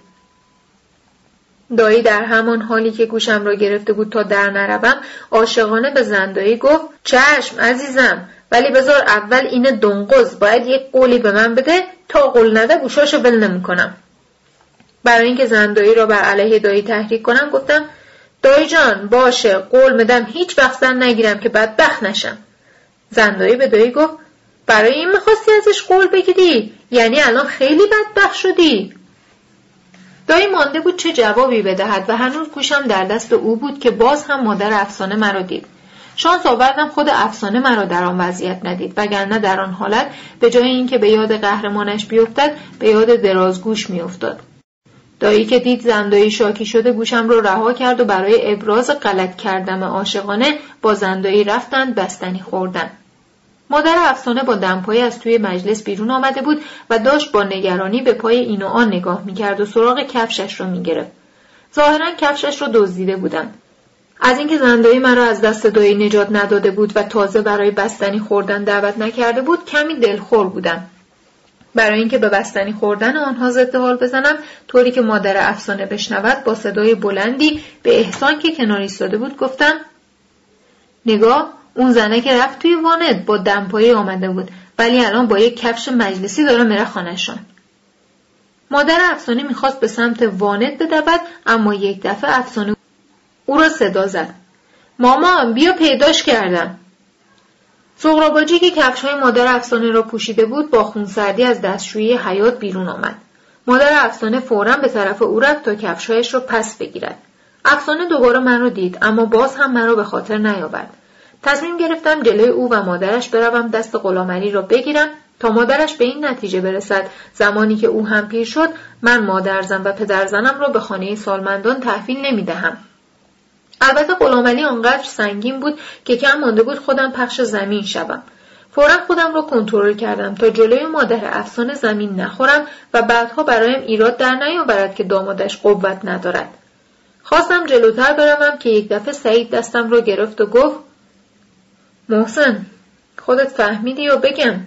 دایی در همان حالی که گوشم را گرفته بود تا در نروم عاشقانه به زندایی گفت چشم عزیزم ولی بذار اول این دنقز باید یک قولی به من بده تا قول نده گوشاشو ول نمی‌کنم. برای اینکه زندایی را بر علیه دایی تحریک کنم گفتم دایی جان باشه قول میدم هیچ وقت زن نگیرم که بدبخت نشم. زندایی به دایی گفت برای این می‌خواستی ازش قول بگیری یعنی الان خیلی بدبخت شدی. دایی مانده بود چه جوابی بدهد و هنوز گوشم در دست او بود که باز هم مادر افسانه مرا دید. شانس آوردم خود افسانه مرا در آن وضعیت ندید وگرنه در آن حالت به جای اینکه به یاد قهرمانش بیفتد به یاد درازگوش میافتاد. دایی که دید زندایی شاکی شده گوشم را رها کرد و برای ابراز غلط کردم عاشقانه با زندایی رفتند بستنی خوردن مادر افسانه با دمپایی از توی مجلس بیرون آمده بود و داشت با نگرانی به پای این و آن نگاه می‌کرد و سراغ کفشش را می‌گرفت. ظاهرا کفشش را دزدیده بودند. از اینکه زندایی مرا از دست دایی نجات نداده بود و تازه برای بستنی خوردن دعوت نکرده بود کمی دلخور بودم. برای اینکه به بستنی خوردن آنها ضد حال بزنم طوری که مادر افسانه بشنود با صدای بلندی به احسان که کنار ایستاده بود گفتم نگاه اون زنه که رفت توی وانت با دمپایی آمده بود ولی الان با یک کفش مجلسی داره میره خانهشان مادر افسانه می‌خواست به سمت وانت بدود اما یک دفعه افسانه او را صدا زد. مامان بیا پیداش کردم. سغراباجی که کفش های مادر افسانه را پوشیده بود با خونسردی از دستشویی حیات بیرون آمد. مادر افسانه فورا به طرف او رفت تا کفشهایش را پس بگیرد. افسانه دوباره من را دید اما باز هم مرا به خاطر نیاورد. تصمیم گرفتم جلوی او و مادرش بروم دست غلامعلی را بگیرم تا مادرش به این نتیجه برسد. زمانی که او هم پیر شد من مادرزن و پدرزنم را به خانه سالمندان تحویل نمی‌دهم. البته غلامعلی آنقدر سنگین بود که کم مانده بود خودم پخش زمین شوم. فورا خودم را کنترل کردم تا جلوی مادر افسانه زمین نخورم و بعدها برایم ایراد در نیاورد که دامادش قوت ندارد. خواستم جلوتر بروم که یک دفعه سعید دستم را گرفت و گفت محسن خودت فهمیدی یا بگم؟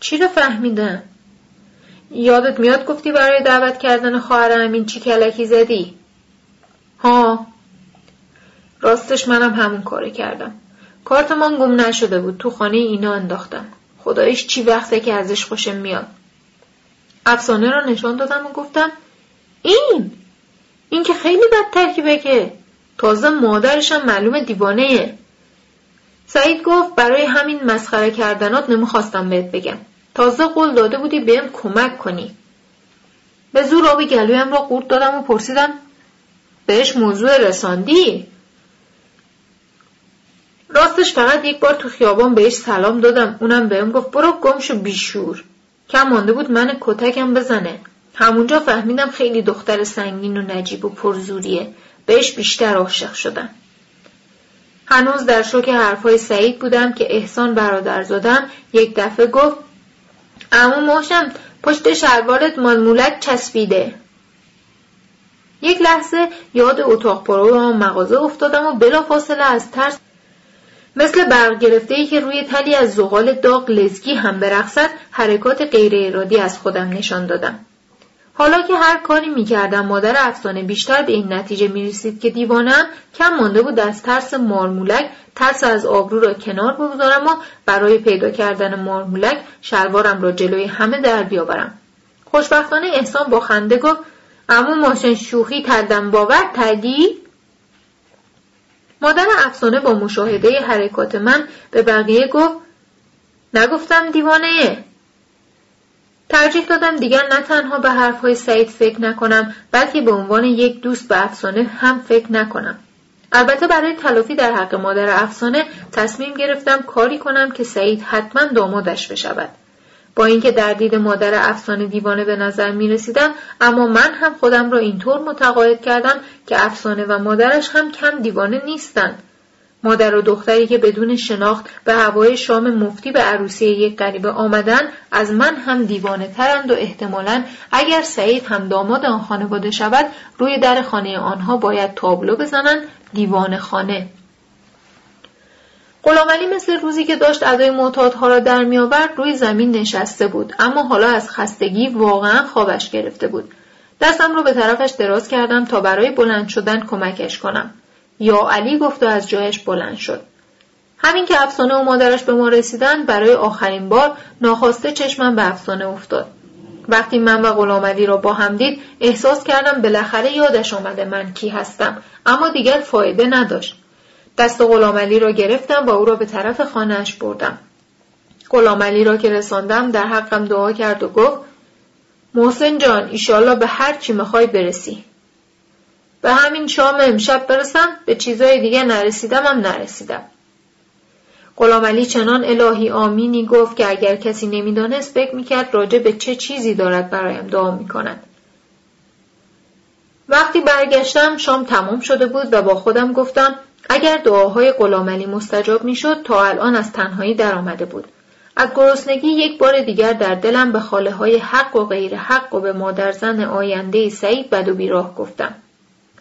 چی رو فهمیدم؟ یادت میاد گفتی برای دعوت کردن خواهر امین چی کلکی زدی؟ ها. راستش منم همون کاری کردم. کارتمان گم نشده بود تو خانه اینا انداختم. خدایش چی وقته که ازش خوشم میاد. افسانه را نشان دادم و گفتم این این که خیلی بد ترکیبه که تازه مادرشم معلوم دیوانه سعید گفت برای همین مسخره کردنات نمی‌خواستم بهت بگم. تازه قول داده بودی بهم کمک کنی. به زور آب گلویم را قورت دادم و پرسیدم بهش موضوع رساندی؟ راستش فقط یک بار تو خیابان بهش سلام دادم اونم بهم گفت برو گمشو بیشور. کم مانده بود من کتکم بزنه. همونجا فهمیدم خیلی دختر سنگین و نجیب و پرزوریه. بهش بیشتر عاشق شدم. هنوز در شوک حرفهای سعید بودم که احسان برادر زدم یک دفعه گفت اما موشم پشت شلوارت مالمولک چسبیده یک لحظه یاد اتاق پرو و مغازه افتادم و بلا فاصله از ترس مثل برق گرفته ای که روی تلی از زغال داغ لزگی هم برقصد حرکات غیر ارادی از خودم نشان دادم. حالا که هر کاری می‌کردم مادر افسانه بیشتر به این نتیجه می‌رسید که دیوانم کم مانده بود از ترس مارمولک ترس از آبرو را کنار بگذارم و برای پیدا کردن مارمولک شلوارم را جلوی همه در بیاورم. خوشبختانه احسان با خنده گفت اما ماشین شوخی تردم باور تردی مادر افسانه با مشاهده حرکات من به بقیه گفت نگفتم دیوانه. ترجیح دادم دیگر نه تنها به حرفهای سعید فکر نکنم بلکه به عنوان یک دوست به افسانه هم فکر نکنم. البته برای تلافی در حق مادر افسانه تصمیم گرفتم کاری کنم که سعید حتما دامادش بشود. با اینکه در دید مادر افسانه دیوانه به نظر می رسیدم اما من هم خودم را اینطور متقاعد کردم که افسانه و مادرش هم کم دیوانه نیستند. مادر و دختری که بدون شناخت به هوای شام مفتی به عروسی یک غریبه آمدن از من هم دیوانه ترند و احتمالا اگر سعید هم داماد آن خانواده شود روی در خانه آنها باید تابلو بزنند دیوان خانه. غلامعلی مثل روزی که داشت ادای معتادها را در میآورد روی زمین نشسته بود اما حالا از خستگی واقعا خوابش گرفته بود. دستم رو به طرفش دراز کردم تا برای بلند شدن کمکش کنم. یا علی گفت و از جایش بلند شد. همین که افسانه و مادرش به ما رسیدند برای آخرین بار ناخواسته چشمم به افسانه افتاد. وقتی من و غلامعلی را با هم دید احساس کردم بالاخره یادش آمده من کی هستم. اما دیگر فایده نداشت. دست غلامعلی را گرفتم و او را به طرف خانهاش بردم. غلامعلی را که رساندم در حقم دعا کرد و گفت محسن جان ایشالله به هر چی می‌خوای برسی. به همین شام امشب برسم به چیزای دیگه نرسیدم هم نرسیدم. غلامعلی چنان الهی آمینی گفت که اگر کسی نمی‌دانست فکر می‌کرد راجع به چه چیزی دارد برایم دعا می‌کند. وقتی برگشتم شام تمام شده بود و با خودم گفتم اگر دعاهای غلامعلی مستجاب می‌شد تا الان از تنهایی درآمده بود. از گرسنگی یک بار دیگر در دلم به خاله های حق و غیر حق و به مادر زن آینده سعید بد و بیراه گفتم.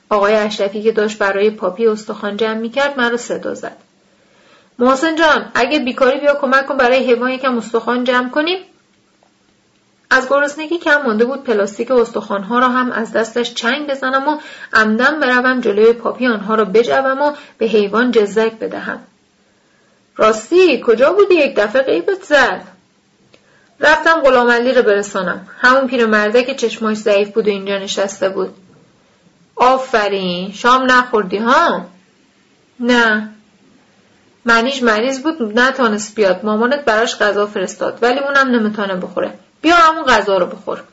آقای اشرفی که داشت برای پاپی استخوان جمع می‌کرد مرا صدا زد. محسن جان اگه بیکاری بیا کمک کن برای حیوان یکم استخوان جمع کنیم. از گرسنگی کم مانده بود پلاستیک استخوانها را هم از دستش چنگ بزنم و عمدن بروم جلوی پاپی آنها را بجوم و به حیوان جزک بدهم. راستی کجا بودی؟ یک دفعه قیبت زد. رفتم غلامعلی را برسانم. همون پیرمرده که چشماش ضعیف بود و اینجا نشسته بود. آفرین. شام نخوردی ها؟ نه. منیش مریض بود نتانست بیاد. مامانت براش غذا فرستاد ولی اونم نمی‌تونه بخوره. بیا همون غذا رو بخور.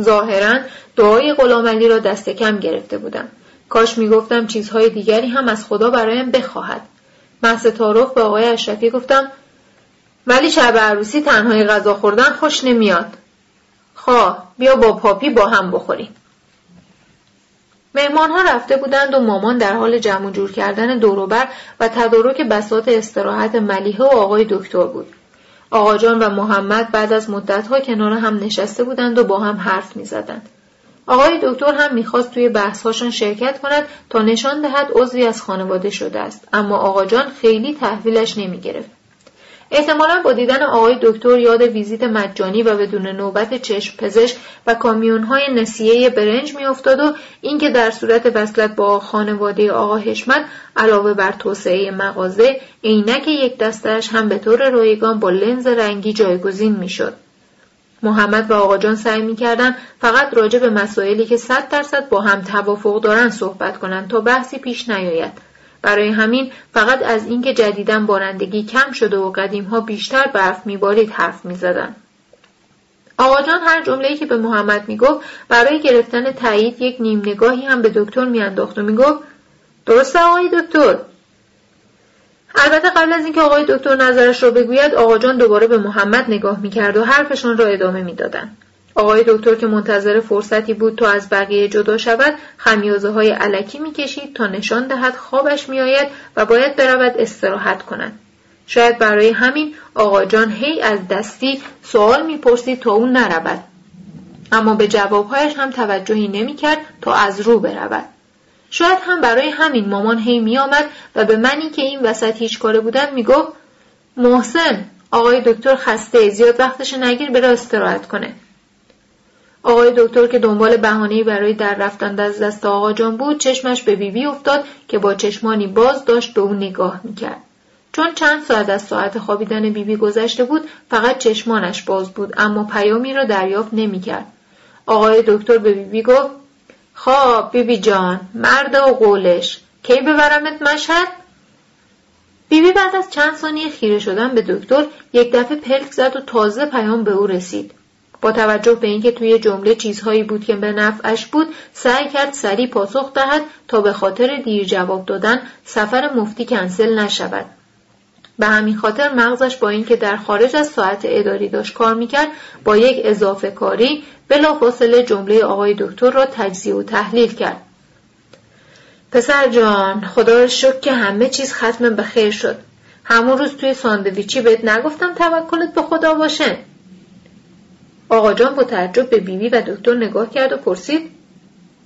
ظاهرا دعای غلامعلی را دست کم گرفته بودم. کاش می‌گفتم چیزهای دیگری هم از خدا برایم بخواهد. محض تعارف به آقای اشرفی گفتم ولی شب عروسی تنهای غذا خوردن خوش نمیاد. خواه بیا با پاپی با هم بخوریم. مهمان ها رفته بودند و مامان در حال جمع جور کردن دوروبر و تدارک بسات استراحت ملیحه و آقای دکتر بود. آقا جان و محمد بعد از مدتها کنار هم نشسته بودند و با هم حرف می زدند. آقای دکتر هم می‌خواست توی بحثهاشان شرکت کند تا نشان دهد عضوی از خانواده شده است اما آقا جان خیلی تحویلش نمی گرفت. احتمالا با دیدن آقای دکتر یاد ویزیت مجانی و بدون نوبت چشم پزشک و کامیونهای نسیه برنج میافتاد و اینکه در صورت وصلت با خانواده آقا حشمت علاوه بر توسعه مغازه عینک یک دستش هم به طور رایگان با لنز رنگی جایگزین می‌شد. محمد و آقا جان سعی می‌کردن فقط راجع به مسائلی که صد درصد با هم توافق دارن صحبت کنند تا بحثی پیش نیاید. برای همین فقط از اینکه جدیدا بارندگی کم شده و قدیم ها بیشتر برف میبارید حرف می‌زدند آقا جان هر جمله‌ای که به محمد می‌گفت برای گرفتن تایید یک نیم نگاهی هم به دکتر میانداخت و می‌گفت درسته آقای دکتر؟ البته قبل از اینکه آقای دکتر نظرش را بگوید آقا جان دوباره به محمد نگاه می‌کرد و حرفشان را ادامه می‌دادند آقای دکتر که منتظر فرصتی بود تا از بقیه جدا شود خمیازه های علکی می‌کشید تا نشان دهد خوابش میآید و باید برود استراحت کند. شاید برای همین آقا جان هی از دستی سوال می‌پرسید تا او نرود. اما به جوابهایش هم توجهی نمی‌کرد تا از رو برود. شاید هم برای همین مامان هی میآمد و به منی که این وسط هیچ کاره بودم می‌گفت محسن آقای دکتر خسته زیاد وقتش نگیر بره استراحت کنه. آقای دکتر که دنبال بهانه‌ای برای در رفتن از دست آقا جان بود چشمش به بیبی افتاد که با چشمانی باز داشت به او نگاه می‌کرد. چون چند ساعت از ساعت خوابیدن بیبی بی گذشته بود فقط چشمانش باز بود اما پیامی را دریافت نمی‌کرد. آقای دکتر به بیبی بی گفت خواب بیبی جان مرد و قولش کی ببرمت مشهد؟ بیبی بی بعد از چند ثانیه خیره شدن به دکتر یک دفعه پلک زد و تازه پیام به او رسید. با توجه به اینکه توی جمله چیزهایی بود که به نفعش بود سعی کرد سریع پاسخ دهد تا به خاطر دیر جواب دادن سفر مفتی کنسل نشود. به همین خاطر مغزش با اینکه در خارج از ساعت اداری داشت کار می‌کرد با یک اضافه کاری بلافاصله جمله آقای دکتر را تجزیه و تحلیل کرد. پسر جان خدا را شکر که همه چیز ختم به خیر شد. همون روز توی ساندویچی بهت نگفتم توکلت به خدا باشه. آقا جان با تعجب به بیوی و دکتر نگاه کرد و پرسید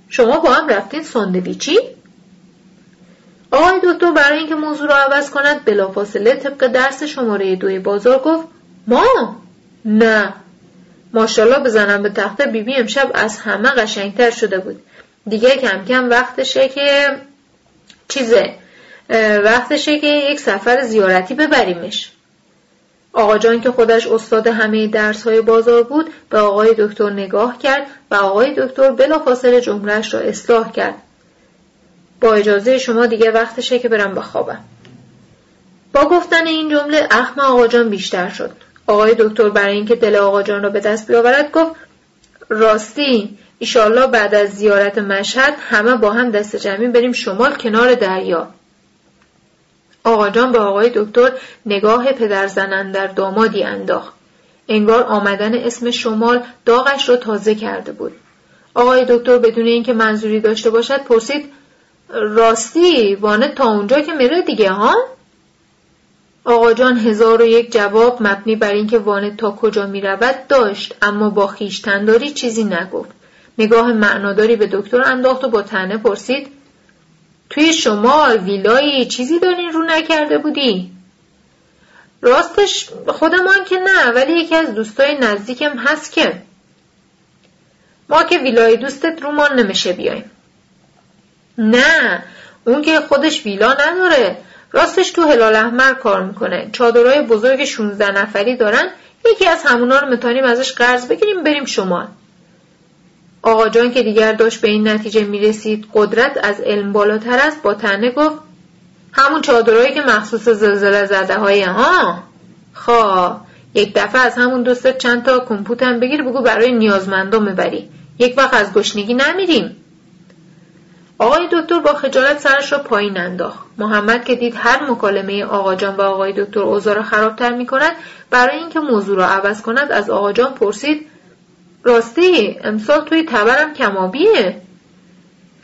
شما با هم رفتین ساندویچی؟ آقای دکتر برای اینکه موضوع را عوض کند بلافاصله طبق درس شماره دوی بازار گفت ما؟ نه. ماشاءالله بزنم به تخته بیبی بی امشب از همه قشنگتر شده بود. دیگه کم کم وقتشه که چیزه وقتشه که یک سفر زیارتی ببریمش. آقا جان که خودش استاد همه درس های بازار بود به آقای دکتر نگاه کرد و آقای دکتر بلافاصله جملهش را اصلاح کرد. با اجازه شما دیگه وقتشه که برم بخوابم. با گفتن این جمله اخم آقا جان بیشتر شد. آقای دکتر برای اینکه دل آقا جان را به دست بیاورد گفت راستی ایشالله بعد از زیارت مشهد همه با هم دست جمعی بریم شمال کنار دریا. آقا جان به آقای دکتر نگاه پدر زنن در دامادی انداخت انگار آمدن اسم شمال داغش را تازه کرده بود آقای دکتر بدون اینکه منظوری داشته باشد پرسید راستی وانه تا اونجا که میره دیگه ها؟ آقا جان هزار و یک جواب مبنی بر اینکه وانه تا کجا می رود داشت اما با خیشتنداری چیزی نگفت. نگاه معناداری به دکتر انداخت و با تنه پرسید توی شما ویلایی چیزی دارین رو نکرده بودی؟ راستش خودمان که نه ولی یکی از دوستای نزدیکم هست که. ما که ویلای دوستت رومان نمیشه بیایم. نه اون که خودش ویلا نداره. راستش تو هلال احمر کار می‌کنه. چادرای بزرگ 16 نفری دارن. یکی از همونا رو می‌تونیم ازش قرض بگیریم بریم شمال. آقا جان که دیگر داشت به این نتیجه می‌رسید قدرت از علم بالاتر است با تنه گفت همون چادرهایی که مخصوص زلزله زده های ها؟ خواه یک دفعه از همون دوستت چند تا کمپوتم بگیر بگو برای نیازمندان می‌بری یک وقت از گشنگی نمیریم. آقای دکتر با خجالت سرش را پایین انداخت. محمد که دید هر مکالمه آقا جان و آقای دکتر اوضاع را خرابتر می کند برای اینکه موضوع را عوض کند از آقا جان پرسید راستی امسال توی تبرم کمابیه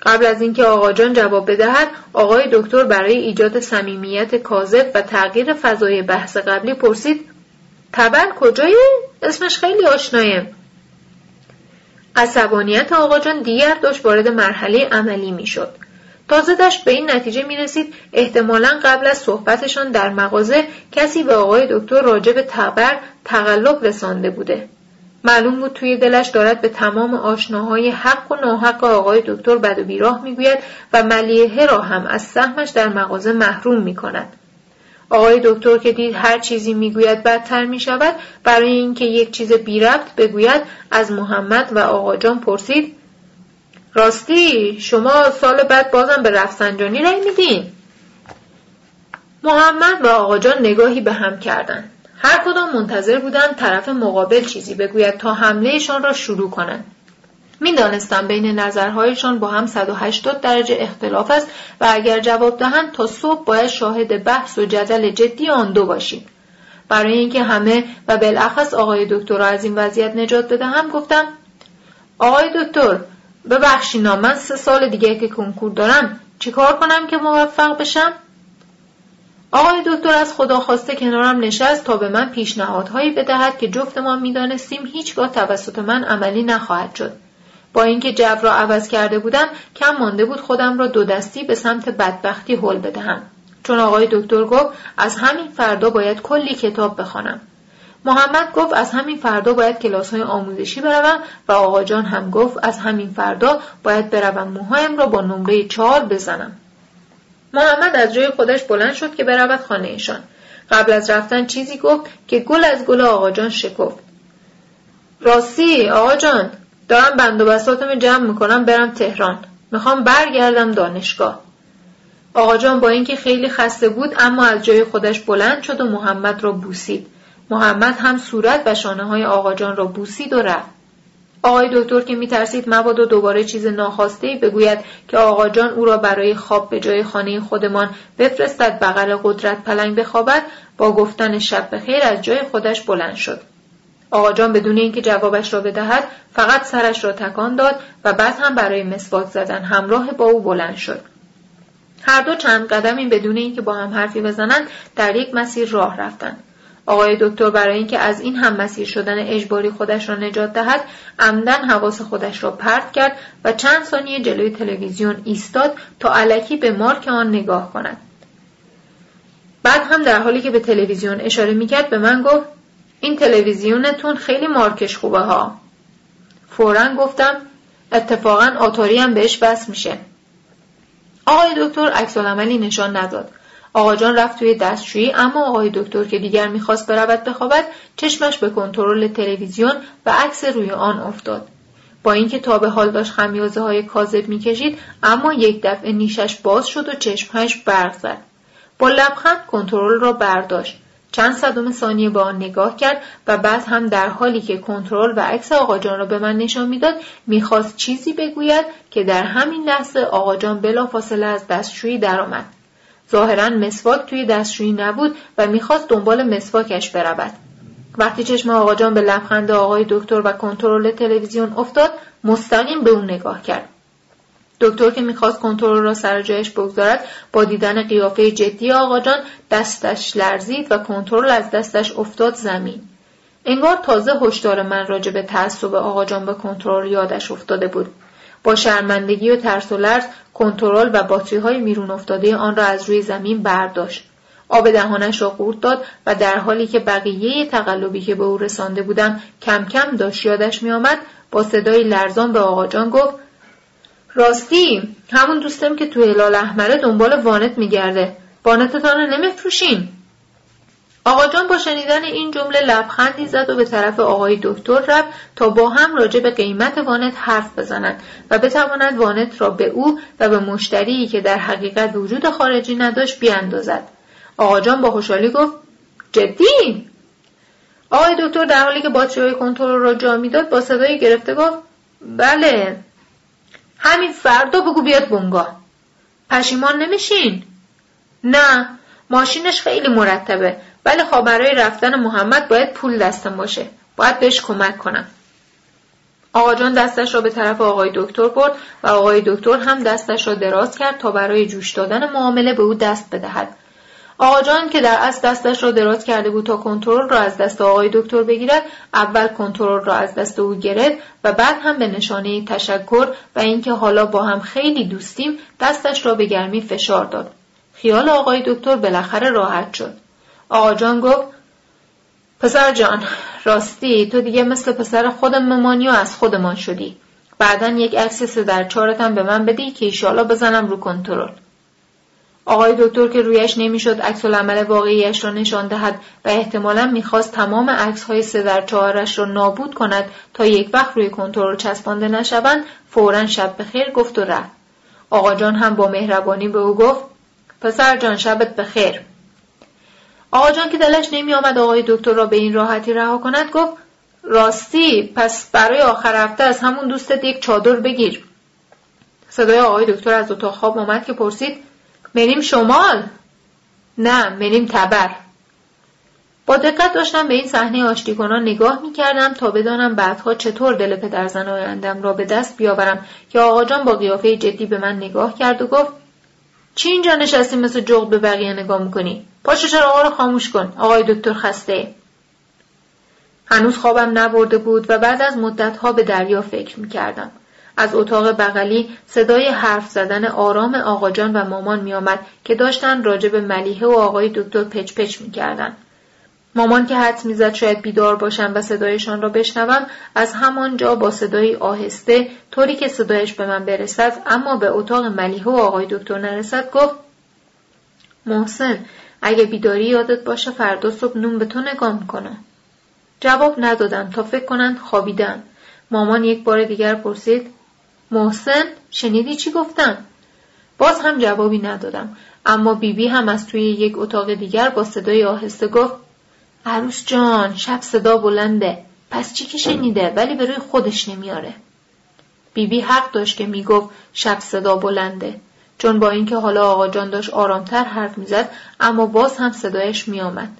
قبل از اینکه آقا جان جواب بدهد آقای دکتر برای ایجاد صمیمیت کاذب و تغییر فضای بحث قبلی پرسید تبر کجایی اسمش خیلی آشنایه عصبانیت آقا جان دیگر داشت وارد مرحله عملی می‌شد. تازه داشت به این نتیجه می رسید احتمالا قبل از صحبتشان در مغازه کسی به آقای دکتر راجع به تبر تقلب رسانده بوده. معلوم بود توی دلش دارد به تمام آشناهای حق و ناحق آقای دکتر بد و بیراه می‌گوید و ملیحه را هم از سهمش در مغازه محروم می کند. آقای دکتر که دید هر چیزی می‌گوید بدتر می شود برای اینکه یک چیز بی ربط بگوید از محمد و آقا جان پرسید راستی شما سال بعد بازم به رفسنجانی رای میدین؟ محمد و آقا جان نگاهی به هم کردند. هر کدام منتظر بودند طرف مقابل چیزی بگوید تا حملهشان را شروع کنند. می‌دانستم بین نظرهایشان با هم 180 درجه اختلاف است و اگر جواب دهند تا صبح باید شاهد بحث و جدل جدی آن دو باشیم. برای اینکه همه و بالاخص آقای دکتر را از این وضعیت نجات بدهم گفتم آقای دکتر ببخشینا من سه سال دیگه که کنکور دارم چیکار کنم که موفق بشم؟ آقای دکتر از خدا خواسته کنارم نشست تا به من پیشنهادهایی بدهد که جفت ما می‌دانستیم هیچگاه توسط من عملی نخواهد شد. با اینکه جو را عوض کرده بودم کم مانده بود خودم را دو دستی به سمت بدبختی هل بدهم. چون آقای دکتر گفت از همین فردا باید کلی کتاب بخوانم. محمد گفت از همین فردا باید کلاس های آموزشی بروم و آقا جان هم گفت از همین فردا باید بروم. موهایم را با نمره چهار بزنم. محمد از جای خودش بلند شد که برود خانهشان قبل از رفتن چیزی گفت که گل از گل آقا جان شکفت. راستی آقا جان دارم بند و بساتم جمع می‌کنم برم تهران. می‌خوام برگردم دانشگاه. آقا جان با اینکه خیلی خسته بود اما از جای خودش بلند شد و محمد را بوسید. محمد هم صورت و شانه های آقا جان را بوسید و رفت. آقای دکتر که میترسید مبادا دوباره چیز ناخواسته بگوید که آقا جان او را برای خواب به جای خانه خودمان بفرستد بغل قدرت پلنگ بخوابد با گفتن شب بخیر از جای خودش بلند شد. آقا جان بدون اینکه جوابش را بدهد فقط سرش را تکان داد و بعد هم برای مسواک زدن همراه با او بلند شد. هر دو چند قدمی بدون اینکه با هم حرفی بزنند در یک مسیر راه رفتند. آقای دکتر برای اینکه از این هم مسیر شدن اجباری خودش را نجات دهد عمدن حواس خودش را پرت کرد و چند ثانیه جلوی تلویزیون ایستاد تا علکی به مارک آن نگاه کند بعد هم در حالی که به تلویزیون اشاره می‌کرد به من گفت این تلویزیونتون خیلی مارکش خوبه ها. فورا گفتم اتفاقا آتاری هم بهش بس میشه. آقای دکتر عکس عملی نشان نداد. آقا جان رفت توی دستشویی اما آقای دکتر که دیگر می‌خواست برود بخوابد چشمش به کنترل تلویزیون و عکس روی آن افتاد. با اینکه تا به حال داشت خمیازه های کاذب می‌کشید اما یک دفعه نیشش باز شد و چشمهایش برق زد. با لبخند کنترل را برداشت. چند صدم ثانیه به آن نگاه کرد و بعد هم در حالی که کنترل و عکس آقاجان را به من نشان می‌داد می‌خواست چیزی بگوید که در همین لحظه آقاجان بلافاصله از دستشویی درآمد ظاهرا مسواک توی دستشویی نبود و می‌خواست دنبال مسواکش برود. وقتی چشم آقاجان به لبخند آقای دکتر و کنترل تلویزیون افتاد مستقیم به او نگاه کرد. دکتر که می‌خواست کنترل را سر جایش بگذارد با دیدن قیافه جدی آقاجان دستش لرزید و کنترل از دستش افتاد زمین. انگار تازه هشدار من راجع به تعصب آقاجان به کنترل یادش افتاده بود. با شرمندگی و ترس و لرز کنترل و باتری های میرون افتاده آن را از روی زمین برداشت. آب دهانش را قورت داد و در حالی که بقیه تقلبی که به او رسانده بودم کم کم داشت یادش میآمد با صدای لرزان به آقاجان گفت راستی همون دوستم که تو هلال احمره دنبال وانت میگرده. وانتتان رو نمیفروشین. آقا جان با شنیدن این جمله لبخندی زد و به طرف آقای دکتر رفت تا با هم راجع به قیمت وانت حرف بزنند و بتواند وانت را به او و به مشتری که در حقیقت وجود خارجی نداشت بیاندازد. آقا جان با خوشحالی گفت جدی؟ آقای دکتر در حالی که باتری کنترل را جا می‌داد با صدای گرفته گفت بله همین فردا بگو بیاد بونگا پشیمان نمیشین؟ نه. ماشینش خیلی مرتبه ولی خب برای رفتن محمد باید پول دستم باشه. باید بهش کمک کنم. آقا جان دستش را به طرف آقای دکتر برد و آقای دکتر هم دستش را دراز کرد تا برای جوش دادن معامله به او دست بدهد. آقا جان که در از دستش را دراز کرده بود تا کنترل را از دست آقای دکتر بگیرد اول کنترل را از دست او گرفت و بعد هم به نشانه تشکر و اینکه حالا با هم خیلی دوستیم دستش را به گرمی فشار داد. خیال آقای دکتر بالاخره راحت شد. آقا جان گفت پسر جان راستی تو دیگه مثل پسر خودم ممانی و از خودمان شدی. بعدا یک عکس سه در چارتم به من بدی که ایشالا بزنم رو کنترل. آقای دکتر که رویش نمی‌شد عکس العمل واقعیش را نشان دهد و احتمالا می‌خواست تمام عکس های سه در چهارش را نابود کند تا یک وقت روی کنترل چسبانده نشوند فورا شب بخیر گفت و رفت. آقا جان هم با مهربانی به او گفت پسر جان شبت بخیر. آقا جان که دلش نمی آمد آقای دکتر را به این راحتی رها کند گفت راستی پس برای آخر هفته از همون دوستت یک چادر بگیر. صدای آقای دکتر از اتاق خواب آمد که پرسید مریم شمال؟ نه مریم تبر. با دقت داشتم به این صحنه آشتی کنان نگاه می کردم تا بدانم بعدها چطور دل پدرزن آیندم را به دست بیاورم که آقا جان با قیافه جدی به من نگاه کرد و گفت چی اینجا نشستی مثل جغد به بقیه نگاه می‌کنی؟ پاشو چراغا رو خاموش کن. آقای دکتر خسته. هنوز خوابم نبرده بود و بعد از مدتها به دریا فکر می‌کردم. از اتاق بغلی صدای حرف زدن آرام آقاجان و مامان میآمد که داشتن راجع به ملیحه و آقای دکتر پچ پچ می‌کردند مامان که حدس می‌زد شاید بیدار باشم و صدایشان را بشنوم از همانجا با صدایی آهسته طوری که صدایش به من برسد اما به اتاق ملیحه و آقای دکتر نرسد گفت محسن اگه بیداری یادت باشه فردا صبح نون به تو نگاه می‌کنم. جواب ندادم تا فکر کنند خوابیدن. مامان یک بار دیگر پرسید محسن شنیدی چی گفتم باز هم جوابی ندادم اما بیبی بی هم از توی یک اتاق دیگر با صدای آهسته گفت عروس جان شب صدا بلنده. پس چی که شنیده؟ ولی به روی خودش نمیاره. بیبی بی حق داشت که می‌گفت شب صدا بلنده. چون با اینکه حالا آقا جان داشت آرامتر حرف می‌زد اما باز هم صدایش میآمد.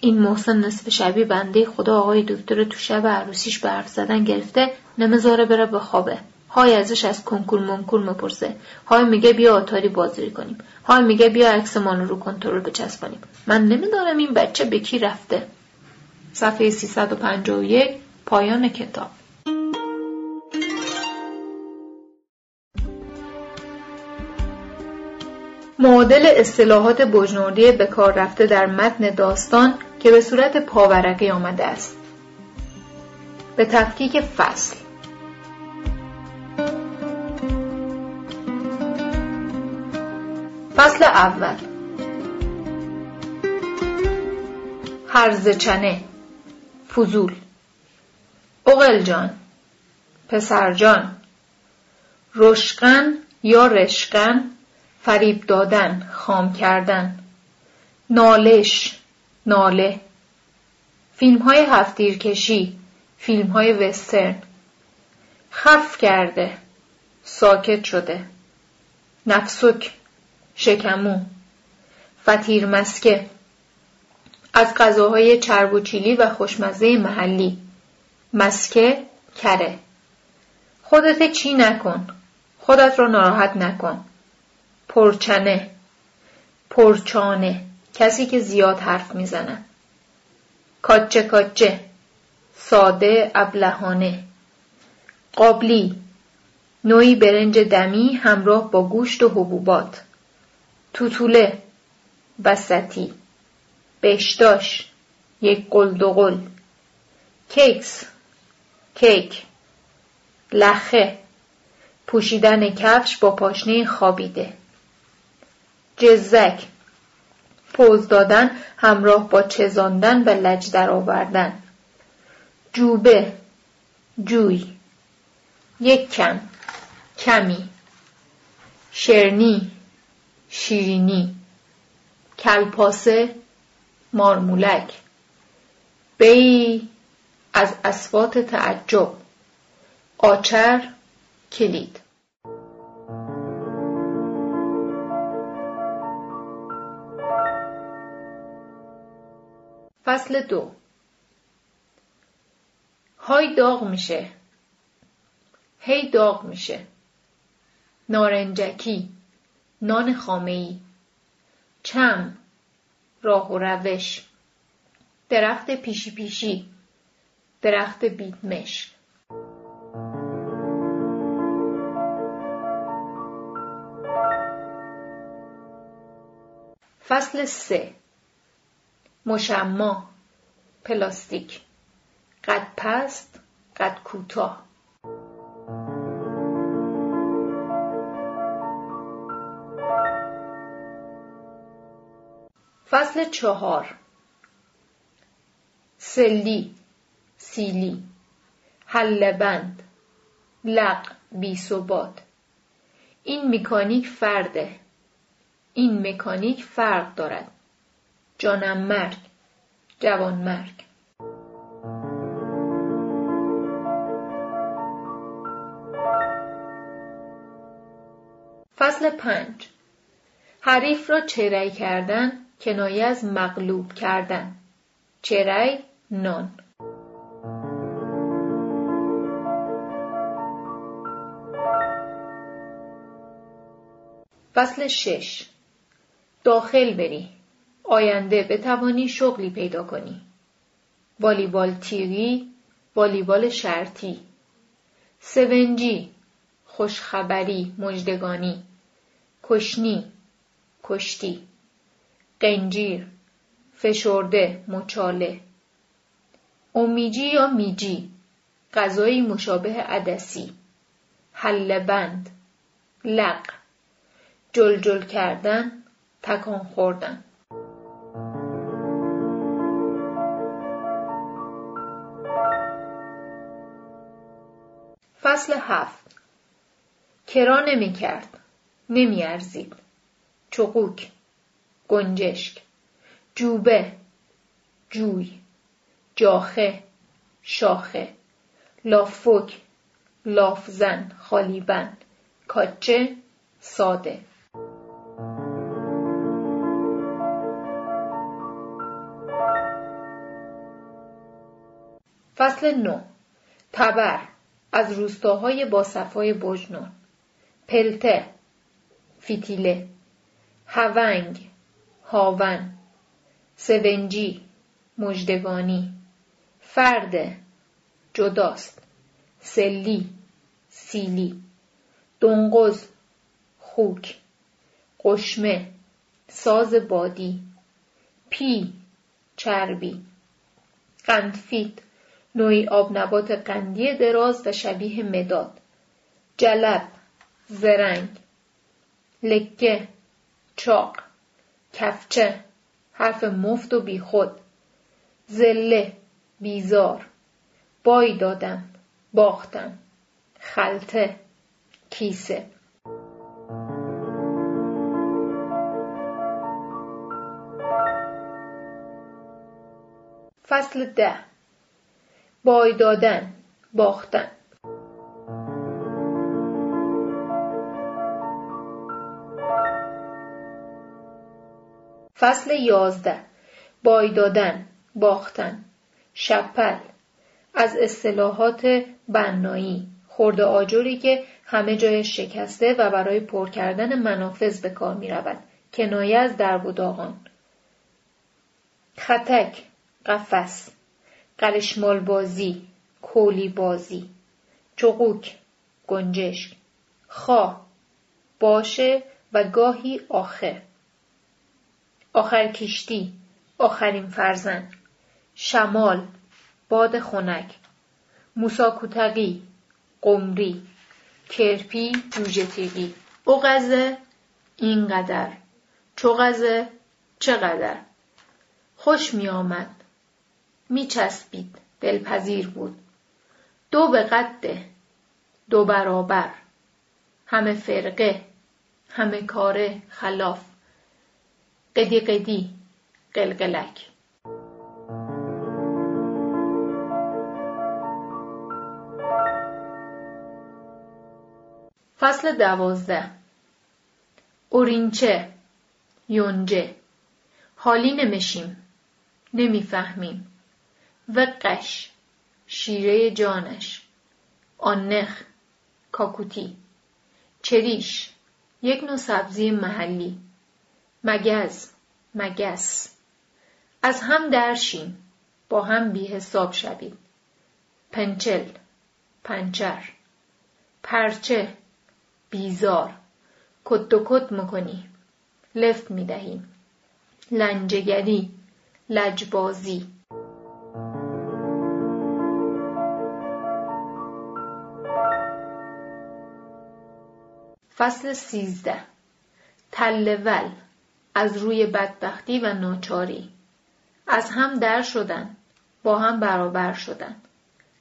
این محسن نصف شبی بنده خدا آقای دکتر تو شب عروسیش به حرف زدن گرفته نمی‌ذاره بره به خوابه. های ازش از کنکور منکور مپرسه های میگه بیا آتاری بازی کنیم. های میگه بیا عکسمانو رو کنترل بچسبانیم. من نمی‌دانم این بچه به کی رفته. صفحه 351 پایان کتاب. معادل اصطلاحات بجنوردی به کار رفته در متن داستان که به صورت پاورقی آمده است. به تفکیک فصل. فصل اول. هرزچنه. فضول. اقل جان. پسر جان. رشقن یا رشقن؟ فریب دادن خام کردن. نالش. ناله. فیلم های هفتیر کشی فیلم های وسترن. خف کرده. ساکت شده. نفسک. شکمو فتیر مسکه از غذاهای چرب و خوشمزه محلی. مسکه کره. خودت چی نکن؟ خودت را ناراحت نکن. پرچنه. پرچانه. کسی که زیاد حرف می‌زنه. کاچه کاچه. ساده ابلهانه. قابلی. نوعی برنج دمی همراه با گوشت و حبوبات. توتوله وسطی بشتاش یک قلدقل کیکس کیک لخه پوشیدن کفش با پاشنه خوابیده جزک پوز دادن همراه با چزاندن و لج آوردن جوبه جوی یک کم کمی شرنی شیرینی کلپاسه مارمولک بی از اسوات تعجب آچر کلید. فصل دو. های داغ میشه. هی داغ میشه. نارنجکی. نان خامه‌ای. چم راه و روش. درخت پیشی پیشی. درخت بیدمش فصل سه. مشما. پلاستیک. قد پست قد کوتاه. فصل چهار. سلی سیلی. حلبند لق بی ثبات این مکانیک فرده. این مکانیک فرق دارد. جانم مرگ جوان مرگ. فصل پنج. حریف را چرای کردن کنایه از مغلوب کردن. چرای نان. فصل شش. داخل بری. آینده بتوانی شغلی پیدا کنی. والیبال تیری والیبال شرطی. سونجی خوشخبری مجدگانی کشنی کشتی. قنجیر فشرده مچاله. امیجی یا میجی؟ غذایی مشابه عدسی. حل بند. لق. جل کردن تکان خوردن. فصل هفت. کرا نمی کرد نمی ارزید چقوک. گنجشک جوبه جوی جاخه شاخه لافک لافزن خالیبن کاچه ساده. فصل نو. تبر از روستاهای با صفای بجنون پلته فیتیله. هونگ هاون سونجی مجدگانی فرد جداست سلی سیلی دنگز خوک قشمه ساز بادی پی چربی قندفیت نوعی آب نبات قندی دراز و شبیه مداد جلب زرنگ لکه چاق. کفچه حرف مفت و بیخود. زله بیزار. بای دادم باختم. خلطه کیسه. فصل ده. بای دادن باختن. فصل یازده. بای دادن باختن. شپل. از اصطلاحات بنایی. خورده آجری که همه جای شکسته و برای پر کردن منافذ به کار می رود. کنایه از درب و داغان. خطک قفس. قلشمال بازی کولی بازی چقوک گنجشک. خواه باشه و گاهی آخر. آخر کشتی آخرین فرزن شمال باد خنک. موساکوتقی قمری. کرپی جوجه تیغی. اغزه اینقدر چغزه چقدر خوش می آمد می چسبید دلپذیر بود. دو به قده دو برابر. همه فرقه همه کاره خلاف. قدی قدی قلقلک فصل دوازده اورینچه یونجه حالی نمشیم نمی‌فهمیم وقش شیره جانش آنخ کاکوتی چریش یک نوع سبزی محلی مگز مگس. از هم درشیم با هم بی حساب شوید پنچل پنچر. پرچه بیزار. کت و کت می‌کنی. لفت می‌دهیم. لنجگری لجبازی. فصل سیزده. تلول. از روی بدبختی و ناچاری. از هم در شدن با هم برابر شدن.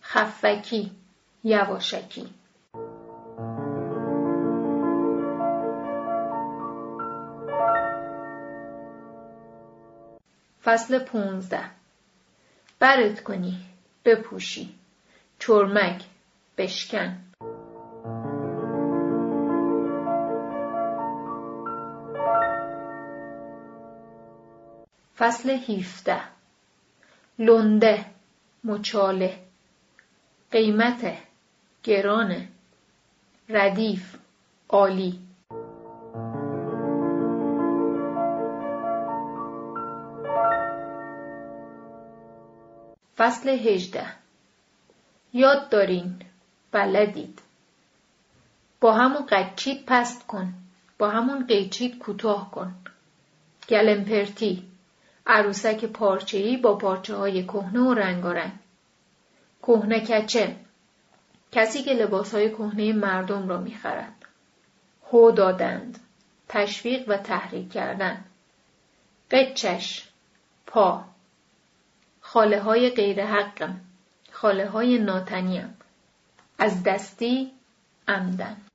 خفکی یواشکی. فصل پونزده. برت کنی بپوشی. چرمک بشکن. فصل هیفته لنده مچاله. قیمت گرانه. ردیف عالی. فصل هجده. یاد دارین بلدید. با همون قچید پست کن. با همون قیچید کوتاه کن. گلمپرتی. عروسک پارچه‌ای با پارچه های کهنه و رنگارنگ. کهنه کچه. کسی که لباس های کهنه مردم را می‌خرد. هو دادند. تشویق و تحریک کردن. قچش پا. خاله های غیر حقم خاله های ناتنیم از دستی عمدن.